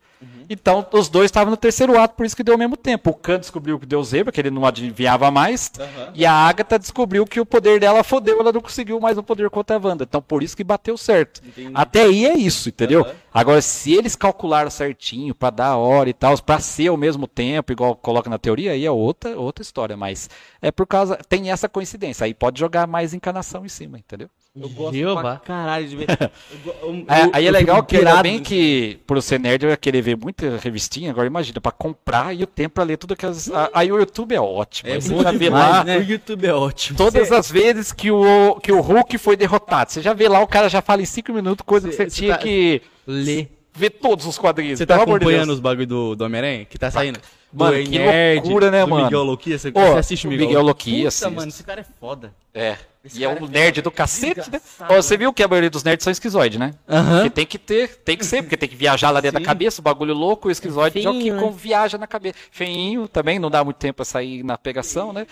Então, os dois estavam no terceiro ato, por isso que deu ao mesmo tempo. O Khan descobriu que deu zebra, que ele não adivinhava mais. E a Agatha descobriu que o poder dela fodeu, ela não conseguiu mais o poder contra a Wanda. Então, por isso que bateu certo. Entendi. Até aí é isso, entendeu? Aham. Agora, se eles calcularam certinho, pra dar a hora e tal, pra ser ao mesmo tempo, igual coloca na teoria, aí é outra, outra história. Mas é por causa. Tem essa coincidência. Aí pode jogar mais encanação em cima, entendeu? Eu gosto Jeová. pra caralho de ver. Eu eu- É, aí é legal que ainda bem que, por ser nerd, eu ia querer ver muita revistinha. Agora imagina, pra comprar e o tempo pra ler tudo aquelas. a- Aí o YouTube é ótimo. É você já vê demais, lá né? O YouTube é ótimo. todas as vezes que o, que o Hulk foi derrotado. Você já vê lá, o cara já fala em cinco minutos, coisa que você, tinha tá- que Lê. ver todos os quadrinhos. Você tá de acompanhando os bagulho do, do Homem-Aranha? Que tá saindo? Mano, do que Nerd, loucura, né, do mano? Miguel Loquia, você, Ô, você assiste o Miguel, Miguel Loquia, Puta, mano, esse cara é foda. É. Esse E é um é nerd foda. do cacete, né? Ó, você viu que a maioria dos nerds são esquizoides, né? Aham. Porque tem que ter, tem que ser, porque tem que viajar lá dentro Sim. da cabeça, o bagulho louco, o esquizoide é o que né? com- viaja na cabeça. Feinho também, não dá muito tempo pra sair na pegação, né?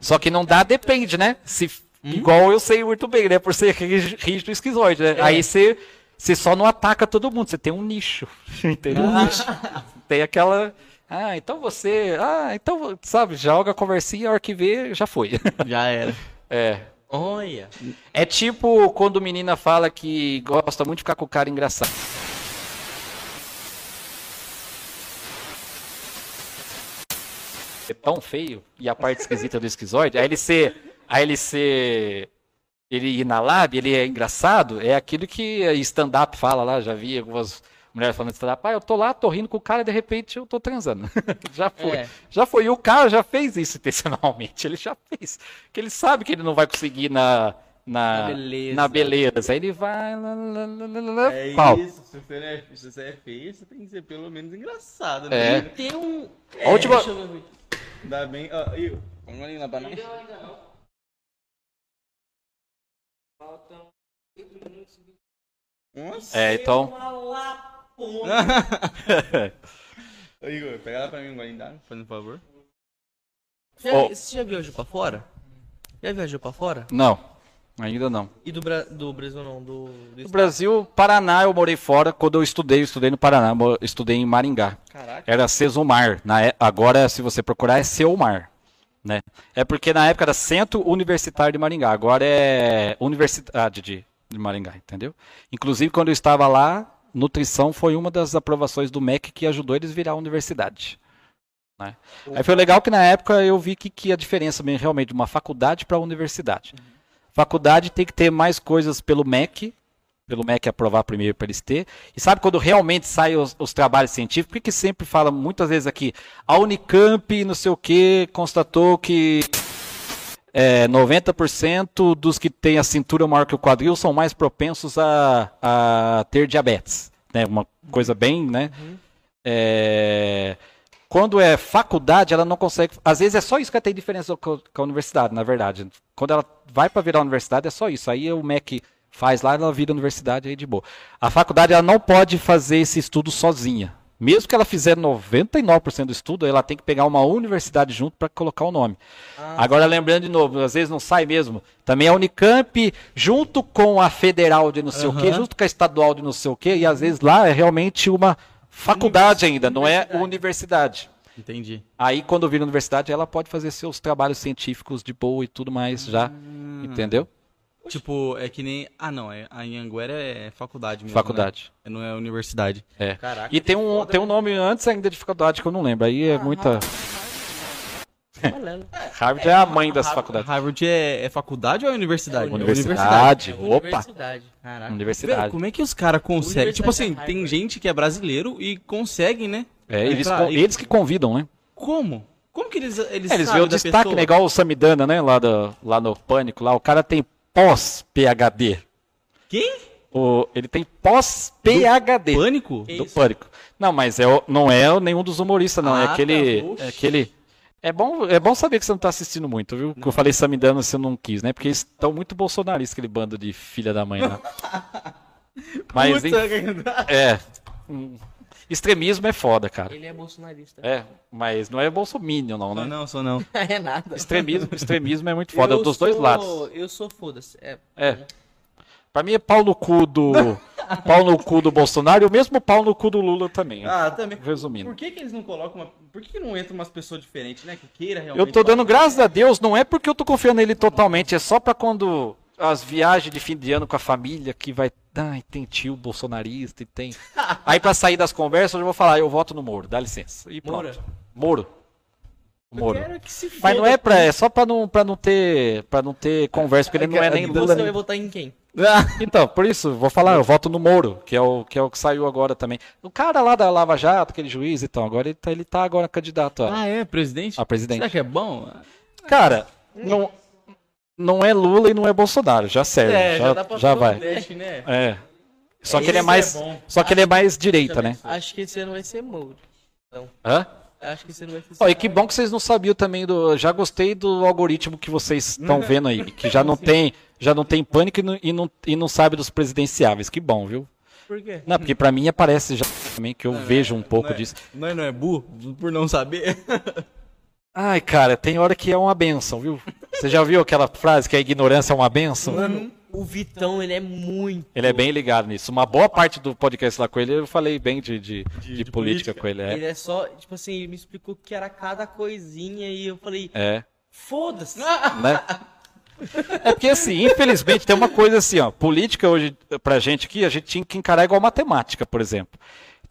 Só que não dá, depende, né? Se, Igual eu sei muito bem, né? Por ser rí- rígido esquizoide, né? Aí você, você só não ataca todo mundo, você tem um nicho, entendeu? Um nicho. Tem aquela... Ah, então você... Ah, então, sabe, joga a conversinha, a hora que vê, já foi. Já era. É, Olha. é tipo quando menina fala que gosta muito de ficar com o cara engraçado. É tão feio e a parte esquisita do esquizoide, aí ele ser, aí ele ser, ele ir na lab, ele é engraçado, é aquilo que stand-up fala lá, já vi algumas mulheres falando de stand-up, ah, eu tô lá, tô rindo com o cara e de repente eu tô transando. já foi. É. Já foi. E o cara já fez isso intencionalmente, ele já fez. Que ele sabe que ele não vai conseguir na, na, Na beleza. na beleza. Aí ele vai. Lá, lá, lá, lá, lá, É pau. isso, se você, é, se você é feio, você tem que ser pelo menos engraçado, É. né? Tem um. A última- deixa eu ver. Ainda bem. Ó, e vamos ali na banana. Nossa. É, então. Ô, Igor, pega ela pra mim, Guarindá, fazendo um favor. Já-. Você já viajou pra fora? Já viajou pra fora? Não, ainda não. E do, Bra... do Brasil não, do... do No Brasil, Paraná, eu morei fora. Quando eu estudei, eu estudei no Paraná, mo- estudei em Maringá. Caraca. Era Cesumar. Na é- agora, se você procurar, é Seumar. Né? É porque na época era Centro Universitário de Maringá. Agora é Universidade de, de Maringá, entendeu? Inclusive, quando eu estava lá, nutrição foi uma das aprovações do MEC que ajudou eles a virar universidade. né? Aí foi legal que na época eu vi que, que a diferença mesmo, realmente de uma faculdade para universidade. Faculdade tem que ter mais coisas pelo MEC, pelo MEC aprovar primeiro para eles ter. E sabe quando realmente saem os, os trabalhos científicos? Por que que sempre fala muitas vezes aqui? A Unicamp, não sei o que, constatou que é, 90% dos que têm a cintura maior que o quadril são mais propensos a, a ter diabetes. Né? Uma coisa bem, né? É, quando é faculdade, ela não consegue. Às vezes é só isso que tem diferença com com a universidade, na verdade. Quando ela vai para virar universidade, é só isso. Aí o MEC faz lá, ela vira universidade aí de boa. A faculdade ela não pode fazer esse estudo sozinha. Mesmo que ela fizer 99% do estudo, ela tem que pegar uma universidade junto para colocar o nome. Agora, lembrando de novo, às vezes não sai mesmo. Também a Unicamp, junto com a federal de não sei o quê, junto com a estadual de não sei o quê, e às vezes lá é realmente uma faculdade ainda, não é universidade. Entendi. Aí, quando vira universidade, ela pode fazer seus trabalhos científicos de boa e tudo mais já. Entendeu? Tipo, é que nem. Ah, não, é, a Anhanguera é faculdade mesmo. Faculdade. Né? Não é universidade. É. Caraca. E tem um, tem um nome antes ainda de faculdade que eu não lembro. Aí é muita. Paralelo. Harvard é a mãe das faculdades. Harvard é, é faculdade ou é universidade? Universidade. Opa. Universidade. Caraca. Universidade. Como é que os caras conseguem? Tipo assim, Universidade é tem Harvard. gente que é brasileiro e conseguem, né? É, eles, e- eles que convidam, né? Como? Como que eles eles, É, eles veem o destaque, pessoa? né? Igual o Samidana, né? Lá, do, lá no Pânico, lá. O cara tem pós-PHD. Quem? O, ele tem pós-PHD. Pânico? Do Pânico. Não, mas é, não é nenhum dos humoristas, não. é Ah, aquele. tá. É aquele. É bom, é bom saber que você não tá assistindo muito, viu? Que eu falei Samidana, você não quis, né? Porque eles estão muito bolsonaristas, aquele bando de filha da mãe lá. Mas, Puta, enfim, é. Extremismo é foda, cara. Ele é bolsonarista. É, mas não é bolsominion, não, Não, né? não, sou não. É nada. Extremismo, extremismo é muito foda, Eu dos dois sou- lados. Eu sou foda-se. É. É. Pra mim é pau no cu do. pau no cu do Bolsonaro e o mesmo pau no cu do Lula também. Ah, também. Resumindo. Por que, que eles não colocam uma. Por que, que não entram umas pessoas diferentes, né? Que queira realmente. Eu tô dando graças a Deus, não é porque eu tô confiando nele totalmente, é só pra quando as viagens de fim de ano com a família que vai. Ai, tem tio bolsonarista e tem. Aí pra sair das conversas eu vou falar, eu voto no Moro, dá licença. E pronto. Moura. Moro. Moro. Quero que se Mas não é pra, é só pra não, pra não ter, para não ter conversa, porque ele não é nem Você Lula vai nem votar em quem? Então, por isso, vou falar, eu voto no Moro, que é o que, é o que saiu agora também. O cara lá da Lava Jato, aquele juiz, então, agora ele tá, ele tá agora candidato a, Ah, é? Presidente? a presidente. Será que é bom? Cara, não, não é Lula e não é Bolsonaro, já serve, É, já, dá pra já vai. né? É. Só É, que ele é mais, é só que ele é mais direita, né? Acho que esse ano vai ser Moura. Hã? Acho que esse ano vai ser. Ó, e que bom que vocês não sabiam também do. Já gostei do algoritmo que vocês estão vendo aí, que já não tem, já não tem pânico e não, e não, e não sabe dos presidenciáveis. Que bom, viu? Por quê? Não, porque pra mim aparece já também que eu vejo um pouco Não é- disso. Nós não é burro por não saber? Ai, cara, tem hora que é uma benção, viu? Você já viu aquela frase que a ignorância é uma benção? Mano, o Vitão, ele é muito. Ele é bem ligado nisso. Uma boa parte do podcast lá com ele, eu falei bem de, de, de de política, política. com ele. Ele É. é só, tipo assim, ele me explicou que era cada coisinha e eu falei, é. foda-se. né? É porque assim, infelizmente tem uma coisa assim, ó, política hoje pra gente aqui, a gente tinha que encarar igual matemática, por exemplo.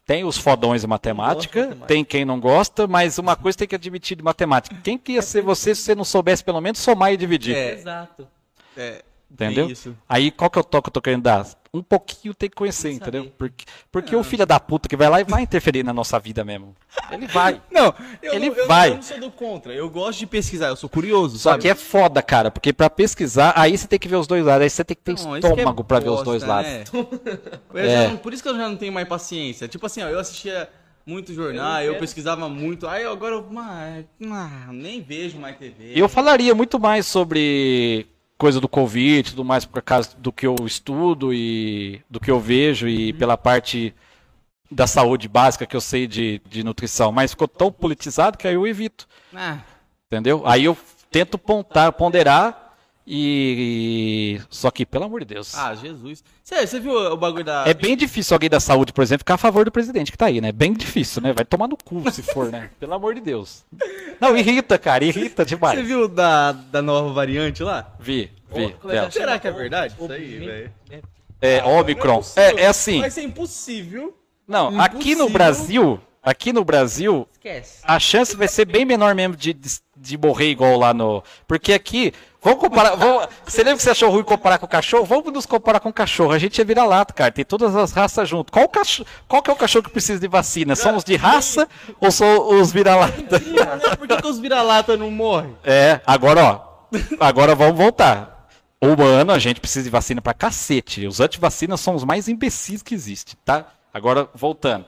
Tem os fodões em matemática, matemática. tem quem não gosta, mas uma coisa tem que admitir de matemática. Quem que ia ser você se você não soubesse pelo menos somar e dividir? É. Exato. É, Entendeu? isso. Aí qual que é o toque que eu tô querendo dar? Um pouquinho tem que conhecer, Tem que entendeu? Porque, porque o filho da puta que vai lá e vai interferir na nossa vida mesmo. Ele vai. Não, eu, Ele não, eu, vai. eu não sou do contra. Eu gosto de pesquisar, eu sou curioso, Só sabe? que é foda, cara, porque pra pesquisar, aí você tem que ver os dois lados, aí você tem que ter Não, é estômago pra ver os dois lados. né? Eu É. não- por isso que eu já não tenho mais paciência. Tipo assim, ó, eu assistia muito jornal, eu, pesquisava muito. Aí agora eu ah, ah, nem vejo mais TV. Eu falaria muito mais sobre coisa do Covid e tudo mais, por causa do que eu estudo e do que eu vejo e pela parte da saúde básica que eu sei de, de nutrição, mas ficou tão politizado que aí eu evito, Ah, entendeu? Aí eu tento pontar, ponderar e... Só que, pelo amor de Deus... ah, Jesus. Você, você viu o bagulho da. É bem difícil alguém da saúde, por exemplo, ficar a favor do presidente que tá aí, né? Bem difícil, né? Vai tomar no cu se for, né? Pelo amor de Deus. Não, irrita, cara, irrita Você demais. viu da, da nova variante lá? Vi, vi. É Será que é verdade? Isso aí, velho. É, Omicron. É, é assim. Vai ser impossível. Não, aqui no impossível. Brasil, aqui no Brasil, Esquece. a chance vai ser bem menor mesmo de, de, de morrer igual lá no. Porque aqui, vamos comparar. Vamos, você lembra que você achou ruim comparar com o cachorro? Vamos nos comparar com o cachorro. A gente é vira-lata, cara. Tem todas as raças junto. Qual, cachorro, qual que é o cachorro que precisa de vacina? São os de raça ou são os vira-lata? Por que, que os vira-lata não morrem? É, agora, ó. Agora vamos voltar. Humano, a gente precisa de vacina pra cacete. Os antivacinas são os mais imbecis que existem, tá? Agora, voltando.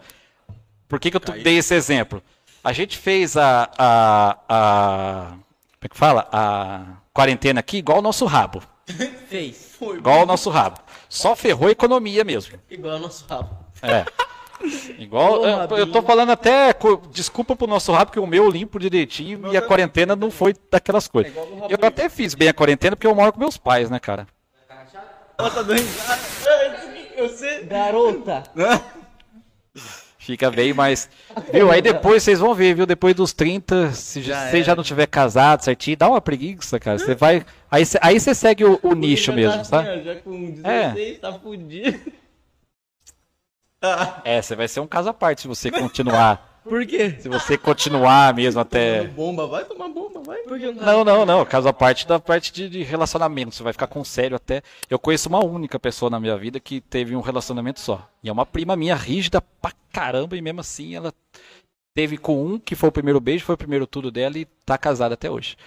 Por que, que eu dei esse exemplo? A gente fez a, a, a. Como é que fala? A quarentena aqui igual o nosso rabo. Fez. Igual o nosso rabo. Só ferrou a economia mesmo. Igual o nosso rabo. É. Igual. Ô, eu- Rabinho. eu tô falando até. co- Desculpa pro nosso rabo, que o meu eu limpo direitinho e a quarentena não foi daquelas coisas. Eu até fiz bem a quarentena porque eu moro com meus pais, né, cara? Ela tá dando risada. Garota. Fica bem, mas. Viu? Aí depois vocês vão ver, viu? Depois dos 30, se Já você já não tiver casado certinho, dá uma preguiça, cara. Você vai. Aí você aí você segue o, o nicho mesmo, tá sabe? Já com 16, É. tá fudido. É, você vai ser um caso à parte se você continuar Por quê? Se você continuar mesmo até. Bomba, vai tomar bomba, vai. Por que não tá? Não, não, não. Caso a parte da parte de, de relacionamento. Você vai ficar com sério até. Eu conheço uma única pessoa na minha vida que teve um relacionamento só. E é uma prima minha rígida pra caramba. E mesmo assim ela teve com um que foi o primeiro beijo, foi o primeiro tudo dela e tá casada até hoje.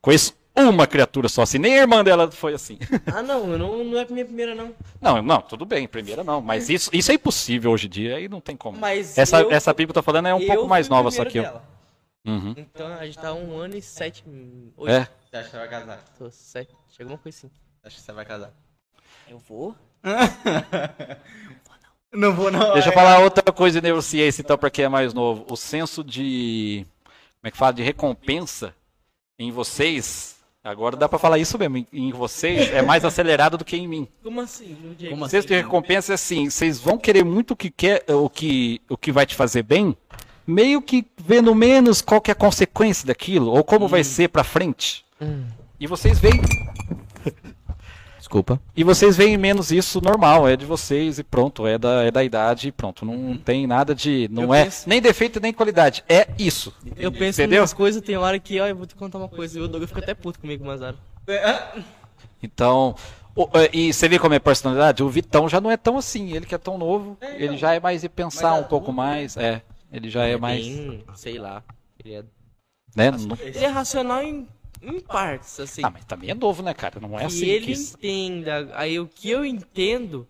Conheço uma criatura só assim. Nem a irmã dela foi assim. Ah, não, não, não é minha primeira, não. Não, não, tudo bem. Primeira não. Mas isso, isso é impossível hoje em dia. Aí não tem como. Mas Essa, eu- essa pipa que eu tô falando é um pouco mais nova só que dela. Uhum. Então a gente tá um ano e sete. Oito. É. Você acha que você vai casar? Tô sete. Chega uma coisa assim. Acho que você vai casar. Eu vou? Não vou, não. Deixa eu falar outra coisa de neurociência, então, para quem é mais novo. O senso de. Como é que fala? De recompensa em vocês. Agora dá pra falar isso mesmo. em- Em vocês é mais acelerado do que em mim. Como assim? Como O senso de recompensa é assim: vocês vão querer muito o que quer, o que, o que vai te fazer bem, meio que vendo menos qual que é a consequência daquilo, ou como vai ser pra frente. E vocês veem Desculpa. E vocês veem menos isso normal, é de vocês e pronto, é da, é da idade e pronto. Não tem nada de. Não Eu é penso- nem defeito nem qualidade. É isso. Eu penso Entendeu? nas coisas, tem hora que, ó, eu vou te contar uma coisa. E o Douglas fica até puto comigo, Mazaro. Então. o- é, e você vê como é a personalidade? O Vitão já não é tão assim. Ele que é tão novo, ele já é mais de pensar um pouco mais. É. Ele já é mais. Bem, sei lá. Ele é, Né? Não- ele é racional em, em partes, assim. Ah, mas também é novo, né, cara? Não é que assim. ele que- entenda. Aí o que eu entendo,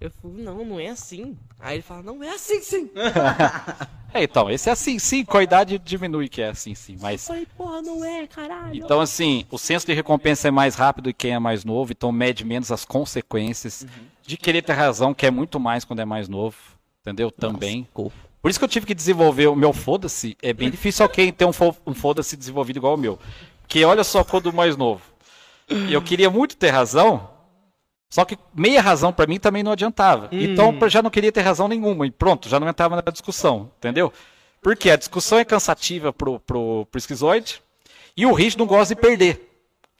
eu falo, não, não é assim. Aí ele fala, não é assim sim. É, então, esse é assim, sim. Com a idade diminui que é assim, sim. Eu Mas. falei, porra, não é, caralho. Então, assim, o senso de recompensa é mais rápido em quem é mais novo, então mede menos as consequências de querer ter razão, que é muito mais quando é mais novo, entendeu? Também. Por isso que eu tive que desenvolver o meu foda-se. É bem difícil alguém ter um, um foda-se desenvolvido igual o meu. Porque olha só quando mais novo. Eu queria muito ter razão, só que meia razão pra mim também não adiantava. Então eu já não queria ter razão nenhuma. E pronto, já não entrava na discussão, entendeu? Porque a discussão é cansativa pro, pro, pro esquizoide e o rígido não gosta de perder.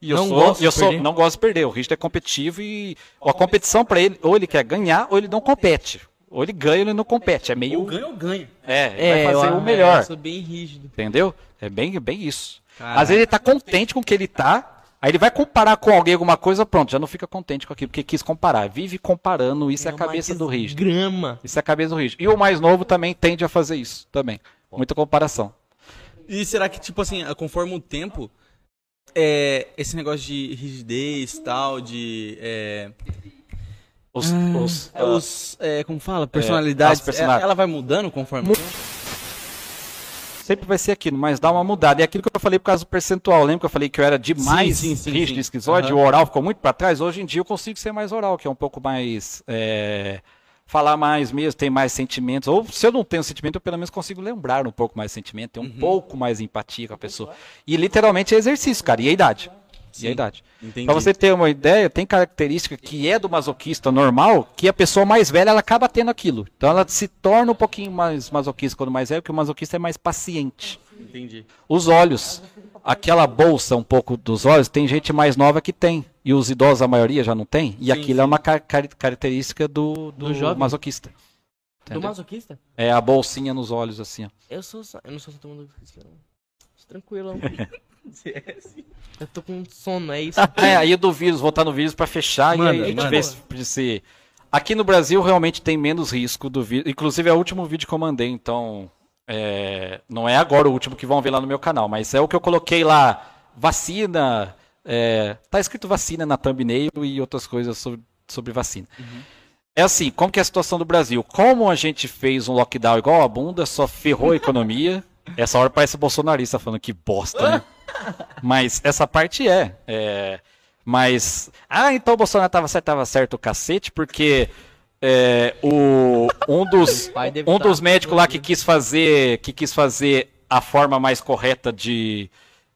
E eu Não sou, gosta de eu sou, perder? não gosto de perder. O rígido é competitivo e a competição pra ele, ou ele quer ganhar ou ele não compete. Ou ele ganha ou ele não compete. É meio. Ou ganha ou ganha. É, É, vai fazer eu, o melhor. Eu sou bem rígido. Entendeu? É bem, bem isso. Caraca. Às vezes ele tá contente com o que ele tá, aí ele vai comparar com alguém alguma coisa, pronto, já não fica contente com aquilo, porque quis comparar. Vive comparando, isso é, a uma cabeça do rígido. Grama. Isso é a cabeça do rígido. E o mais novo também tende a fazer isso, também. Muita comparação. E será que, tipo assim, conforme o tempo, é, esse negócio de rigidez tal, de. É, Os, os, é, os, é, como fala? Personalidades. é, ela vai mudando conforme o tempo? Sempre vai ser aquilo, mas dá uma mudada. E aquilo que eu falei por causa do percentual, lembra que eu falei que eu era demais Sim, sim, sim, rígido sim. e esquizoide, Aham. o oral ficou muito para trás. Hoje em dia eu consigo ser mais oral, que é um pouco mais. é, falar mais mesmo, tem mais sentimentos. Ou se eu não tenho sentimento, eu pelo menos consigo lembrar um pouco mais sentimento, ter um Uhum. pouco mais empatia com a pessoa. E literalmente é exercício, cara. E a idade. E a idade. Entendi. Pra você ter uma ideia, tem característica que é do masoquista normal, que a pessoa mais velha ela acaba tendo aquilo. Então ela se torna um pouquinho mais masoquista quando mais velha, porque o masoquista é mais paciente. Entendi. Os olhos, aquela bolsa um pouco dos olhos, tem gente mais nova que tem. E os idosos, a maioria, já não tem. E Sim, aquilo é sim. uma car- car- característica do, do, Do masoquista. Do Entendeu? masoquista? É a bolsinha nos olhos, assim, ó. Eu sou. só- Eu não sou todo mundo não. Eu tô com sono, é isso. É, aí do vírus, voltar no vírus pra fechar Manda, e aí a gente vê se, se- Aqui no Brasil realmente tem menos risco do vírus. Inclusive é o último vídeo que eu mandei, então. é, não é agora o último que vão ver lá no meu canal, mas é o que eu coloquei lá. Vacina. é, tá escrito vacina na thumbnail e outras coisas sobre, sobre vacina. É assim, como que é a situação do Brasil? Como a gente fez um lockdown igual a bunda, só ferrou a economia. Essa hora parece bolsonarista falando que bosta, né? Mas essa parte é, é. Mas. Ah, então o Bolsonaro tava certo, certo o cacete, porque é, o, um dos, um dos médicos lá que quis fazer. Que quis fazer a forma mais correta de,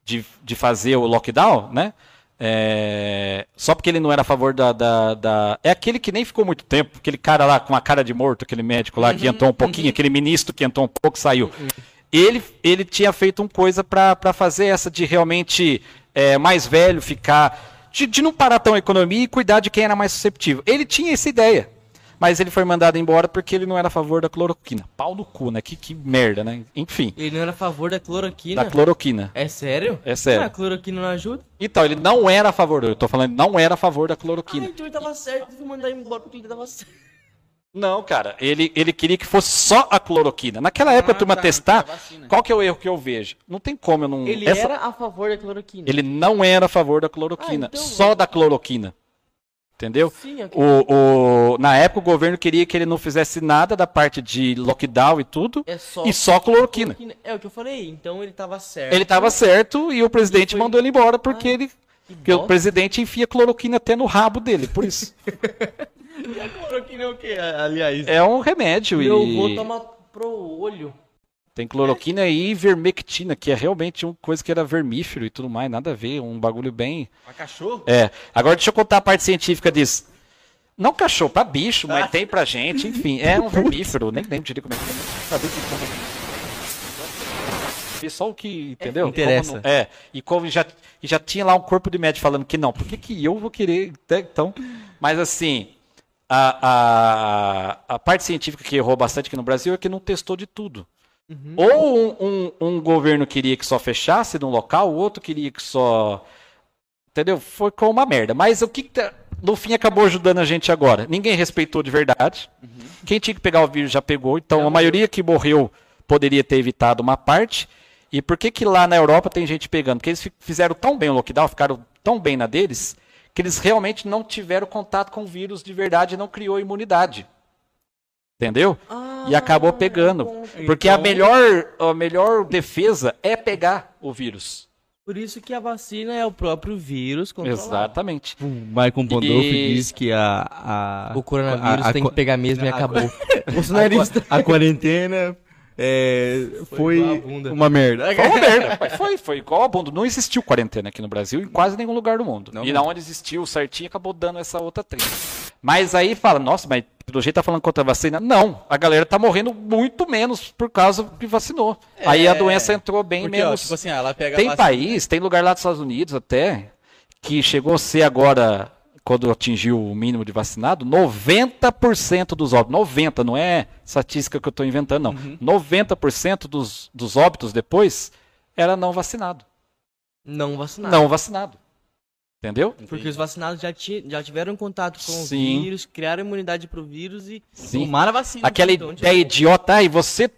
de, de fazer o lockdown, né? É, só porque ele não era a favor da, da, da- É aquele que nem ficou muito tempo, aquele cara lá com a cara de morto, aquele médico lá que entrou um pouquinho, aquele ministro que entrou um pouco saiu. Ele, ele tinha feito uma coisa para fazer essa de realmente é, mais velho ficar. De, de não parar tão a economia e cuidar de quem era mais susceptível. Ele tinha essa ideia. mas ele foi mandado embora porque ele não era a favor da cloroquina. Pau no cu, né? Que, que merda, né? Enfim, Ele não era a favor da cloroquina? da cloroquina. É sério? É sério. Ah, a cloroquina não ajuda? Então, ele não era a favor, eu tô falando, não era a favor da Ah, cloroquina. então ele tava certo, foi mandar embora porque ele tava certo. Não, cara, ele, ele queria que fosse só a cloroquina. Naquela época, a turma tá, testar, da vacina. qual que é o erro que eu vejo? Não tem como eu não... Ele essa- era a favor da cloroquina. Ele não era a favor da cloroquina, Ah, então- só da cloroquina. Entendeu? Sim, ok. O, o- na época o governo queria que ele não fizesse nada da parte de lockdown e tudo, É só e só cloroquina. É o que eu falei, então ele tava certo. Ele estava certo e o presidente foi- mandou ele embora porque Ah, ele. que Porque o presidente enfia cloroquina até no rabo dele, por isso. E a cloroquina é o quê, aliás? é um remédio Eu e vou tomar pro olho. tem cloroquina e ivermectina, que é realmente uma coisa que era vermífero e tudo mais, nada a ver, um bagulho bem. Pra cachorro? É. Agora deixa eu contar a parte científica disso. Não cachorro, pra bicho, mas tem pra gente, enfim. É um vermífero, nem lembro direito como é que é. Só o que, entendeu? interessa. Como não- é, e como já, já tinha lá um corpo de médico falando que não, por que, que eu vou querer, né, então, mas assim, a, a, a parte científica que errou bastante aqui no Brasil é que não testou de tudo. Ou um, um, um governo queria que só fechasse num local, o outro queria que só Entendeu? Foi com uma merda. Mas o que, tá- no fim acabou ajudando a gente agora? Ninguém respeitou de verdade. Quem tinha que pegar o vírus já pegou. Então a maioria que morreu poderia ter evitado uma parte. E por que que lá na Europa tem gente pegando? Porque eles fi- fizeram tão bem o lockdown, ficaram tão bem na deles, que eles realmente não tiveram contato com o vírus de verdade e não criou imunidade. Entendeu? e acabou pegando. Porque a melhor, a melhor defesa é pegar o vírus. Por isso que a vacina é o próprio vírus controlado. Exatamente. O Michael Pandolfo E- diz que a, a, O coronavírus a- a tem que pegar mesmo e a- acabou. Bolsonarista. A, quarentena é, foi, bunda. uma merda. Foi uma merda. Foi, foi igual a bunda. Não existiu quarentena aqui no Brasil em quase nenhum lugar do mundo. Não e mesmo. na onde existiu certinho, acabou dando essa outra treta. Mas aí fala, nossa, mas pelo jeito tá falando contra a vacina. Não, a galera tá morrendo muito menos por causa que vacinou. aí a doença entrou bem Porque, ó, menos. tipo assim, ela pega tem vacina- país, tem lugar lá dos Estados Unidos até, que chegou a ser agora, quando atingiu o mínimo de vacinado, 90% dos óbitos. 90%, não é estatística que eu estou inventando, não. Uhum. 90% dos, dos óbitos depois era não vacinado. Não vacinado. Não vacinado. Entendeu? Porque os vacinados já, ti- já tiveram contato com Sim. o vírus, criaram imunidade pro vírus e. Sim. Tomaram a vacina. Aquela então, tipo- ideia idiota, aí você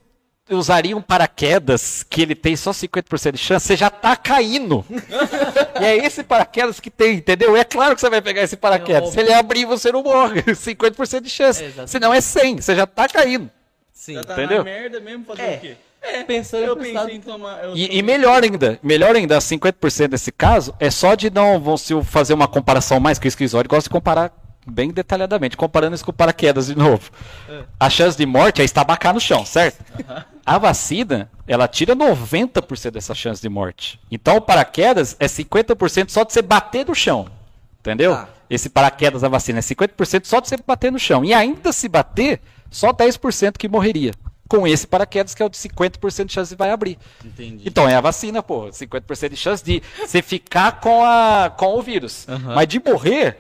usaria um paraquedas que ele tem só 50% de chance, você já tá caindo. e é esse paraquedas que tem, entendeu? É claro que você vai pegar esse paraquedas. É Se ele abrir, você não morre. 50% de chance. É, exatamente. Senão é 100, você já tá caindo. Sim. Já tá Entendeu? na merda mesmo, fazer É. o quê? Pensando Eu pensei em tomar... eu E, tomei- e melhor ainda, melhor ainda, 50% desse caso é só de não, vão se eu fazer uma comparação mais, que o escritório gosta de comparar bem detalhadamente, comparando isso com o paraquedas de novo. A chance de morte é estabacar no chão, certo? A vacina, ela tira 90% dessa chance de morte. Então o paraquedas é 50% só de você bater no chão. Entendeu? Tá. Esse paraquedas da vacina é 50% só de você bater no chão. E ainda se bater, só 10% que morreria. Com esse paraquedas que é o de 50% de chance de vai abrir. Entendi. Então é a vacina, pô. 50% de chance de você ficar com, a, com o vírus. Aham. Mas de morrer,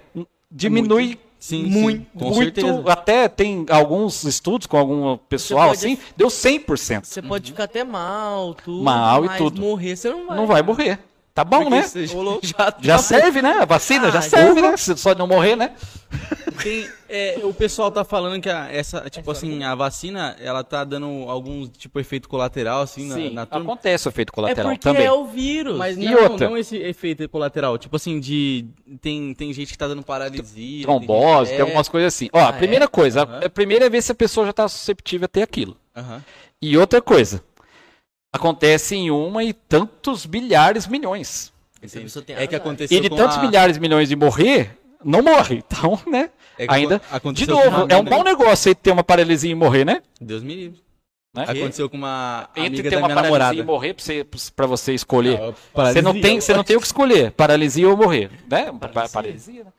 diminui Sim, muito. sim, com muito certeza. até tem alguns estudos com algum pessoal pode- assim, deu 100%. Você pode ficar até mal, tudo. Mal e mas tudo. morrer você não vai. Não vai morrer. Tá bom, Porque né? já- já, Já serve, né? A vacina já Ah, serve, né? Se Só de não morrer, né? Tem, é, o pessoal tá falando que a, essa, tipo assim, a vacina, ela tá dando algum, tipo, efeito colateral, assim, na, Sim, na turma. acontece o efeito É colateral porque também. é o vírus. Mas E não, outra? não esse efeito colateral. Tipo assim, de. Tem, tem gente que tá dando paralisia. Trombose, tem, tem algumas coisas assim. Ó, a Ah, primeira é? coisa, Aham. a primeira é ver se a pessoa já tá susceptível a ter aquilo. Aham. E outra coisa, acontece em uma e tantos bilhares milhões. É que azar. aconteceu E de tantos a- milhares milhões de morrer, não morre. Então, né? É Ainda. aconteceu De novo, é um bom negócio aí ter uma paralisia e morrer, né? Deus me livre. Né? Aconteceu com uma Entre amiga ter da uma minha paralisia namorada. e morrer pra você, pra você escolher. Não, Você não, tem, você não tem o que escolher, paralisia ou morrer, né? Paralisia. paralisia né?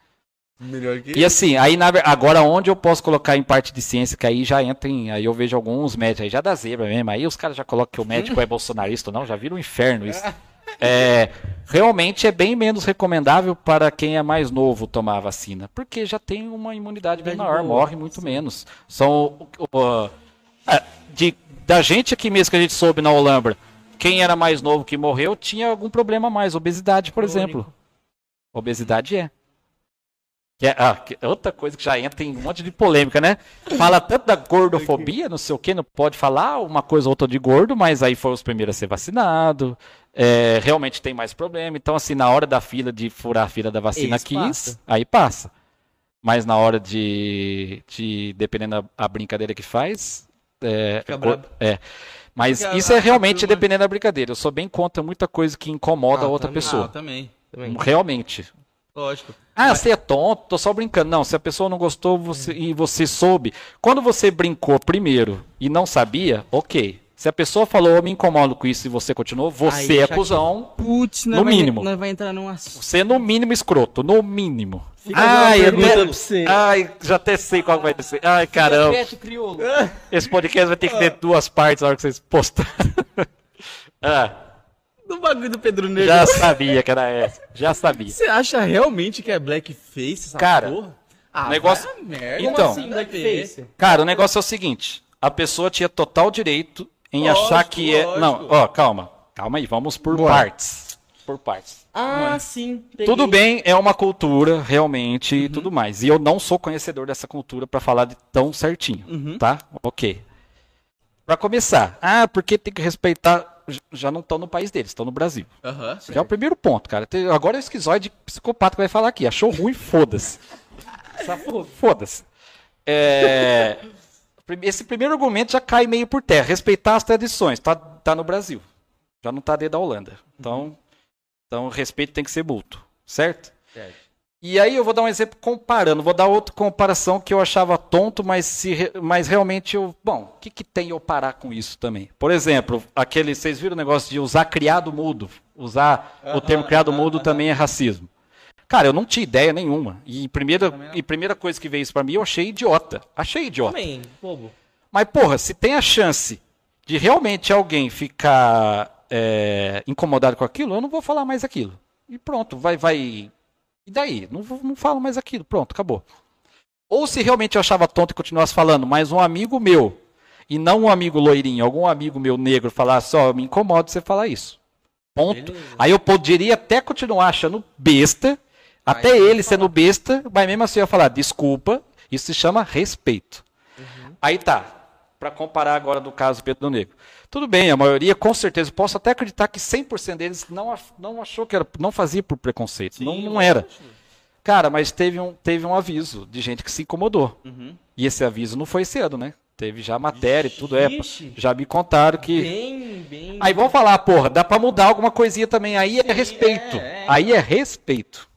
Melhor que E assim, aí na agora onde eu posso colocar em parte de ciência, que aí já entra em. Aí eu vejo alguns médicos aí, já da zebra mesmo. Aí os caras já colocam que o médico é bolsonarista ou não, já vira um inferno isso. É, realmente é bem menos recomendável para quem é mais novo tomar a vacina, porque já tem uma imunidade bem Imunidade maior, boa, morre muito menos. São uh, de, da gente aqui mesmo que a gente soube na Olambra, quem era mais novo que morreu tinha algum problema mais, obesidade, por Crônico. exemplo. Obesidade é. Que é, ah, que é outra coisa que já entra em um monte de polêmica, né? Fala tanto da gordofobia, não sei o que, não pode falar uma coisa ou outra de gordo, mas aí foi os primeiros a ser vacinado. é, realmente tem mais problema. Então, assim, na hora da fila de furar a fila da vacina Esse quis, passa. aí passa. Mas na hora de, de dependendo da brincadeira que faz, é, Fica é, brabo. é. Mas Porque a- isso é realmente dependendo da brincadeira. Eu sou bem contra muita coisa que incomoda Ah, a outra também. Ah, pessoa. também. Também. Realmente. Lógico. Ah, você é tonto, tô só brincando. Não, se a pessoa não gostou você, e você soube. Quando você brincou primeiro e não sabia, ok. Se a pessoa falou, eu me incomodo com isso e você continuou, você Aí, é cuzão. Putz, No mínimo. Nós vai entrar num assunto. Você é no mínimo escroto, no mínimo. Fica Ai, eu até- você. Ai, já até sei qual vai ser. Ai, caramba. Esse podcast vai ter que ter duas partes na hora que vocês postarem. ah, Do bagulho do Pedro Negro. já sabia que era essa. Já sabia. Você acha realmente que é blackface essa Cara, porra? Ah, negócio- merda. Então. Como assim, Blackface. Cara, o negócio é o seguinte: a pessoa tinha total direito em Lógico, achar que é. lógico. Não, ó, calma. Calma aí, vamos por partes. Por partes. Ah, sim. peguei. Tudo bem, é uma cultura, realmente, Uhum. e tudo mais. E eu não sou conhecedor dessa cultura pra falar de tão certinho, Uhum. tá? Ok. Pra começar, ah, porque tem que respeitar. Já não estão no país deles, estão no Brasil. Aham. Já é o primeiro ponto, cara. Tem- Agora é o esquizoide psicopata que vai falar aqui. Achou ruim, foda-se. Foda-se. É, Esse primeiro argumento já cai meio por terra. Respeitar as tradições. Tá, tá no Brasil. Já não tá dentro da Holanda. Então, então o respeito tem que ser mútuo. Certo? Certo. E aí eu vou dar um exemplo comparando. Vou dar outra comparação que eu achava tonto, mas, se, mas realmente eu. Bom, o que, que tem eu parar com isso também? Por exemplo, aquele. Vocês viram o negócio de usar criado mudo? Usar o termo criado mudo também é racismo. Cara, eu não tinha ideia nenhuma. E primeira, e primeira coisa que veio isso pra mim, eu achei idiota. Achei idiota. Também, bobo. Mas, porra, se tem a chance de realmente alguém ficar é, incomodado com aquilo, eu não vou falar mais aquilo. E pronto, vai, vai. E daí? Não, não falo mais aquilo, pronto, acabou. Ou se realmente eu achava tonto e continuasse falando, mas um amigo meu, e não um amigo loirinho, algum amigo meu negro falasse, ó, me incomoda você falar isso. Ponto. Beleza. Aí eu poderia até continuar achando besta, até ele sendo besta, mas mesmo assim eu ia falar, desculpa, isso se chama respeito. Aí tá, pra comparar agora do caso Pedro Negro. Tudo bem, a maioria, com certeza, posso até acreditar que 100% deles não, não achou que era, não fazia por preconceito, não, não era. Cara, mas teve um, teve um aviso de gente que se incomodou. E esse aviso não foi ano, né? Teve já matéria e tudo, é. Já me contaram que. Bem, bem. Aí vamos falar, porra, dá pra mudar alguma coisinha também. Aí é respeito. é, é. Aí é respeito.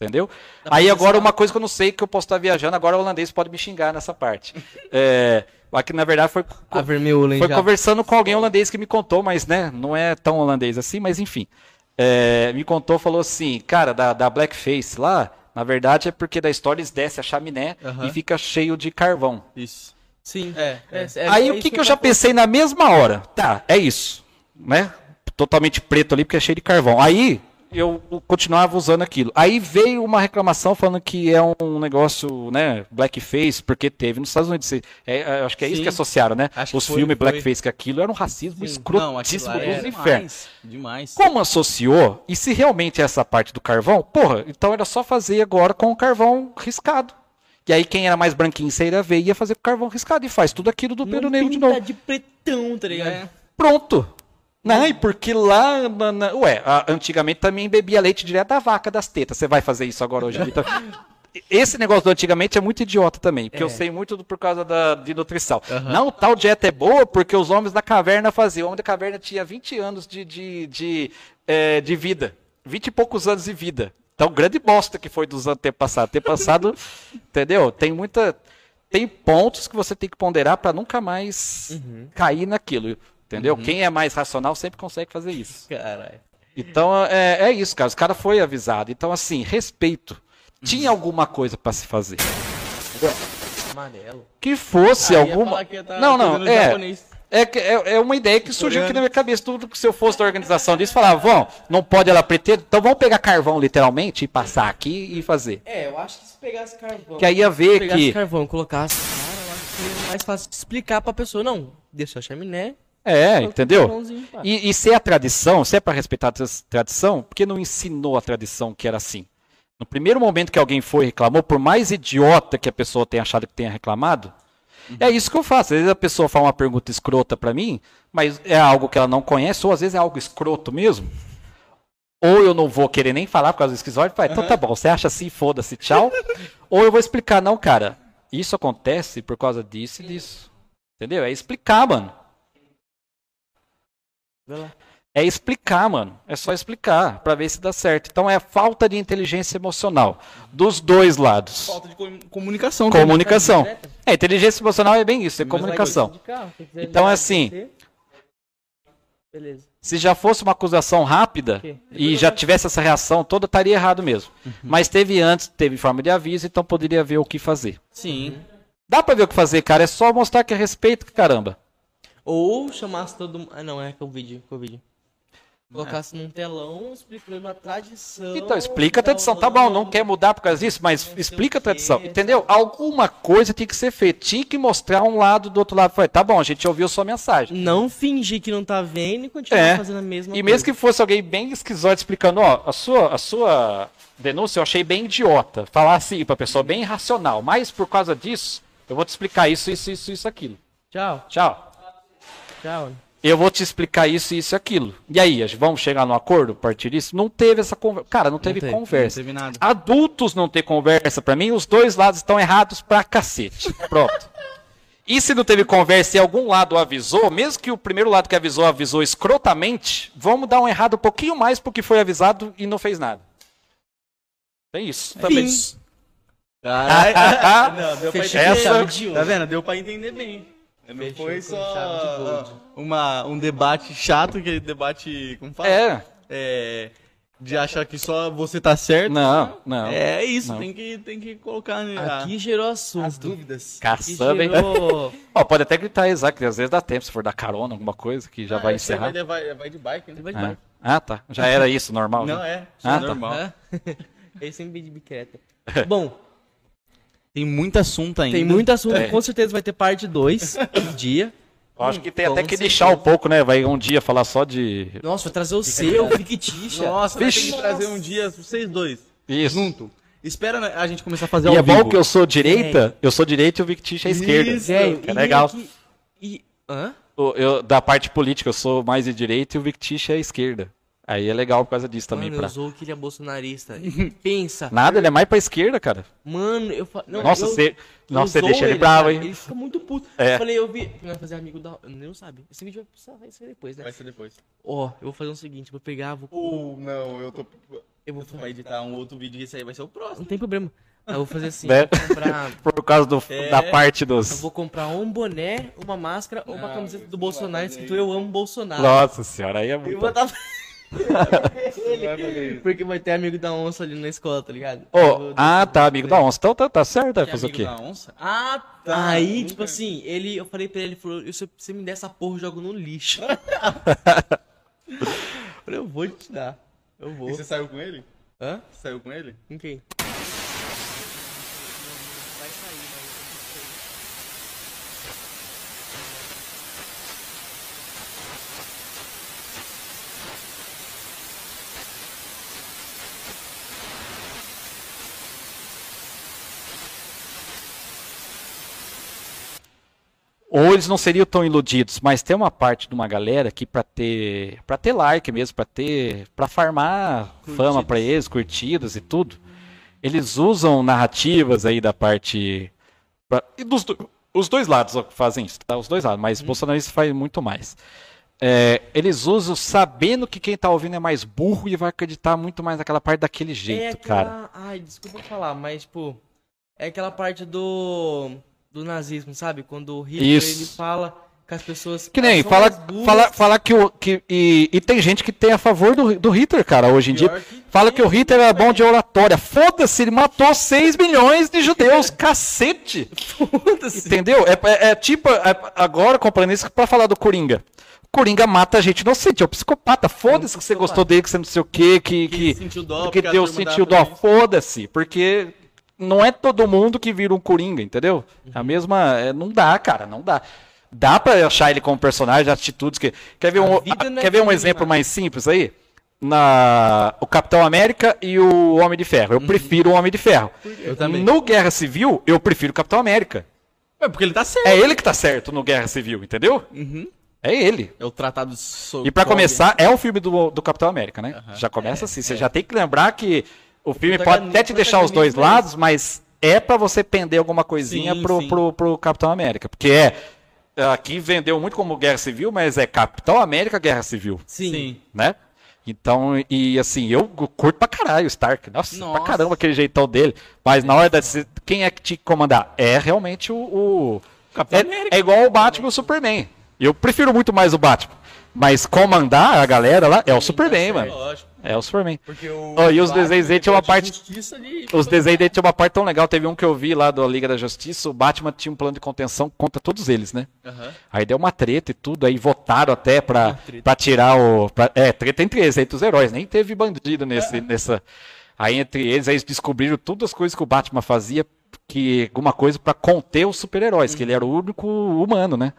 Entendeu? Aí agora uma coisa que eu não sei, que eu posso estar viajando, agora o holandês pode me xingar nessa parte. É, aqui na verdade foi, A vermelha, foi já. conversando com alguém holandês que me contou, mas né, não é tão holandês assim, mas enfim. É, me contou, falou assim, cara, da, da Blackface lá, na verdade é porque da história eles descem a chaminé Aham. e fica cheio de carvão. Isso. Sim. É, é. é Aí o isso que, que eu já pensei na mesma hora? Tá, é isso. Né? Totalmente preto ali porque é cheio de carvão. Aí eu continuava usando aquilo. Aí veio uma reclamação falando que é um negócio, né, blackface, porque teve nos Estados Unidos. É, é, acho que é isso Sim. que associaram, né? Acho Os filmes blackface, que aquilo era um racismo Não, aquilo escrotíssimo lá dos infernos. demais. Como associou, e se realmente é essa parte do carvão, porra, então era só fazer agora com o carvão riscado. E aí quem era mais branquinho ia ver ia fazer com carvão riscado e faz tudo aquilo do Pedro Não Negro de novo. de pretão, tá ligado? É. Pronto. Não, e porque lá, na- na- ué, antigamente também bebia leite direto da vaca das tetas. Você vai fazer isso agora hoje? Então, esse negócio do antigamente é muito idiota também, porque eu sei muito do- por causa da, de nutrição. Não, tal dieta é boa porque os homens da caverna faziam. O homem da caverna tinha 20 anos de, de, de, eh, de vida. 20 e poucos anos de vida. Então, grande bosta que foi dos antepassados. Antepassado, entendeu? Tem muita. Tem pontos que você tem que ponderar para nunca mais cair naquilo. Entendeu? Quem é mais racional sempre consegue fazer isso. Caralho. Então é, é isso, cara. Os caras foi avisado. Então, assim, respeito. Tinha alguma coisa para se fazer. Amarelo. Que fosse Ah, alguma. que não, não, é. japonês. É, é, é uma ideia que surgiu aqui na minha cabeça. Tudo que se eu fosse da organização disso, falava, vão, não pode ela pretender, então vamos pegar carvão literalmente e passar aqui e fazer. É, eu acho que se pegasse carvão. Que aí ia ver pegasse que. carvão e colocasse cara, eu acho que seria mais fácil de explicar pra pessoa. Não, deixa a chaminé. É, entendeu? E, e se é a tradição, se é para respeitar a tra- tradição, por que não ensinou a tradição que era assim? No primeiro momento que alguém foi e reclamou, por mais idiota que a pessoa tenha achado que tenha reclamado, é isso que eu faço. Às vezes a pessoa fala uma pergunta escrota para mim, mas é algo que ela não conhece, ou às vezes é algo escroto mesmo. Ou eu não vou querer nem falar por causa do esquizóide, fala, então tá bom, você acha assim, foda-se, tchau. ou eu vou explicar, não, cara, isso acontece por causa disso e disso. Entendeu? É explicar, mano. É explicar, mano. É só explicar pra ver se dá certo. Então é falta de inteligência emocional dos dois lados. Falta de com- comunicação. Comunicação. direta. É, inteligência emocional é bem isso, é Mas comunicação. Carro, Então, ligar assim-. Beleza. Se já fosse uma acusação rápida e já tivesse essa reação toda, estaria errado mesmo. Mas teve antes, teve forma de aviso, então poderia ver o que fazer. Sim. Dá pra ver o que fazer, cara. É só mostrar que é respeito, caramba. Ou chamasse todo mundo. Ah, não, é o vídeo. Colocasse num telão explicando a tradição. Então explica a tradição. Tá bom, não quer mudar por causa disso, mas explica a tradição. Entendeu? Alguma coisa tinha que ser feita. Tinha que mostrar um lado do outro lado. Foi, tá bom, a gente ouviu sua mensagem. Não fingir que não tá vendo e continuar É. fazendo a mesma E coisa. mesmo que fosse alguém bem esquizoide explicando, ó, a sua, a sua denúncia eu achei bem idiota. Falar assim pra pessoa bem irracional. Mas por causa disso, eu vou te explicar isso, isso, isso, isso, aquilo. Tchau, Tchau. Tchau. Eu vou te explicar isso, isso e aquilo. E aí, vamos chegar num acordo a partir disso? Não teve essa conversa. Cara, não teve teve, conversa. Não teve nada. Adultos não ter conversa, pra mim, os dois lados estão errados pra cacete. Pronto. E se não teve conversa e algum lado avisou, mesmo que o primeiro lado que avisou avisou escrotamente, vamos dar um errado um pouquinho mais porque foi avisado e não fez nada. É isso. Também. Fim. Caralho. Não, deu pra entender. ouro. Tá vendo? Deu pra entender bem. Não Fechou foi só uma, um debate chato, aquele debate, como fala? É. É, de achar que só você tá certo. Não, não. É isso, Não. tem que, tem que colocar né, a- Aqui gerou assunto. as dúvidas. Caçamba, hein? gerou... Ó, pode até gritar Isaac, que às vezes dá tempo, se for dar carona, alguma coisa, que já Ah, vai encerrar. Vai, levar- vai de bike, né? Vai de Ah. bike. Ah, tá. Já era isso, normal. Não, já. é. Ah, é tá. normal. Ele sempre de bicicleta. Bom, Tem muito assunto ainda. tem muito assunto. É. Com certeza vai ter parte 2 um dia. Eu Acho que tem Com até que certeza. deixar um pouco, né? Vai um dia falar só de. Nossa, vai trazer o seu, fictícia. Nossa, vai ter que trazer um dia vocês dois. Isso. Junto. Espera a gente começar a fazer E ao é bom vivo. que eu sou direita, eu sou direita e o Victish é esquerda. Isso. É e legal. aqui- E... Hã? Eu- da parte política, eu sou mais de direita e o Victish é esquerda. Aí é legal por causa disso também. Mano, Pra... eu sou que ele é bolsonarista. Pensa. Nada, ele é mais pra esquerda, cara. Mano, eu fa... não, Nossa, eu- você eu nossa, você deixa ele bravo, cara. hein? Ele fica muito puto. É. Eu falei, eu vi. Vai fazer amigo da. Ele não sabe. Esse vídeo vai precisar ser depois, né? Vai ser depois. Ó, eu vou fazer o seguinte: vou pegar, vou. Ou não, eu tô. Eu vou Vai editar um outro vídeo e esse aí vai ser o próximo. Não tem problema. Eu vou fazer assim: Né? vou comprar. Por causa do, É. da parte Eu dos. vou comprar um boné, uma máscara ou uma Não, camiseta do Bolsonaro escrito Eu amo Bolsonaro. Nossa senhora, aí é E muito. vou botar. Porque vai ter amigo da onça ali na escola, tá ligado? Vou- ah, tá, amigo da onça. Então tá, tá certo, vai Que fazer o amigo quê? da onça? Ah, tá. Aí, tipo assim, ele, eu falei pra ele, ele falou, se você- me der essa porra, eu jogo no lixo. eu falei, eu vou te dar. Eu E vou. você saiu com ele? Hã? Você saiu com ele? Com quem? Ou eles não seriam tão iludidos, mas tem uma parte de uma galera que pra ter, para ter like mesmo, pra ter, para farmar fama pra eles, curtidas e tudo, eles usam narrativas aí da parte pra- e dos do- os dois lados fazem isso, tá? Os dois lados, mas bolsonaristas faz muito mais. É, eles usam sabendo que quem tá ouvindo é mais burro e vai acreditar muito mais naquela parte daquele jeito, é aquela... cara. Ai, desculpa falar, mas, tipo, é aquela parte do, do nazismo, sabe? Quando o Hitler, Isso. ele fala, que as pessoas. Que nem, fala, fala, fala que o. Que, e, e tem gente que tem a favor do, do Hitler, cara, hoje em dia. Pior que Fala que o Hitler era bom de oratória. Foda-se, ele matou 6 milhões de judeus. Cacete! Foda-se. Entendeu? É, é- é tipo, é- agora comparando isso pra falar do Coringa. Coringa mata gente inocente, é um psicopata. Foda-se que você gostou dele, que você não sei o quê, que. Que que sentiu dó, que a Deus sentiu dó. Foda-se. Porque não é todo mundo que vira um Coringa, entendeu? A mesma. é, não dá, cara, não dá. Dá pra achar ele como personagem, atitudes que. Quer ver um, não é quer ver um exemplo mais simples aí? Na, o Capitão América e o Homem de Ferro. Eu prefiro o Homem de Ferro. Eu também. No Guerra Civil, eu prefiro o Capitão América. É porque ele tá certo. É ele que tá certo no Guerra Civil, entendeu? Uhum. É ele. É o tratado sobre. E pra começar, é o filme do, do Capitão América, né? Já começa assim. Você já tem que lembrar que o filme pode até te deixar os dois lados, mas é pra você pender alguma coisinha Sim, pro, sim. Pro, pro Capitão América. Porque é. Aqui vendeu muito como Guerra Civil, mas é Capitão América Guerra Civil, Sim. Sim. né? Então, e assim, eu curto pra caralho o Stark. Nossa, Nossa. pra caramba aquele jeitão dele. Mas na hora da. Quem é que te comandar? É realmente o. o- Capitão é, América. é igual o Batman e o Superman. Eu prefiro muito mais o Batman. Mas comandar a galera lá é o Superman, mano. Lógico. É o Superman. Porque o. Ó, e os Batman, desenhos dele tinha uma de parte- ali, Os desenhos dele tinha uma parte tão legal. Teve um que eu vi lá da Liga da Justiça. O Batman tinha um plano de contenção contra todos eles, né? Aham. Aí deu uma treta e tudo, aí votaram até pra, pra tirar o. pra- é, treta entre eles, entre os heróis, nem teve bandido nesse, nessa. Aí entre eles, aí eles descobriram todas as coisas que o Batman fazia, que alguma coisa pra conter os super-heróis, que ele era o único humano, né?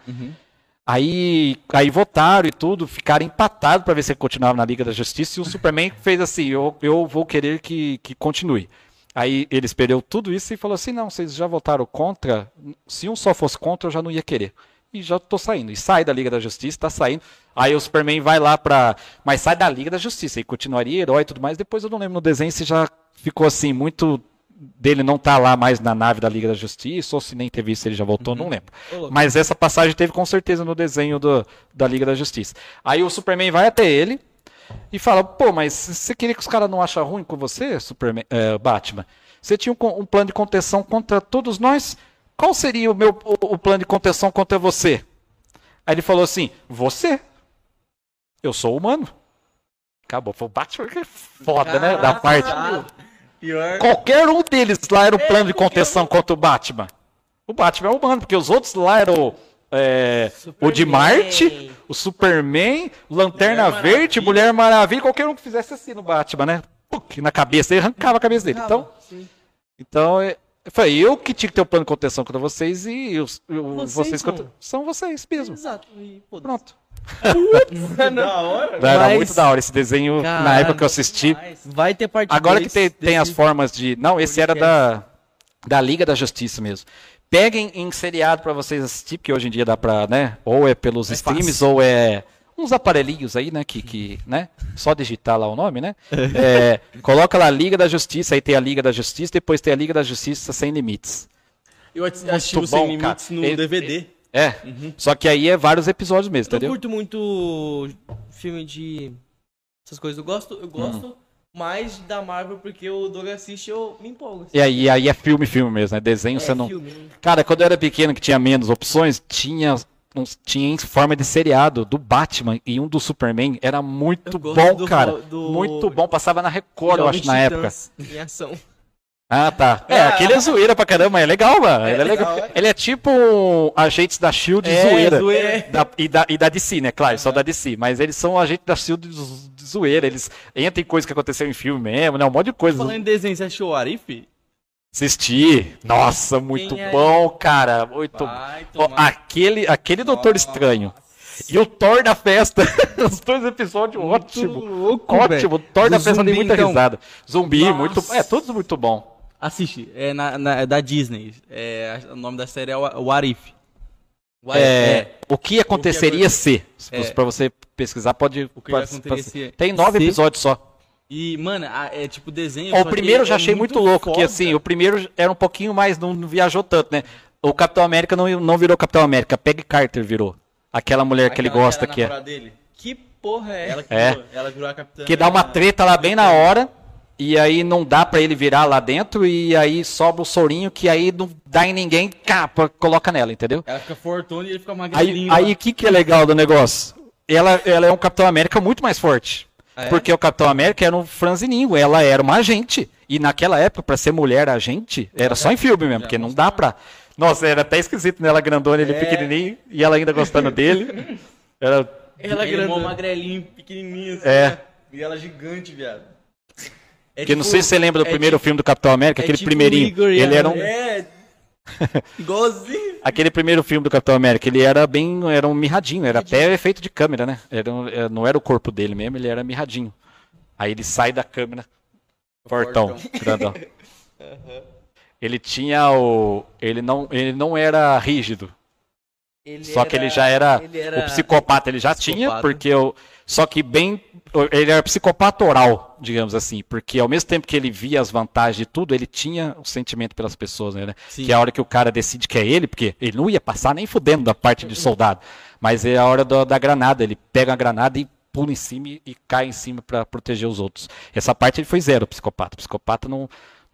Aí, aí votaram e tudo, ficaram empatados pra ver se ele continuava na Liga da Justiça, e o Superman fez assim: eu, eu vou querer que, que continue. Aí ele esperou tudo isso e falou assim: não, vocês já votaram contra. Se um só fosse contra, eu já não ia querer. E já tô saindo. E sai da Liga da Justiça, tá saindo. Aí o Superman vai lá pra. Mas sai da Liga da Justiça. E continuaria herói e tudo mais. Depois eu não lembro no desenho se já ficou assim, muito. Dele não tá lá mais na nave da Liga da Justiça, ou se nem teve isso, ele já voltou, não lembro. Mas essa passagem teve com certeza no desenho do, da Liga da Justiça. Aí o Superman vai até ele, e fala, pô, mas você queria que os caras não acham ruim com você, Superman, é, Batman? Você tinha um, um plano de contenção contra todos nós? Qual seria o meu o, o plano de contenção contra você? Aí ele falou assim, você? Eu sou humano. Acabou. Foi o Batman que é foda, né? Da parte. Pior. Qualquer um deles lá era o plano de contenção contra o Batman. O Batman é humano, porque os outros lá eram é, o de Marte, o Superman, o Lanterna Mulher Verde, Maravilha. Mulher Maravilha, qualquer um que fizesse assim no Batman, né? Puc, na cabeça, ele arrancava a cabeça dele. Então, Sim. então é, foi eu que tinha que ter o plano de contenção contra vocês e os, eu- Vocês vocês contra, são vocês mesmo. Exato. E, foda-se. Pronto. Da hora. Era Mas- muito da hora esse desenho na época que eu assisti. Vai ter parte Agora que tem, tem as formas de. Não, esse era da, da Liga da Justiça mesmo. Peguem em seriado pra vocês assistir, porque hoje em dia dá pra, né? Ou é pelos streams, ou é uns aparelhinhos aí, né? Que, que, né? Só digitar lá o nome, né? É, coloca lá Liga da Justiça, aí tem a Liga da Justiça, depois tem a Liga da Justiça Sem Limites. Eu assisti o Sem Limites cara. no Ele- DVD. É. Só que aí é vários episódios mesmo, Eu entendeu? curto muito filme de. Essas coisas. Eu gosto, eu gosto Uhum. mais da Marvel porque o Doug assiste eu me empolgo. assim. E aí, aí é filme, filme mesmo, né? Desenho É, você não. filme, não- Cara, quando eu era pequeno, que tinha menos opções, tinha, tinha em forma de seriado do Batman e um do Superman. Era muito Eu bom, do- cara. do- Muito bom. Passava na Record, eu acho, na época. Em ação. Ah, tá. É, aquele é zoeira pra caramba. É legal, mano. Ele é legal. legal, é. Ele é tipo um agentes da Shield É, zoeira. zoeira. Da- e, da, e da DC, né? Claro, só da DC. Mas eles são agentes da Shield zoeira. Eles entram em coisa que aconteceu em filme mesmo, né? Um monte de coisa. Falando em desenho, você achou o Arif? Assisti. Nossa, muito é bom, cara. Muito Vai tomar. aquele, aquele Doutor Estranho. E o Thor da festa. Os dois episódios ótimo. louco, ótimo. O Thor da festa zumbi, muita então. risada. Zumbi, Nossa. muito. É, todos muito bom. Assiste, é, na, na- é da Disney. É, o nome da série é o o Arif. É, o que aconteceria se? Se É. pra você pesquisar, pode. O que pode- aconteceria pode- Tem nove se- episódios só. E, mano, é tipo desenho. O que primeiro eu já é achei muito, louco, que foda. assim, o primeiro era um pouquinho mais, não, não viajou tanto, né? O Capitão América não, não virou Capitão América, Peggy Carter virou. Aquela mulher que ele Aquela gosta que é. Dele. Que porra é Ela, que É. virou- ela virou a capitã. Que dá uma treta lá bem na hora. E aí não dá pra ele virar lá dentro, e aí sobra o sorinho que aí não dá em ninguém, capa, coloca nela, entendeu? Ela fica fortuna e ele fica Aí magrelinho. aí o que, que é legal do negócio? Ela, ela é um Capitão América muito mais forte. Ah, é? Porque o Capitão América era um franzininho, ela era uma agente. E naquela época, pra ser mulher agente, era só em filme mesmo, porque não dá pra. Nossa, era até esquisito nela grandona, ele É. pequenininho, e ela ainda gostando dele. Era Ela é grandona. magrelinho, pequenininho. assim, É. né? E ela gigante, viado. Que não sei se você lembra do é primeiro tipo- filme do Capitão América, é aquele tipo primeirinho. o Igor ele era um, É. Igualzinho. aquele primeiro filme do Capitão América, ele era bem, era um mirradinho, era até efeito de câmera, né? Era um- é, não era o corpo dele mesmo, ele era mirradinho. Aí ele sai da câmera, fortão, grandão. Ele tinha o, ele não, ele não era rígido. Ele Só que ele já era, ele era- o psicopata, ele já tinha, Psicopata. porque eu, só que bem, ele era psicopata oral, digamos assim, porque ao mesmo tempo que ele via as vantagens de tudo, ele tinha o sentimento pelas pessoas, né? Sim. Que é a hora que o cara decide que é ele, porque ele não ia passar nem fudendo da parte de soldado, mas é a hora da, da granada, ele pega a granada e pula em cima e, e cai em cima para proteger os outros. Essa parte ele foi zero, psicopata. O psicopata não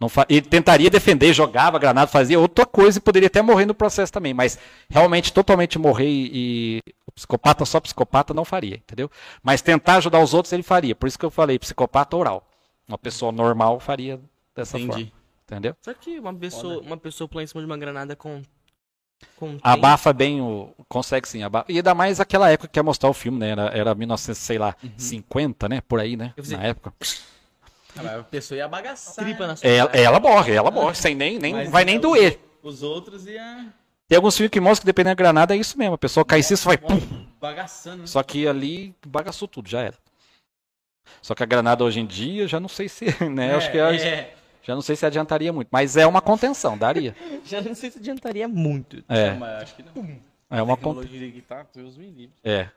fa... Ele tentaria defender, jogava granada, fazia outra coisa e poderia até morrer no processo também. Mas realmente, totalmente morrer e, e o psicopata, só psicopata, não faria, entendeu? Mas tentar ajudar os outros, ele faria. Por isso que eu falei, psicopata oral. Uma pessoa normal faria dessa Entendi. forma. Entendeu? Só que uma pessoa, uma pessoa pulando em cima de uma granada com. com Abafa bem o. Consegue sim, abafa. E ainda mais aquela época que ia mostrar o filme, né? Era, era 1950, né? Por aí, né? Na época. Ah, A pessoa ia bagaçar. tripa na sua Ela, cara. ela morre, ela morre, sem nem, nem Mas vai nem doer. Os outros iam Tem alguns filmes que mostram que dependendo da granada é isso mesmo. A pessoa cai em cima, vai pum. bagaçando. né? Só que ali bagaçou tudo, já era. Só que a granada hoje em dia, já não sei se, né? acho que é- é. já não sei se adiantaria muito, mas é uma contenção, daria. Já não sei se adiantaria muito. É, Não, mas acho que não. é uma con... tecnologia que tá, Deus me livre. é.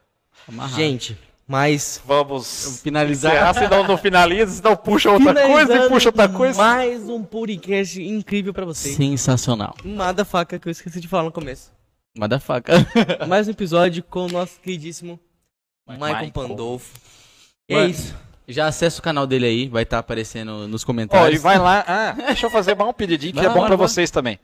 Gente, mas. Vamos Finalizar. encerrar, senão não finaliza, senão puxa outra coisa e puxa outra coisa. Mais um podcast incrível pra vocês. Sensacional. Nada faca que eu esqueci de falar no começo. Manda faca. Mais um episódio com o nosso queridíssimo Michael Michael. Pandolfo. É Mano, isso. Já acessa o canal dele aí, vai estar aparecendo nos Ó, comentários. e vai lá. Ah, deixa eu fazer mais um pedidinho que Vai é bom lá. vocês também.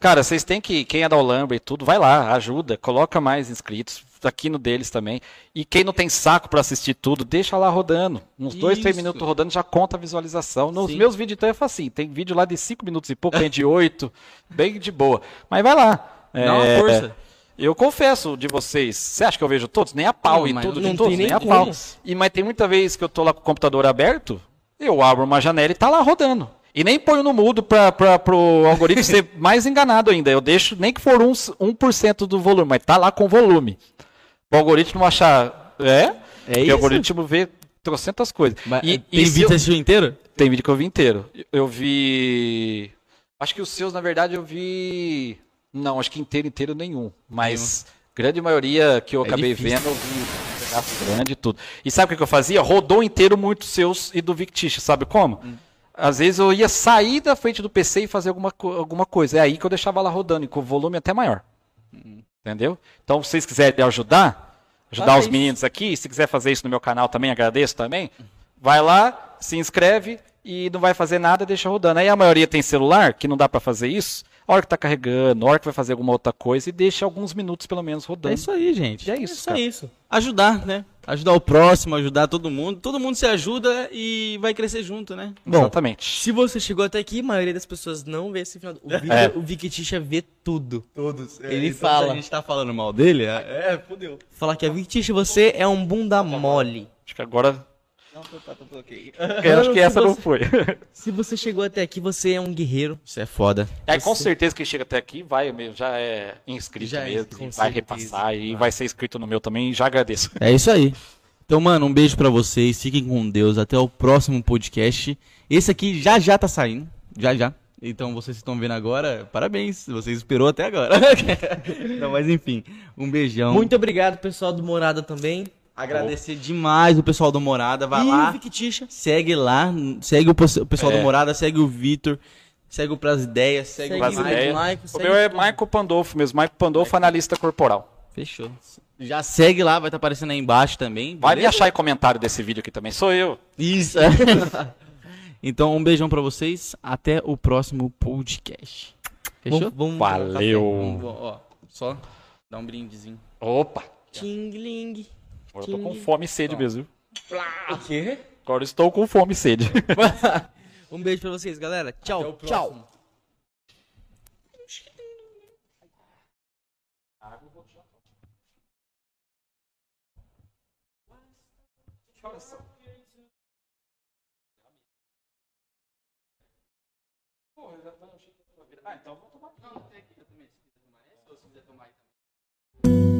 Cara, vocês têm que. Quem é da Olambra e tudo, vai lá, ajuda, coloca mais inscritos. Aqui no deles também. E quem não tem saco pra assistir tudo, deixa lá rodando. Uns dois, três Isso. minutos rodando já conta a visualização. Nos Sim. meus vídeos então é facinho. Tem vídeo lá de cinco minutos e pouco, tem de oito. bem de boa. Mas vai lá. Dá uma É, força. Eu confesso de vocês, você acha que eu vejo todos? Nem a pau Não, e tudo de todos, nem nem a pau. E, mas tem muita vez que eu tô lá com o computador aberto, eu abro uma janela e tá lá rodando. E nem ponho no mudo para pro algoritmo ser mais enganado ainda. Eu deixo nem que for um, 1% do volume, mas tá lá com volume. O algoritmo achar. É? É isso? o algoritmo vê trocentas coisas. Mas, E- tem e vídeo eu- assistiu inteiro? tem vídeo que eu vi inteiro. Eu vi. Acho que os seus, na verdade, eu vi. Não, acho que inteiro, inteiro nenhum. Mas grande maioria que eu É acabei difícil. vendo, eu vi pedaço grande e tudo. E sabe o que eu fazia? Rodou inteiro muitos seus e do Victish, sabe como? Hum. Às vezes eu ia sair da frente do PC e fazer alguma, alguma coisa. É aí que eu deixava lá rodando, e com o volume até maior. Hum. Entendeu? Então, se vocês quiserem ajudar, ajudar Faça os isso. meninos aqui, se quiser fazer isso no meu canal também, agradeço também. Vai lá, se inscreve e não vai fazer nada, deixa rodando. Aí a maioria tem celular, que não dá pra fazer isso. A hora que tá carregando, a hora que vai fazer alguma outra coisa e deixa alguns minutos pelo menos rodando. É isso aí, gente. E é É isso, só cara. isso. Ajudar, né? Ajudar o próximo, ajudar todo mundo. Todo mundo se ajuda e vai crescer junto, né? Bom, Exatamente. Se você chegou até aqui, a maioria das pessoas não vê esse final. do- O, Vic, É. o Victicha vê tudo. Todos. Ele então, fala. Se a gente tá falando mal dele, é, é fudeu. Fala que a Victicha, você é um bunda mole. Acho que agora. Não, tá, tá, tá, ok. Eu acho que essa não você- foi. Se você chegou até aqui, você é um guerreiro. Isso é foda. Aí com certeza quem chega até aqui vai mesmo, já é inscrito Já é mesmo, com vai certeza. repassar e vai ser inscrito no meu também e já agradeço. É isso aí. Então, mano, um beijo pra vocês. Fiquem com Deus. Até o próximo podcast. Esse aqui já já tá saindo. Já já. Então, vocês que estão vendo agora, parabéns. Você esperou até agora. Não, mas enfim. Um beijão. Muito obrigado, pessoal do Morada também. Agradecer demais o pessoal do Morada. Vai e lá. Segue lá. Segue o pessoal É. do Morada. Segue o Vitor. Segue o Pras Ideias. Segue, Segue o Pras o Mike. ideias. Michael, O segue meu é. Michael Pandolfo mesmo, Michael Pandolfo, analista corporal. Fechou. Já segue lá, vai estar aparecendo aí embaixo também. Vai me achar em comentário desse vídeo aqui também, sou eu. Isso. Então, um beijão pra vocês. Até o próximo podcast. Fechou? Vamos, vamos Valeu. Vamos, ó, só dar um brindezinho. Opa! Tingling. Agora eu tô com fome e sede mesmo. O quê? Agora eu estou com fome e sede. Um beijo pra vocês, galera. Tchau, Até o tchau. próximo. Ah, então vou tomar. Não, tem aqui também. Se quiser tomar essa ou se quiser tomar aí também.